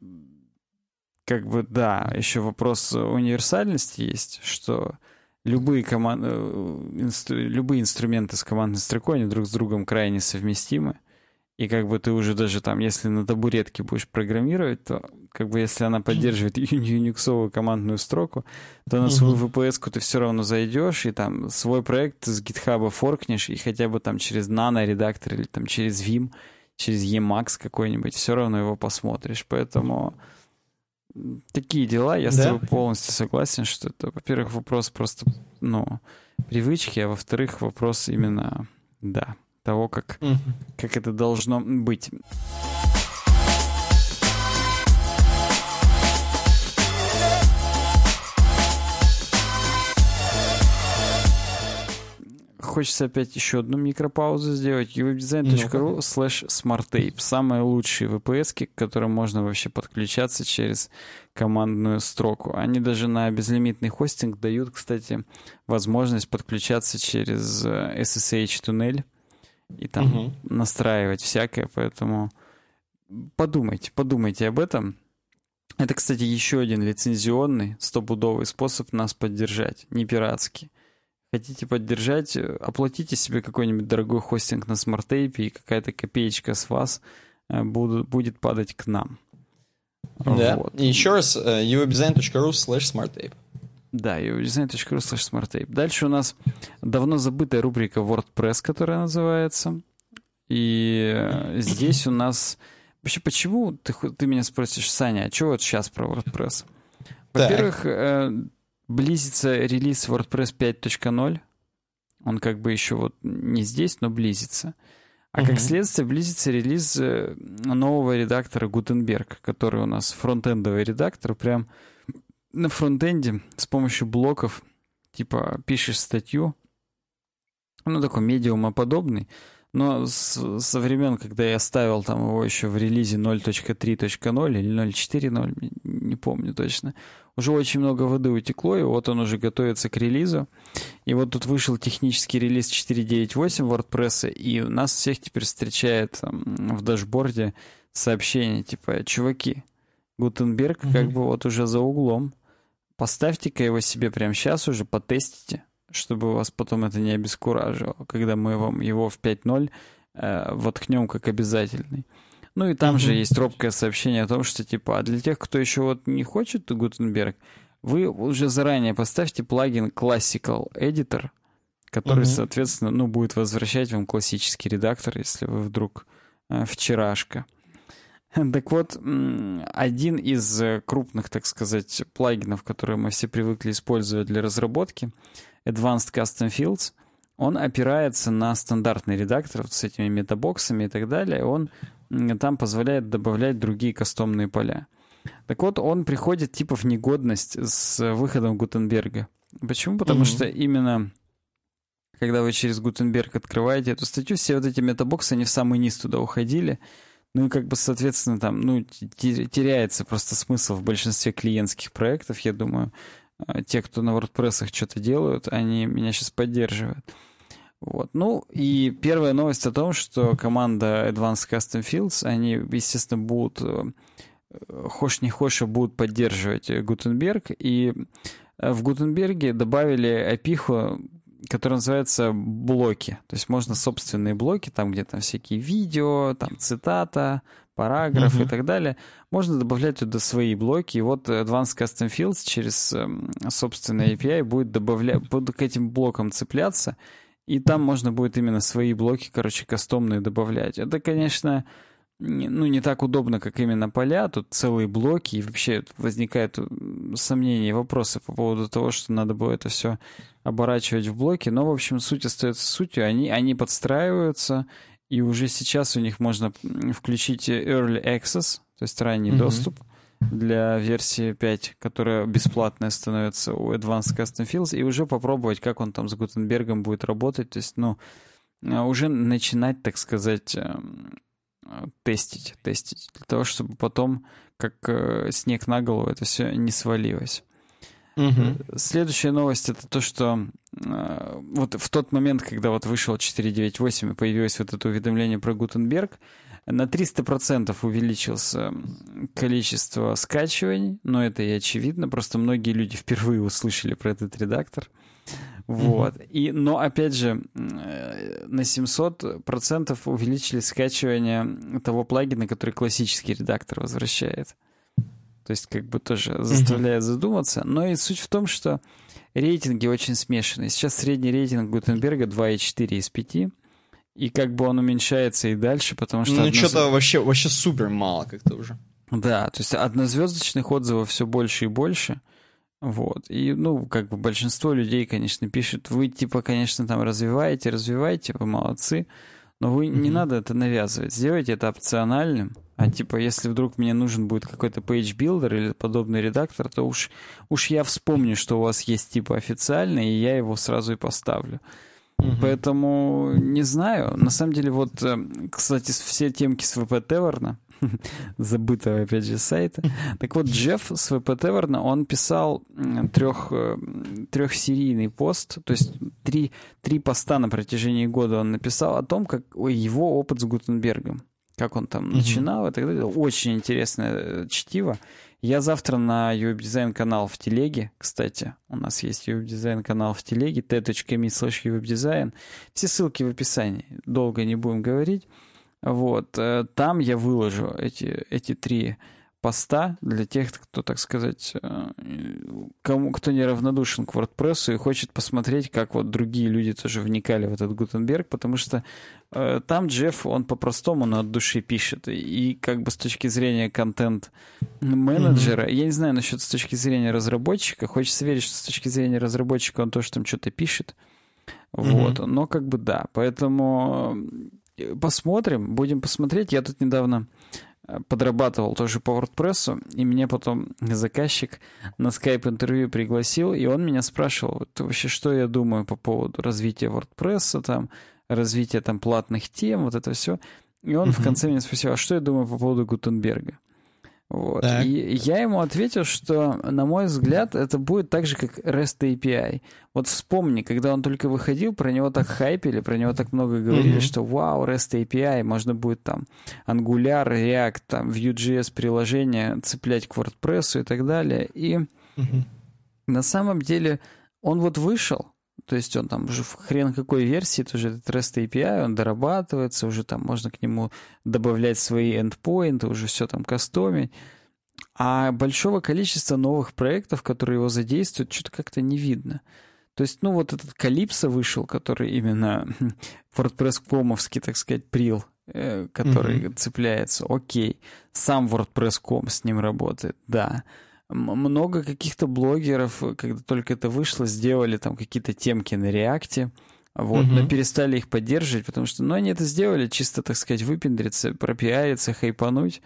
как бы, да, еще вопрос универсальности есть, что любые, коман... Э, инстру... любые инструменты с командной строкой, они друг с другом крайне совместимы. И как бы ты уже даже там, если на табуретке будешь программировать, то как бы если она поддерживает юниксовую командную строку, то на свою VPS ты все равно зайдешь и там свой проект с GitHub форкнешь и хотя бы там через нано-редактор или там через Vim, через Emacs какой-нибудь, все равно его посмотришь. Поэтому такие дела, я да? с тобой полностью согласен, что это, во-первых, вопрос просто, ну, привычки, а во-вторых, вопрос именно, да, того, как, mm-hmm. как это должно быть. Хочется опять еще одну микропаузу сделать. uwebdesign.ru slash smarttape. Самые лучшие VPS, к которым можно вообще подключаться через командную строку. Они даже на безлимитный хостинг дают, кстати, возможность подключаться через SSH-туннель и там угу. настраивать всякое, поэтому подумайте, подумайте об этом. Это, кстати, еще один лицензионный, стопудовый способ нас поддержать, не пиратский. Хотите поддержать, оплатите себе какой-нибудь дорогой хостинг на SmartTape е, и какая-то копеечка с вас э, будет, будет падать к нам. Да, вот. и еще раз, uwebdesign.ru slash smarttape. Да, uwebdesign.ru slash smarttape. Дальше у нас давно забытая рубрика WordPress, которая называется. И э, здесь у нас... Вообще, почему ты, ты меня спросишь, Саня, а что вот сейчас про WordPress? Во-первых, э, близится релиз WordPress 5.0. Он как бы еще вот не здесь, но близится. А угу. как следствие близится релиз э, нового редактора Gutenberg, который у нас фронтендовый редактор, прям на фронтенде с помощью блоков, типа пишешь статью, ну такой медиумоподобный, но с, со времен, когда я ставил там его еще в релизе 0.3.0 или 0.4.0, не помню точно, уже очень много воды утекло, и вот он уже готовится к релизу. И вот тут вышел технический релиз 4.9.8 WordPress, и у нас всех теперь встречает в дашборде сообщение типа «Чуваки, Гутенберг mm-hmm. как бы вот уже за углом. Поставьте-ка его себе прямо сейчас уже, потестите, чтобы вас потом это не обескуражило, когда мы вам его в 5.0 э, воткнем как обязательный». Ну и там mm-hmm. же есть робкое сообщение о том, что типа, а для тех, кто еще вот не хочет Гутенберг, вы уже заранее поставьте плагин Classical Editor, который, mm-hmm. соответственно, ну, будет возвращать вам классический редактор, если вы вдруг э, вчерашка. Так вот, один из э, крупных, так сказать, плагинов, которые мы все привыкли использовать для разработки, Advanced Custom Fields, он опирается на стандартный редактор вот с этими метабоксами и так далее. Он там позволяет добавлять другие кастомные поля. Так вот, он приходит типа в негодность с выходом Гутенберга. Почему? Потому mm-hmm. что именно когда вы через Гутенберг открываете эту статью, все вот эти метабоксы, они в самый низ туда уходили. Ну и как бы, соответственно, там, ну, теряется просто смысл в большинстве клиентских проектов, я думаю. А, те, кто на WordPress что-то делают, они меня сейчас поддерживают. Вот. Ну, и первая новость о том, что команда Advanced Custom Fields, они, естественно, будут, э, хошь не хошь, а будут поддерживать Гутенберг. И э, в Гутенберге добавили опиху, которая называется блоки. То есть можно собственные блоки, там где там всякие видео, там цитата, параграф uh-huh. и так далее. Можно добавлять туда свои блоки. И вот Advanced Custom Fields через эм, собственный API будет добавлять, будут к этим блокам цепляться и там можно будет именно свои блоки, короче, кастомные добавлять. Это, конечно, ну, не так удобно, как именно поля. Тут целые блоки, и вообще возникают сомнения и вопросы по поводу того, что надо было это все оборачивать в блоки. Но, в общем, суть остается сутью. Они, они подстраиваются, и уже сейчас у них можно включить Early Access, то есть ранний mm-hmm. доступ для версии 5, которая бесплатная становится у Advanced Custom Fields, и уже попробовать, как он там с Гутенбергом будет работать. То есть, ну, э, уже начинать, так сказать, эм, тестить, тестить, для того, чтобы потом, как э, снег на голову, это все не свалилось. Угу. Следующая новость это то, что э, вот в тот момент, когда вот вышел 4.9.8 и появилось вот это уведомление про Гутенберг, на 300% увеличилось количество скачиваний, но это и очевидно, просто многие люди впервые услышали про этот редактор. Вот. И, но, опять же, э, на 700% увеличили скачивание того плагина, который классический редактор возвращает. То есть, как бы тоже заставляет задуматься. Но и суть в том, что рейтинги очень смешанные. Сейчас средний рейтинг Гутенберга 2,4 из 5. И как бы он уменьшается и дальше, потому что... Ну, что-то вообще, вообще супер мало как-то уже. Да, то есть однозвездочных отзывов все больше и больше. Вот. И, ну, как бы большинство людей, конечно, пишут, вы, типа, конечно, там развиваете, развиваете, вы молодцы, но вы mm-hmm. не надо это навязывать. Сделайте это опциональным. А типа, если вдруг мне нужен будет какой-то page builder или подобный редактор, то уж, уж я вспомню, что у вас есть типа официальный, и я его сразу и поставлю. Mm-hmm. Поэтому не знаю. На самом деле, вот, э, кстати, все темки с VP Tavern, забытого, опять же, сайта. Так вот, Джефф с ВП Теверна, он писал трех, э, трехсерийный пост, то есть три, три поста на протяжении года он написал о том, как его опыт с Гутенбергом, как он там начинал и так далее. Очень интересное э, чтиво. Я завтра на Design канал в телеге, кстати, у нас есть Design канал в телеге, t.me slash. Все ссылки в описании, долго не будем говорить. Вот. Э, там я выложу эти, эти три поста для тех, кто, так сказать, э, кому, кто неравнодушен к WordPress и хочет посмотреть, как вот другие люди тоже вникали в этот Гутенберг, потому что э, там Джефф, он по-простому, но от души пишет. И как бы с точки зрения контент-менеджера, mm-hmm. я не знаю насчет с точки зрения разработчика, хочется верить, что с точки зрения разработчика он тоже там что-то пишет. Mm-hmm. Вот, но как бы да, поэтому посмотрим, будем посмотреть. Я тут недавно э, подрабатывал тоже по WordPress, и меня потом заказчик на скайп-интервью пригласил, и он меня спрашивал, вообще, что я думаю по поводу развития WordPress, там, развития там платных тем, вот это все. И он uh-huh. в конце меня спросил, а что я думаю по поводу Гутенберга? Вот. И я ему ответил, что, на мой взгляд, это будет так же, как REST API. Вот вспомни, когда он только выходил, про него так хайпили, про него так много говорили, mm-hmm. что вау, REST API, можно будет там Angular, React, там Vue.js приложение цеплять к WordPress и так далее. И mm-hmm. на самом деле он вот вышел, то есть он там уже в хрен какой версии, тоже этот REST API, он дорабатывается, уже там можно к нему добавлять свои эндпоинты, уже все там кастомить. А большого количества новых проектов, которые его задействуют, что-то как-то не видно. То есть, ну, вот этот Калипсо вышел, который именно WordPress-комовский, так сказать, прил, э, который mm-hmm. цепляется. Окей. Сам WordPress.com с ним работает, да много каких-то блогеров, когда только это вышло, сделали там какие-то темки на реакте, вот, угу. но перестали их поддерживать, потому что, ну, они это сделали чисто, так сказать, выпендриться, пропиариться, хайпануть.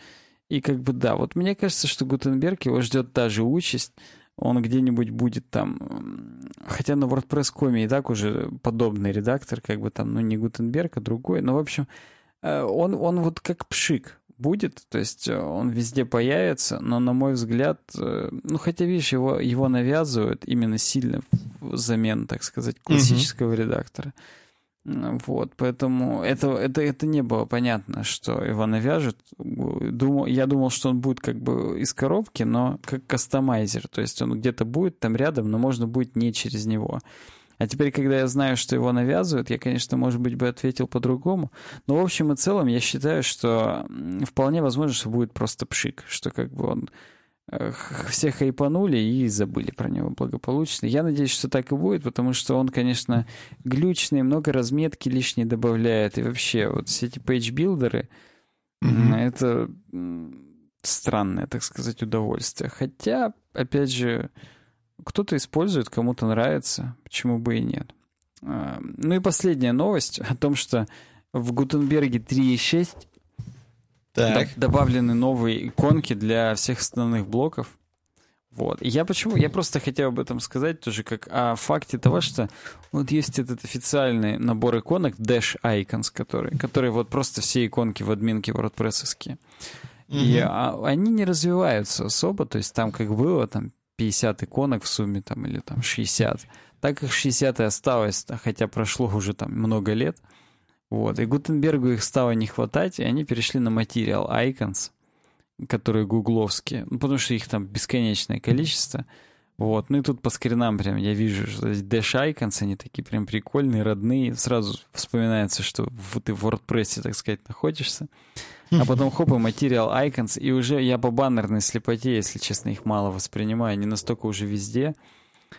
И как бы да, вот мне кажется, что Гутенберг его ждет та же участь, он где-нибудь будет там, хотя на WordPress.com и так уже подобный редактор, как бы там, ну, не Гутенберг, а другой, но, в общем, э, он, он вот как пшик, будет, то есть э, он везде появится, но, на мой взгляд, э, ну, хотя, видишь, его, его навязывают именно сильно взамен, так сказать, классического mm-hmm. редактора. Вот, поэтому это, это, это не было понятно, что его навяжут. Думал, я думал, что он будет как бы из коробки, но как кастомайзер, то есть он где-то будет там рядом, но можно будет не через него. А теперь, когда я знаю, что его навязывают, я, конечно, может быть, бы ответил по-другому. Но в общем и целом я считаю, что вполне возможно, что будет просто пшик, что как бы он все хайпанули и забыли про него благополучно. Я надеюсь, что так и будет, потому что он, конечно, глючный, много разметки лишней добавляет. И вообще, вот все эти page builder ы, mm-hmm. это странное, так сказать, удовольствие. Хотя, опять же, кто-то использует, кому-то нравится, почему бы и нет. А, ну и последняя новость о том, что в Гутенберге 3.6 так. добавлены новые иконки для всех основных блоков. Вот. И я почему? Я просто хотел об этом сказать тоже как о факте того, что вот есть этот официальный набор иконок Dash Icons, который, которые вот просто все иконки в админке WordPress. Mm-hmm. И а, они не развиваются особо, то есть там как было, там 50 иконок в сумме, там, или там 60. Так их 60 и осталось, хотя прошло уже там много лет. Вот. И Гутенбергу их стало не хватать, и они перешли на Material Icons, которые гугловские, ну, потому что их там бесконечное количество. Вот, ну и тут по скринам прям я вижу, что здесь Dash Icons, они такие прям прикольные, родные. Сразу вспоминается, что ты в WordPress, так сказать, находишься. А потом хоп, и Material Icons, и уже я по баннерной слепоте, если честно, их мало воспринимаю, они настолько уже везде,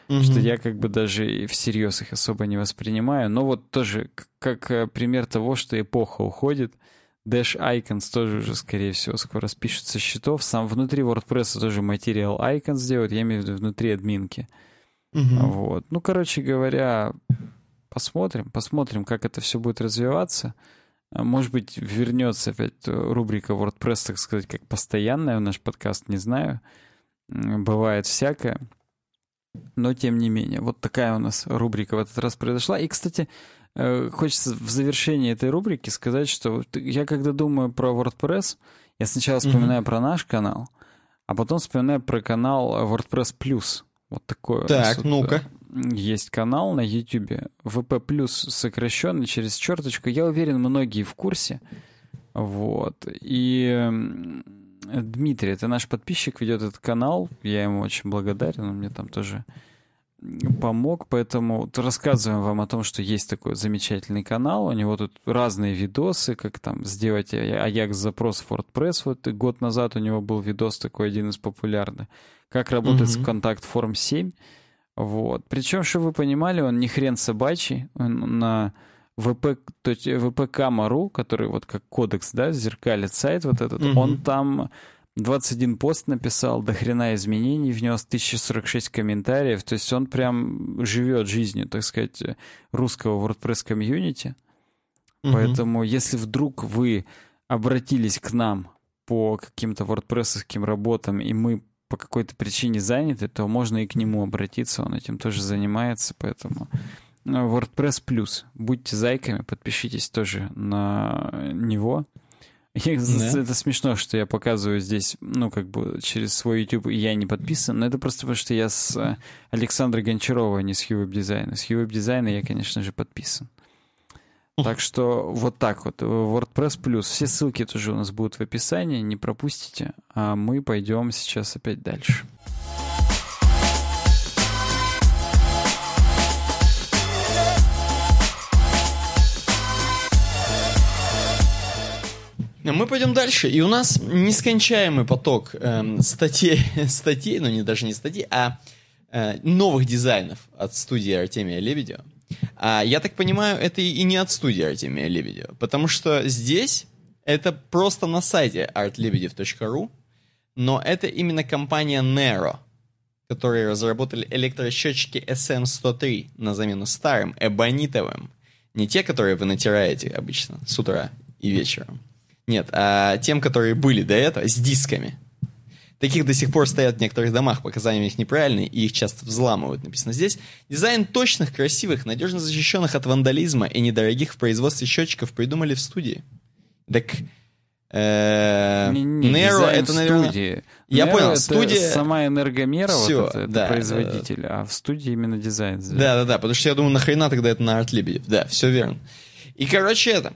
mm-hmm. что я как бы даже всерьез их особо не воспринимаю. Но вот тоже как э, пример того, что эпоха уходит, Dash Icons тоже уже, скорее всего, скоро спишут со счетов. Сам внутри WordPress тоже Material Icons сделают, я имею в виду внутри админки. Mm-hmm. Вот. Ну, короче говоря, посмотрим, посмотрим, как это все будет развиваться. А, может быть, вернется опять рубрика WordPress, так сказать, как постоянная в наш подкаст, не знаю. Бывает всякое. Но тем не менее, вот такая у нас рубрика в этот раз произошла. И, кстати, э, хочется в завершении этой рубрики сказать, что я когда думаю про WordPress, я сначала вспоминаю mm-hmm. про наш канал, а потом вспоминаю про канал WordPress Plus. Вот такое. Так, ну-ка есть канал на YouTube, VP плюс сокращенный через черточку. Я уверен, многие в курсе. Вот. И Дмитрий, это наш подписчик, ведет этот канал. Я ему очень благодарен, он мне там тоже помог, поэтому рассказываем вам о том, что есть такой замечательный канал. У него тут разные видосы, как там сделать Ajax запрос в WordPress. Вот год назад у него был видос такой, один из популярных. Как работать mm-hmm. с контакт форм 7. Вот. Причем, чтобы вы понимали, он не хрен собачий. Он на ВП, то есть ВПК.ру, который вот как кодекс, да, зеркалит сайт вот этот, угу. он там 21 пост написал, до хрена изменений внес, 1046 комментариев. То есть он прям живет жизнью, так сказать, русского WordPress комьюнити. Угу. Поэтому, если вдруг вы обратились к нам по каким-то wordpress работам, и мы по какой-то причине заняты, то можно и к нему обратиться, он этим тоже занимается, поэтому ну, WordPress Plus. Будьте зайками, подпишитесь тоже на него. Да. Это смешно, что я показываю здесь, ну, как бы через свой YouTube, и я не подписан, но это просто потому, что я с Александрой Гончаровой, а не с Hue Design. С Hue Design я, конечно же, подписан. Так что вот так вот. WordPress плюс. Все ссылки тоже у нас будут в описании, не пропустите. А мы пойдем сейчас опять дальше. Мы пойдем дальше, и у нас нескончаемый поток эм, статей, статей, ну не даже не статей, а э, новых дизайнов от студии Артемия Лебедева. А я так понимаю, это и не от студии Артемия Лебедева, потому что здесь это просто на сайте artlebedev.ru, но это именно компания Nero, которые разработали электросчетчики SM103 на замену старым, эбонитовым. Не те, которые вы натираете обычно с утра и вечером. Нет, а тем, которые были до этого, с дисками. Таких до сих пор стоят в некоторых домах, показания у них неправильные, и их часто взламывают, написано здесь. Дизайн точных, красивых, надежно защищенных от вандализма и недорогих в производстве счетчиков придумали в студии. Так... Э, Nero это, наверное... Я Nero понял, студия... сама энергомера, Все, вот это, это да, производитель, а в студии именно дизайн. Да-да-да, потому что я думаю, нахрена тогда это на Артлибе. Да, все верно. И, короче, это...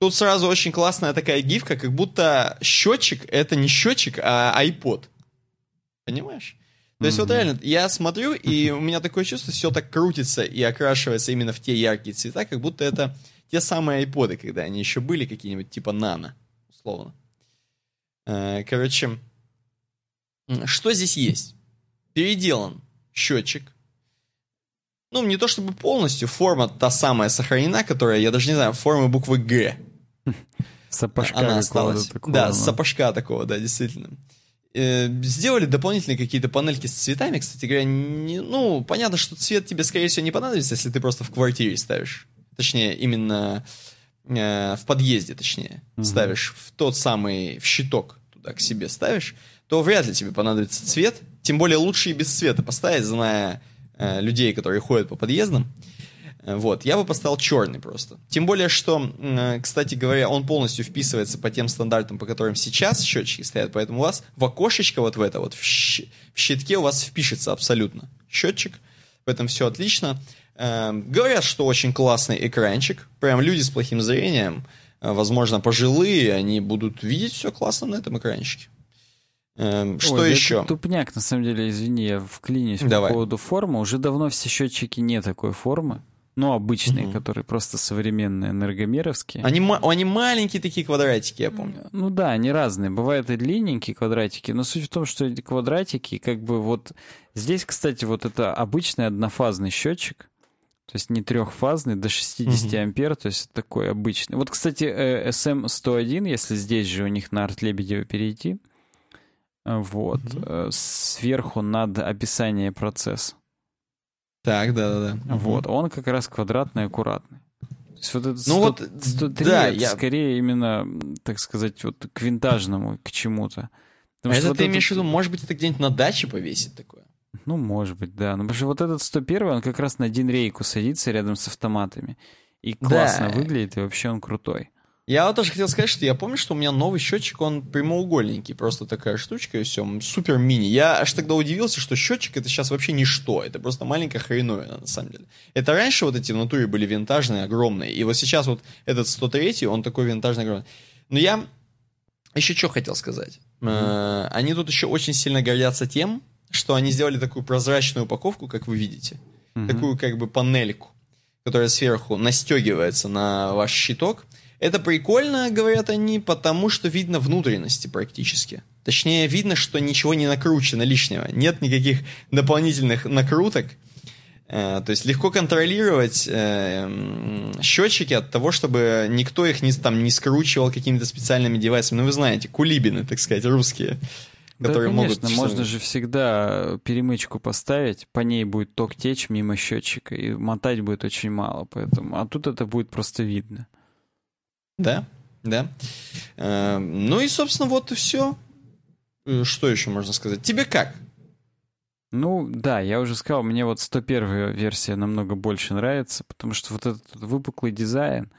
Тут сразу очень классная такая гифка, как будто счетчик это не счетчик, а iPod. Понимаешь? То есть mm-hmm. вот реально, я смотрю, и у меня такое чувство, все так крутится и окрашивается именно в те яркие цвета, как будто это те самые айподы, когда они еще были какие-нибудь типа нано, условно. Э, короче, что здесь есть? Переделан счетчик. Ну, не то чтобы полностью, форма та самая сохранена, которая, я даже не знаю, формы буквы Г. Сапожка Она осталась. Такого, да, сапожка такого, да, действительно. Э, сделали дополнительные какие-то панельки с цветами, кстати говоря, не, ну, понятно, что цвет тебе, скорее всего, не понадобится, если ты просто в квартире ставишь. Точнее, именно э, в подъезде, точнее, угу. ставишь в тот самый, в щиток туда к себе ставишь, то вряд ли тебе понадобится цвет. Тем более лучше и без цвета поставить, зная э, людей, которые ходят по подъездам. Э, вот, я бы поставил черный просто. Тем более, что, э, кстати говоря, он полностью вписывается по тем стандартам, по которым сейчас счетчики стоят, поэтому у вас в окошечко вот в это вот, в, щ... в щитке у вас впишется абсолютно счетчик, поэтому все отлично. Э, говорят, что очень классный экранчик, прям люди с плохим зрением, возможно, пожилые, они будут видеть все классно на этом экранчике. Эм, что Ой, еще? это тупняк, на самом деле, извини, я вклинюсь Давай. по поводу формы. Уже давно все счетчики не такой формы. Ну, обычные, Мгм. которые просто современные, энергомеровские. Они, они маленькие такие квадратики, я помню. Ну да, они разные. Бывают и длинненькие квадратики, но суть в том, что эти квадратики, как бы вот... Здесь, кстати, вот это обычный однофазный счетчик, то есть не трехфазный, до 60 Мгм. ампер, то есть такой обычный. Вот, кстати, э, SM101, если здесь же у них на Арт Лебедева перейти, э, вот, э, сверху над описание процесса, Так, да-да-да. вот, он как раз квадратный, аккуратный. То есть вот этот Ну 100 вот, 103 да, это я- скорее именно, так сказать, вот к винтажному, к чему-то. Потому А это вот ты этот- имеешь в виду, может быть, это где-нибудь на даче повесить такое? Ну, может быть, да. Но потому что вот этот 101, он как раз на один рейку садится рядом с автоматами. И классно Да. выглядит, и вообще он крутой. Я вот тоже хотел сказать, что я помню, что у меня новый счетчик, он прямоугольненький, просто такая штучка и все, супер мини. Я аж тогда удивился, что счетчик это сейчас вообще ничто, это просто маленькая хреновина на самом деле. Это раньше вот эти в натуре были винтажные, огромные, и вот сейчас вот этот 103, он такой винтажный, огромный. Но я еще что хотел сказать. Э, Они тут еще очень сильно гордятся тем, что они сделали такую прозрачную упаковку, как вы видите. Мгм. Такую как бы панельку, которая сверху настегивается на ваш щиток. Это прикольно, говорят они, потому что видно внутренности практически. Точнее, видно, что ничего не накручено лишнего. Нет никаких дополнительных накруток. Э, То есть легко контролировать э, счетчики от того, чтобы никто их не, там, не скручивал какими-то специальными девайсами. Ну, вы знаете, кулибины, так сказать, русские. Которые да, могут конечно, можно же всегда перемычку поставить, по ней будет ток течь мимо счетчика, и мотать будет очень мало, поэтому. А тут это будет просто видно. Да, да. Э, Ну и, собственно, вот и все. Что еще можно сказать? Тебе как? Ну, да, я уже сказал, мне вот 101 версия намного больше нравится, потому что вот этот выпуклый дизайн,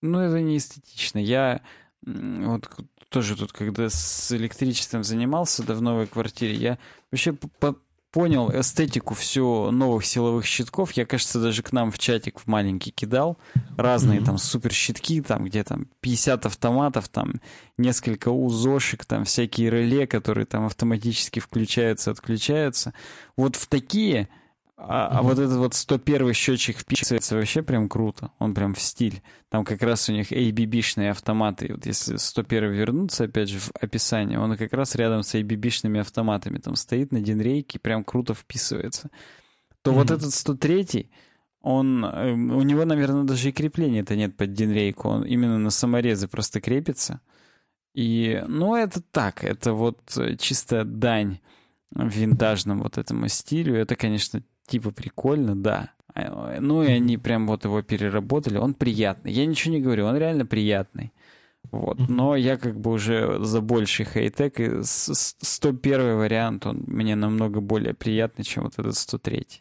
ну, это не эстетично. Я вот тоже тут, когда с электричеством занимался, да, в новой квартире, я вообще по- понял эстетику всю новых силовых щитков. Я, кажется, даже к нам в чатик в маленький кидал разные Мгм. там супер щитки, там где там 50 автоматов, там несколько узошек, там всякие реле, которые там автоматически включаются, отключаются. Вот в такие, а, а Мгм. вот этот вот 101 счетчик вписывается вообще прям круто. Он прям в стиль. Там как раз у них ABB-шные автоматы. И вот если 101 вернуться, опять же, в описание, он как раз рядом с ABB-шными автоматами там стоит на динрейке, прям круто вписывается. То вот Мгм. этот 103 он, э, у него, наверное, даже и крепления-то нет под динрейку. Он именно на саморезы просто крепится. И, ну, это так, это вот э, чисто дань винтажному вот этому стилю. Это, конечно, типа прикольно, да. А, Ну, и они прям вот его переработали. Он приятный. Я ничего не говорю, он реально приятный. Вот. Но я как бы уже за больший хай-тек, и с- с- 101 вариант, он мне намного более приятный, чем вот этот 103.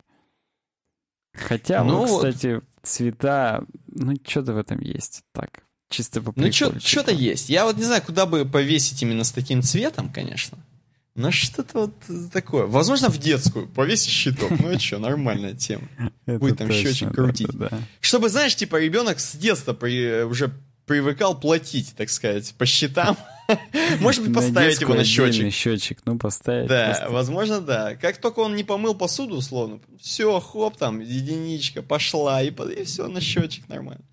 Хотя, Ну вот. кстати, цвета, ну, что-то в этом есть. Так, чисто по Ну, что-то есть. Я вот не знаю, куда бы повесить именно с таким цветом, конечно. Но что-то вот такое. Возможно, в детскую повесить щиток. Ну и что, нормальная тема. Будет там счетчик крутить. Чтобы, знаешь, типа ребенок с детства уже привыкал платить, так сказать, по счетам. Может быть, поставить его на счетчик. счетчик, ну, поставить. Да, возможно, да. Как только он не помыл посуду, условно, все, хоп, там, единичка пошла, и, и все, на счетчик нормально.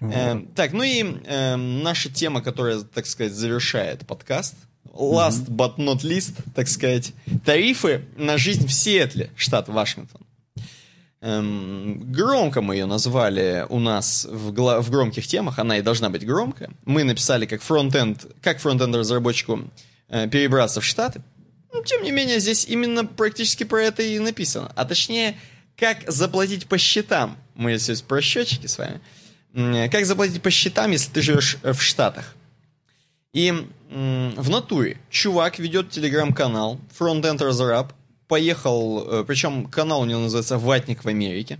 Эм, так, ну и эм, наша тема, которая, так сказать, завершает подкаст. Last but not least, так сказать, тарифы на жизнь в Сиэтле, штат Вашингтон. Эм, громко мы ее назвали у нас в, гла- в громких темах, она и должна быть громкая. Мы написали как фронтенд, как фронтенд разработчику э, перебраться в Штаты. Ну, тем не менее, здесь именно практически про это и написано. А точнее, как заплатить по счетам. Мы здесь про счетчики с вами. М, Как заплатить по счетам, если ты живешь э, в Штатах. И в натуре чувак ведет телеграм-канал Frontend Razorab. Поехал, э, причем канал у него называется «Ватник в Америке».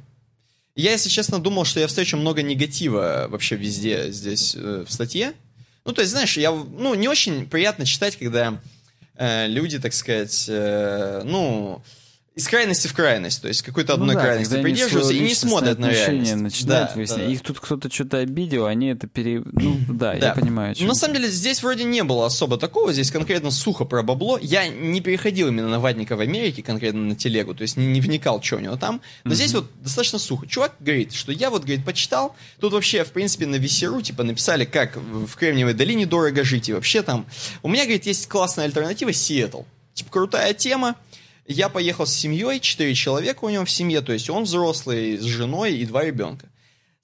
Я, если честно, думал, что я встречу много негатива вообще везде здесь э, в статье. Ну, то есть, знаешь, я, ну, не очень приятно читать, когда э, люди, так сказать, э, ну, из крайности в крайность, то есть какой-то одной ну, да, крайности придерживаются и не смотрят на реальность. Начинают да, да, Их тут кто-то что-то обидел, они это пере... Ну, да, да. я понимаю. На самом деле здесь вроде не было особо такого, здесь конкретно сухо про бабло. Я не переходил именно на Ватника в Америке, конкретно на телегу, то есть не, не вникал, что у него там. Но mm-hmm. здесь вот достаточно сухо. Чувак говорит, что я вот, говорит, почитал, тут вообще, в принципе, на Весеру, типа, написали, как в Кремниевой долине дорого жить, и вообще там... У меня, говорит, есть классная альтернатива Сиэтл. Типа, крутая тема, я поехал с семьей, четыре человека у него в семье, то есть он взрослый, с женой и два ребенка.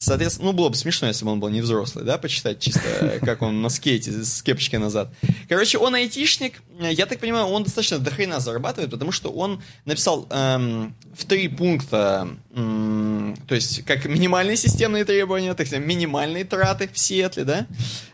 Соответственно, ну, было бы смешно, если бы он был не взрослый, да, почитать чисто, как он на скейте с кепочкой назад. Короче, он айтишник, я так понимаю, он достаточно дохрена зарабатывает, потому что он написал эм, в три пункта, эм, то есть, как минимальные системные требования, так сказать, минимальные траты в Сиэтле, да,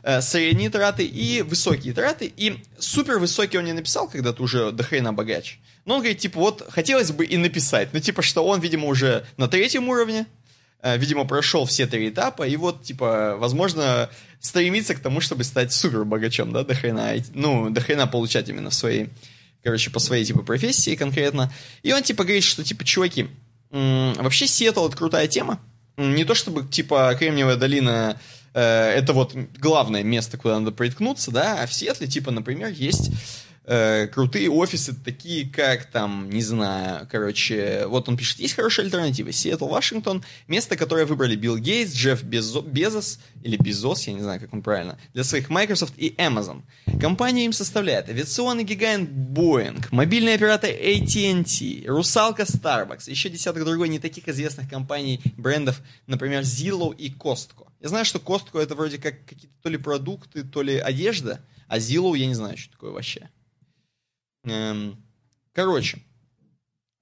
э, средние траты и высокие траты, и супер высокие он не написал, когда ты уже дохрена богач. Но он говорит, типа, вот, хотелось бы и написать, ну, типа, что он, видимо, уже на третьем уровне, Э, видимо, прошел все три этапа, и вот, типа, возможно, стремится к тому, чтобы стать супер богачом, да, до хрена, ну, до хрена получать именно в своей, короче, по своей, типа, профессии конкретно. И он, типа, говорит, что, типа, чуваки, вообще Сиэтл — это крутая тема, не то чтобы, типа, Кремниевая долина э, это вот главное место, куда надо приткнуться, да, а в Сиэтле, типа, например, есть э, крутые офисы, такие как там, не знаю, короче, вот он пишет, есть хорошая альтернатива. Сиэтл, Вашингтон, место, которое выбрали Билл Гейтс, Джефф Безо, Безос, или Безос, я не знаю, как он правильно, для своих Microsoft и Amazon. Компания им составляет авиационный гигант Boeing, мобильный оператор AT&T, русалка Starbucks, еще десяток другой не таких известных компаний, брендов, например, Zillow и Costco. Я знаю, что Costco это вроде как какие-то то ли продукты, то ли одежда, а Zillow я не знаю, что такое вообще. Эм, короче,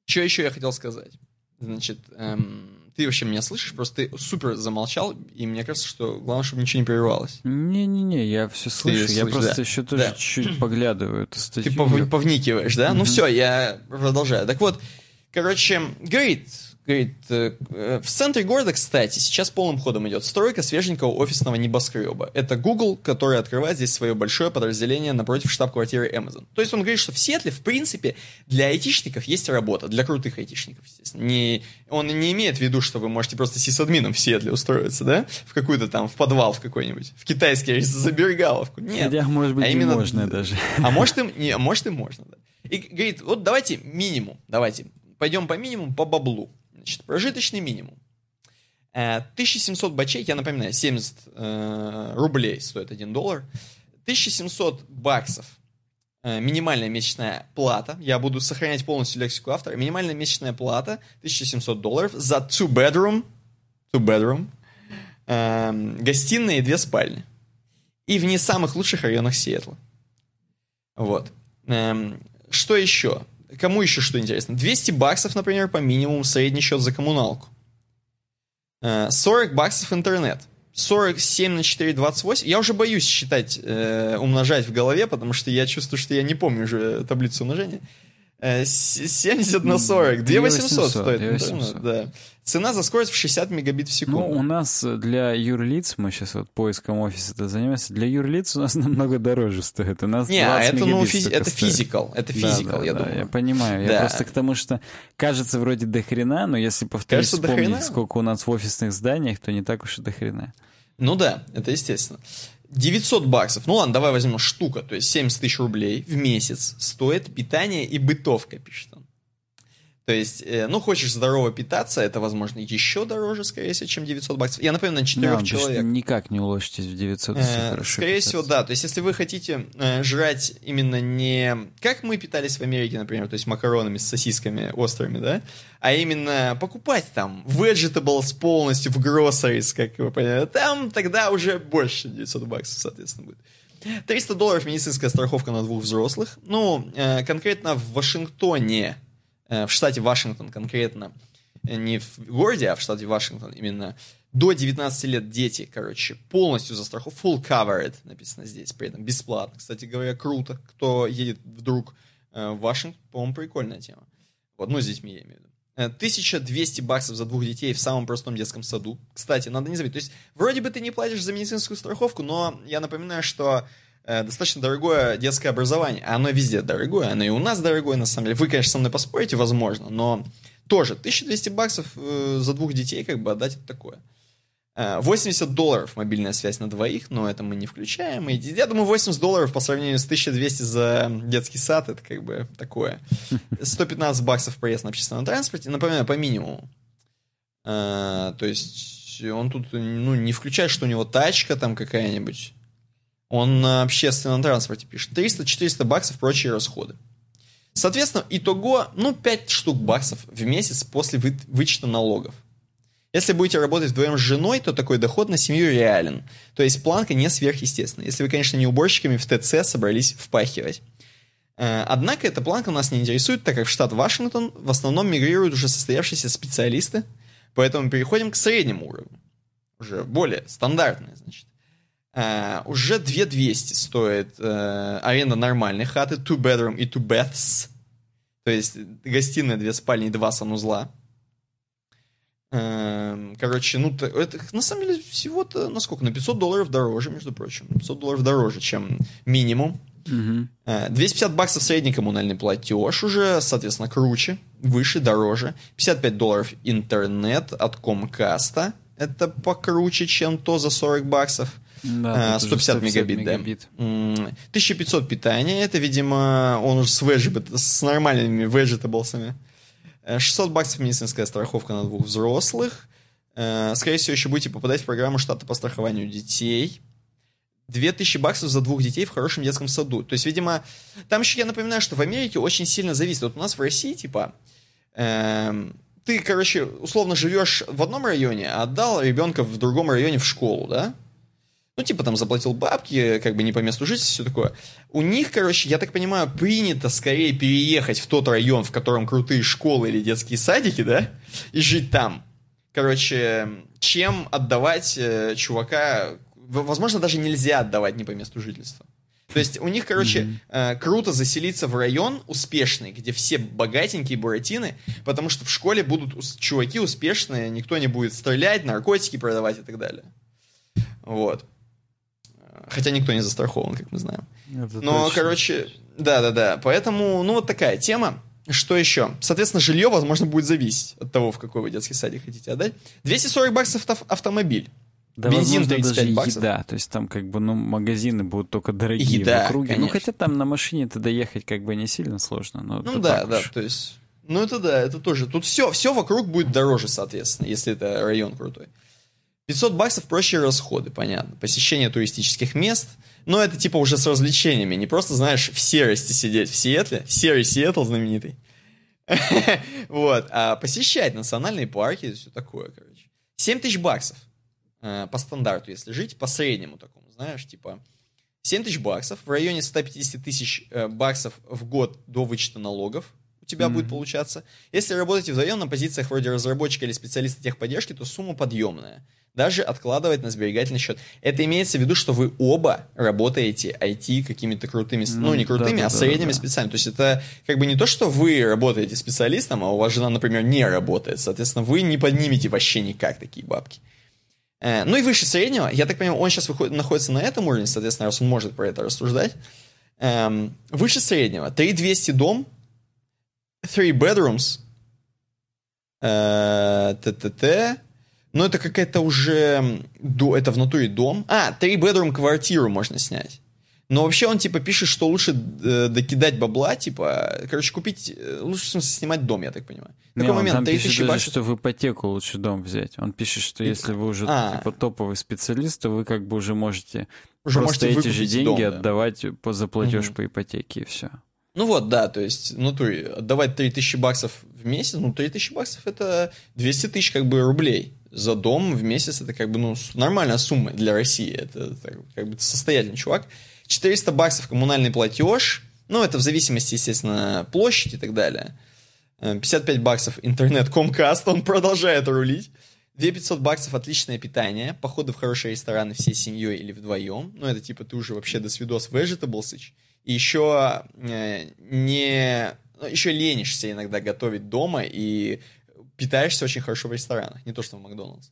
что еще я хотел сказать? Значит, эм, ты вообще меня слышишь? Просто ты супер замолчал, и мне кажется, что главное, чтобы ничего не прерывалось. Не-не-не, я все слышу. Ты я слышишь, просто да. еще тоже да. чуть-чуть поглядываю эту статью. Ты пов- повникиваешь, да? Mm-hmm. Ну все, я продолжаю. Так вот, короче, говорит, Говорит, э, э, в центре города, кстати, сейчас полным ходом идет стройка свеженького офисного небоскреба. Это Google, который открывает здесь свое большое подразделение напротив штаб-квартиры Amazon. То есть он говорит, что в Сиэтле, в принципе, для айтишников есть работа, для крутых айтишников, естественно. Не, он не имеет в виду, что вы можете просто сисадмином в Сиэтле устроиться, да? В какую-то там, в подвал в какой-нибудь, в китайский забегаловку. Нет. Хотя, может быть, а именно, можно даже. А может, и, не, а может и можно, да. И говорит, вот давайте минимум, давайте, пойдем по минимуму, по баблу. Значит, прожиточный минимум. 1700 э, бачей, я напоминаю, 70 э, рублей стоит 1 доллар. 1700 баксов э, минимальная месячная плата. Я буду сохранять полностью лексику автора. Минимальная месячная плата 1700 долларов за two bedroom, two bedroom, э, гостиная и две спальни. И в не самых лучших районах Сиэтла. Вот. Эм, что еще? Кому еще что интересно? 200 баксов, например, по минимуму средний счет за коммуналку. 40 э, баксов интернет. 47 на 4, 28. Я уже боюсь считать, э, умножать в голове, потому что я чувствую, что я не помню уже таблицу умножения. 70 на 40, 2800 стоит. 2800. Да. Цена за скорость в 60 мегабит в секунду. Ну, у нас для юрлиц, мы сейчас вот поиском офиса это занимаемся, для юрлиц у нас намного дороже стоит. У нас Не, это, ну, физи- это физикал, это физикал, да, я да, думаю. Я понимаю, да. я просто к тому, что кажется вроде дохрена, но если повторить, кажется, вспомнить, сколько у нас в офисных зданиях, то не так уж и дохрена. Ну да, это естественно. 900 баксов, ну ладно, давай возьмем штука, то есть 70 тысяч рублей в месяц стоит питание и бытовка, пишет он. То есть, э, ну, хочешь здорово питаться, это, возможно, еще дороже, скорее всего, чем 900 баксов. Я напомню, на 4 да, человек. никак не уложитесь в 900, э, Скорее питаться. всего, да. То есть, если вы хотите э, жрать именно не... Как мы питались в Америке, например, то есть макаронами с сосисками острыми, да? А именно покупать там vegetables полностью в groceries, как вы поняли. Там тогда уже больше 900 баксов, соответственно, будет. 300 долларов медицинская страховка на двух взрослых. Ну, э, конкретно в Вашингтоне в штате Вашингтон конкретно, э, не в городе, а в штате Вашингтон именно, до 19 лет дети, короче, полностью застрахованы, full covered написано здесь, при этом бесплатно. Кстати говоря, круто, кто едет вдруг э, в Вашингтон, по-моему, прикольная тема. Вот, ну, с детьми я имею в виду. 1200 баксов за двух детей в самом простом детском саду. Кстати, надо не забыть. То есть, вроде бы ты не платишь за медицинскую страховку, но я напоминаю, что э, достаточно дорогое детское образование. Оно везде дорогое, оно и у нас дорогое, на самом деле. Вы, конечно, со мной поспорите, возможно, но тоже 1200 баксов э, за двух детей как бы отдать это такое. 80 э, долларов мобильная связь на двоих, но это мы не включаем. И я думаю, 80 долларов по сравнению с 1200 за детский сад, это как бы такое. 115 баксов проезд на общественном транспорте, напоминаю, по минимуму. А, то есть он тут ну, не включает, что у него тачка там какая-нибудь. Он на общественном транспорте пишет. 300-400 баксов прочие расходы. Соответственно, итого, ну, 5 штук баксов в месяц после вы, вычета налогов. Если будете работать вдвоем с женой, то такой доход на семью реален. То есть планка не сверхъестественная. Если вы, конечно, не уборщиками в ТЦ собрались впахивать. Э, однако эта планка нас не интересует, так как в штат Вашингтон в основном мигрируют уже состоявшиеся специалисты, поэтому переходим к среднему уровню. Уже более стандартное, значит. Uh, уже 2200 стоит uh, аренда нормальной хаты, two bedroom и two baths. То есть гостиная, две спальни и два санузла. Uh, короче, ну, это на самом деле всего-то на сколько? На 500 долларов дороже, между прочим. 500 долларов дороже, чем минимум. Uh-huh. 250 баксов средний коммунальный платеж уже, соответственно, круче, выше, дороже. 55 долларов интернет от Комкаста. Это покруче, чем то за 40 баксов. Да, 150, 150 мегабит, мегабит, да. 1500 питания, это, видимо, он уже с, vegetable, с нормальными vegetables'ами. 600 баксов медицинская страховка на двух взрослых. Скорее всего, еще будете попадать в программу штата по страхованию детей. 2000 баксов за двух детей в хорошем детском саду. То есть, видимо, там еще я напоминаю, что в Америке очень сильно зависит. Вот у нас в России, типа, э, ты, короче, условно живешь в одном районе, а отдал ребенка в другом районе в школу, да? Ну, типа там заплатил бабки, как бы не по месту жительства, все такое. У них, короче, я так понимаю, принято скорее переехать в тот район, в котором крутые школы или детские садики, да, и жить там. Короче, чем отдавать э, чувака, возможно, даже нельзя отдавать не по месту жительства. То есть у них, короче, mm-hmm. э, круто заселиться в район успешный, где все богатенькие буратины, потому что в школе будут чуваки успешные, никто не будет стрелять, наркотики продавать и так далее. Вот. Хотя никто не застрахован, как мы знаем. Это Но, точно. короче, да-да-да. Поэтому, ну, вот такая тема. Что еще? Соответственно, жилье, возможно, будет зависеть от того, в какой вы детский садик хотите отдать. 240 баксов ав- автомобиль. Да, Бензин 35 даже баксов. Еда, то есть там как бы, ну, магазины будут только дорогие еда, в округе. Ну, конечно. Ну, хотя там на машине то доехать как бы не сильно сложно. Но ну да, да, уж. то есть... Ну это да, это тоже. Тут все, все вокруг будет дороже, соответственно, если это район крутой. 500 баксов прочие расходы, понятно. Посещение туристических мест. Но это типа уже с развлечениями. Не просто, знаешь, в серости сидеть в Сиэтле. Серый Сиэтл знаменитый. Вот. А посещать национальные парки и все такое, короче. 7 тысяч баксов. Э, по стандарту, если жить. По среднему такому, знаешь, типа... 7 тысяч баксов. В районе 150 тысяч э, баксов в год до вычета налогов тебя mm-hmm. будет получаться. Если работаете вдвоем на позициях вроде разработчика или специалиста техподдержки, то сумма подъемная даже откладывать на сберегательный счет. Это имеется в виду, что вы оба работаете IT какими-то крутыми, ну, ну не крутыми, да, а да, средними да, специальными. То есть это как бы не то, что вы работаете специалистом, а у вас жена, например, не работает. Соответственно, вы не поднимете вообще никак такие бабки. Э, ну и выше среднего, я так понимаю, он сейчас выходит, находится на этом уровне, соответственно, раз он может про это рассуждать. Эм, выше среднего. 3200 дом, 3 bedrooms, э, т-т-т, но это какая-то уже... Это в натуре дом. А, три bedroom квартиру можно снять. Но вообще он, типа, пишет, что лучше э, докидать бабла, типа, короче, купить, э, лучше, в смысле, снимать дом, я так понимаю. Какой Не, момент? Там пишет даже, что в ипотеку лучше дом взять. Он пишет, что если вы уже, а. типа, топовый специалист, то вы как бы уже можете уже просто можете эти же деньги дом, отдавать по заплатеж угу. по ипотеке, и все. Ну вот, да, то есть, ну, то отдавать 3000 баксов в месяц, ну, 3000 баксов это 200 тысяч, как бы, рублей за дом в месяц это как бы ну, нормальная сумма для России. Это, это как бы состоятельный чувак. 400 баксов коммунальный платеж. Ну, это в зависимости, естественно, площади и так далее. 55 э, баксов интернет Comcast, он продолжает рулить. 2500 баксов отличное питание, походы в хорошие рестораны всей семьей или вдвоем. Ну, это типа ты уже вообще до свидос vegetables. Еще э, не... Ну, еще ленишься иногда готовить дома и питаешься очень хорошо в ресторанах, не то что в Макдональдс.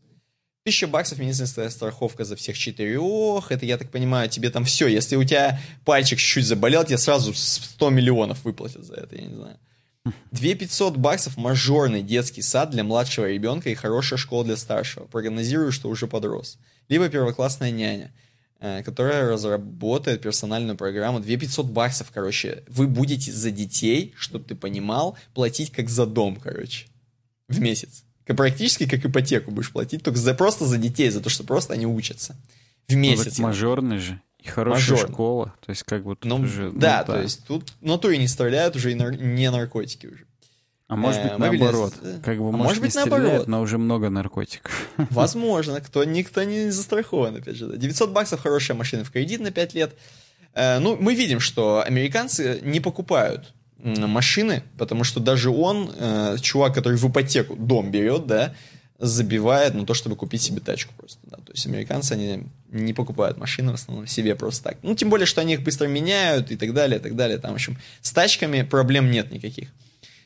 Тысяча баксов медицинская страховка за всех четырех. Это, я так понимаю, тебе там все. Если у тебя пальчик чуть-чуть заболел, тебе сразу 100 миллионов выплатят за это, я не знаю. 2 500 баксов мажорный детский сад для младшего ребенка и хорошая школа для старшего. Прогнозирую, что уже подрос. Либо первоклассная няня, которая разработает персональную программу. 2 500 баксов, короче. Вы будете за детей, чтобы ты понимал, платить как за дом, короче, в месяц практически как ипотеку будешь платить, только за, просто за детей, за то, что просто они учатся в месяц. Ну, мажорный же. И хорошая Мажор. школа. То есть как бы тут ну, уже... Да, ну, то есть тут на и не стреляют уже и нар... не наркотики уже. А может быть, э, наоборот. Как бы, а может, может быть, не стреляют, наоборот. но уже много наркотиков. Возможно. Кто, никто не застрахован, опять же. 900 баксов хорошая машина в кредит на 5 лет. Э, ну, мы видим, что американцы не покупают машины, потому что даже он, э, чувак, который в ипотеку дом берет, да, забивает на то, чтобы купить себе тачку просто. Да. То есть американцы, они не покупают машины в основном себе просто так. Ну, тем более, что они их быстро меняют и так далее, и так далее. Там, в общем, с тачками проблем нет никаких.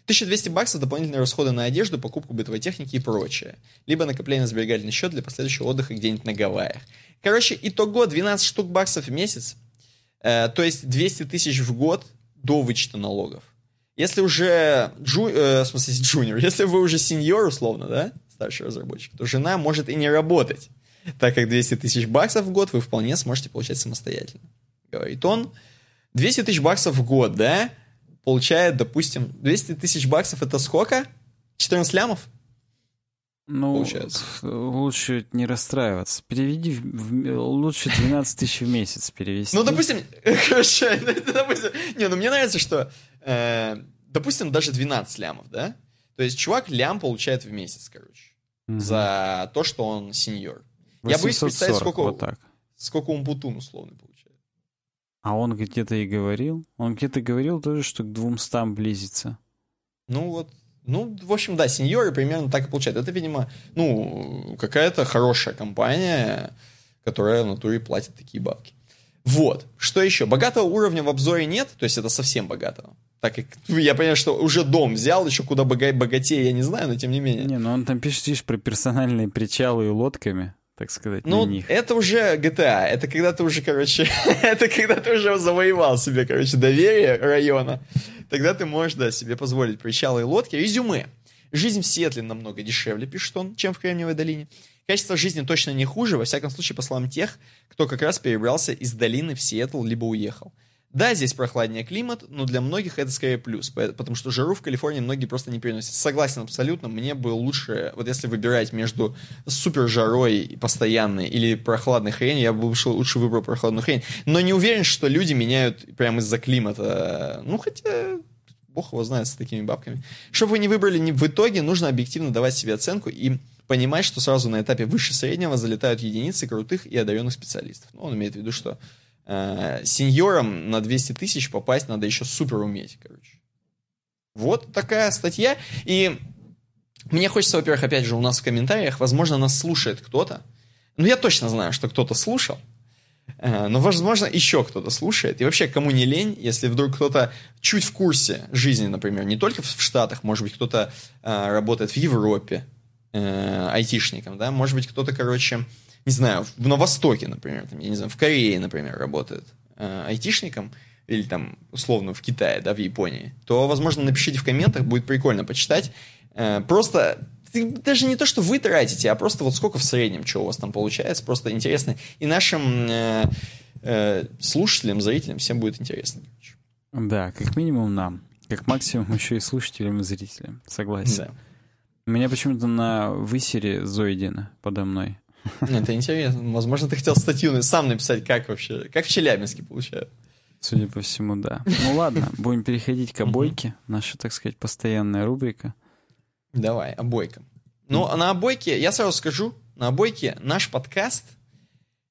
1200 баксов дополнительные расходы на одежду, покупку бытовой техники и прочее. Либо накопление на сберегательный счет для последующего отдыха где-нибудь на Гавайях. Короче, итого 12 штук баксов в месяц. Э, то есть 200 тысяч в год до вычета налогов. Если уже, джу, э, в смысле, джуниор, если вы уже сеньор, условно, да, старший разработчик, то жена может и не работать, так как 200 тысяч баксов в год вы вполне сможете получать самостоятельно. Говорит он, 200 тысяч баксов в год, да, получает, допустим, 200 тысяч баксов это сколько? 14 лямов? Ну, получается. лучше не расстраиваться. Переведи, в, лучше 12 тысяч в месяц перевести. Ну, допустим, хорошо, допустим, не, ну мне нравится, что, э, допустим, даже 12 лямов, да? То есть чувак лям получает в месяц, короче, угу. за то, что он сеньор. Я боюсь представить, сколько, вот так. сколько он бутун условно получает. А он где-то и говорил? Он где-то говорил тоже, что к 200 близится. Ну вот, ну, в общем, да, сеньоры примерно так и получают. Это, видимо, ну, какая-то хорошая компания, которая в натуре платит такие бабки. Вот. Что еще? Богатого уровня в обзоре нет, то есть это совсем богатого. Так как я понимаю, что уже дом взял, еще куда богатее, я не знаю, но тем не менее. Не, ну он там пишет, видишь, про персональные причалы и лодками так сказать, ну, на них. это уже GTA, это когда ты уже, короче, это когда ты уже завоевал себе, короче, доверие района, тогда ты можешь, да, себе позволить причалы и лодки. Резюме. Жизнь в Сиэтле намного дешевле, пишет он, чем в Кремниевой долине. Качество жизни точно не хуже, во всяком случае, по словам тех, кто как раз перебрался из долины в Сиэтл, либо уехал. Да, здесь прохладнее климат, но для многих это скорее плюс, потому что жару в Калифорнии многие просто не переносят. Согласен абсолютно, мне бы лучше, вот если выбирать между супер жарой постоянной или прохладной хрень, я бы лучше, лучше выбрал прохладную хрень. Но не уверен, что люди меняют прямо из-за климата. Ну, хотя, бог его знает с такими бабками. Чтобы вы не выбрали в итоге, нужно объективно давать себе оценку и понимать, что сразу на этапе выше среднего залетают единицы крутых и одаренных специалистов. Ну, он имеет в виду, что э, сеньором на 200 тысяч попасть надо еще супер уметь, короче. Вот такая статья. И мне хочется, во-первых, опять же, у нас в комментариях, возможно, нас слушает кто-то. Ну, я точно знаю, что кто-то слушал. Э, но, возможно, еще кто-то слушает. И вообще, кому не лень, если вдруг кто-то чуть в курсе жизни, например, не только в Штатах, может быть, кто-то э, работает в Европе э, айтишником, да, может быть, кто-то, короче, не знаю, на Востоке, например, там, я не знаю, в Корее, например, работает э, айтишником, или там, условно, в Китае, да, в Японии, то, возможно, напишите в комментах, будет прикольно почитать. Э, просто даже не то, что вы тратите, а просто вот сколько в среднем, что у вас там получается, просто интересно. И нашим э, э, слушателям, зрителям всем будет интересно. Да, как минимум нам. Как максимум еще и слушателям и зрителям. Согласен. Да. У меня почему-то на высере Зоидина подо мной. Это интересно. Возможно, ты хотел статью сам написать, как вообще, как в Челябинске получают. Судя по всему, да. Ну ладно, будем переходить к обойке. Наша, так сказать, постоянная рубрика. Давай, обойка. Ну, а на обойке, я сразу скажу, на обойке наш подкаст,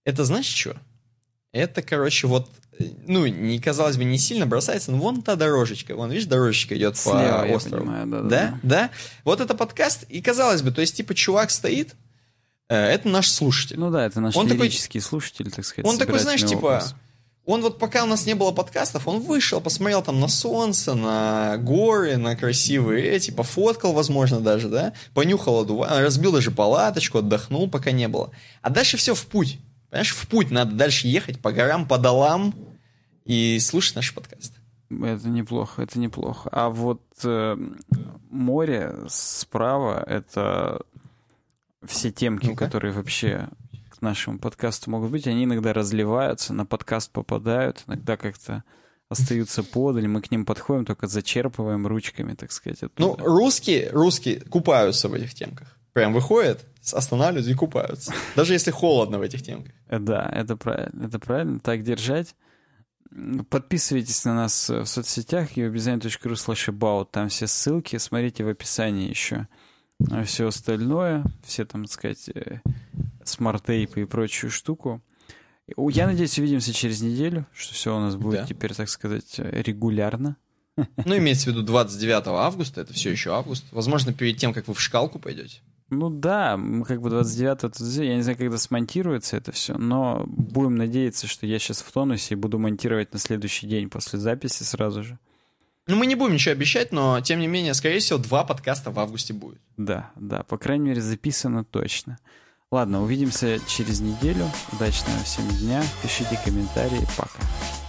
это знаешь что? Это, короче, вот, ну, не казалось бы, не сильно бросается, но вон та дорожечка, вон, видишь, дорожечка идет Слева, по острову. Понимаю, да, да, да, да. Вот это подкаст, и казалось бы, то есть, типа, чувак стоит, Э, это наш слушатель. Ну да, это наш он лирический такой, слушатель, так сказать. Он такой, знаешь, типа, Он вот пока у нас не было подкастов, он вышел, посмотрел там на солнце, на горы, на красивые эти, пофоткал, возможно, даже, да, понюхал одува, разбил даже палаточку, отдохнул, пока не было. А дальше все в путь. Понимаешь, в путь надо дальше ехать по горам, по долам и слушать наши подкасты. Это неплохо, это неплохо. А вот э, море справа — это все темки, ну которые вообще нашему подкасту могут быть, они иногда разливаются, на подкаст попадают, иногда как-то остаются подаль, мы к ним подходим, только зачерпываем ручками, так сказать. Оттуда. Ну, русские, русские купаются в этих темках. Прям выходят, останавливаются и купаются. Даже если холодно в этих темках. Э, да, это правильно, это правильно, так держать. Подписывайтесь на нас в соцсетях, uobdesign.ru slash about, там все ссылки, смотрите в описании еще. А все остальное, все там, так сказать, э, smart tape ы и прочую штуку. Я надеюсь, увидимся через неделю, что все у нас будет да. теперь, так сказать, регулярно. Ну, имеется в виду 29 августа, это все еще август. Возможно, перед тем, как вы в школку пойдете. Ну да, мы как бы 29 я не знаю, когда смонтируется это все, но будем надеяться, что я сейчас в тонусе и буду монтировать на следующий день после записи сразу же. Ну, мы не будем ничего обещать, но, тем не менее, скорее всего, два подкаста в августе будет. Да, да, по крайней мере, записано точно. Ладно, увидимся через неделю. Удачного всем дня. Пишите комментарии. Пока.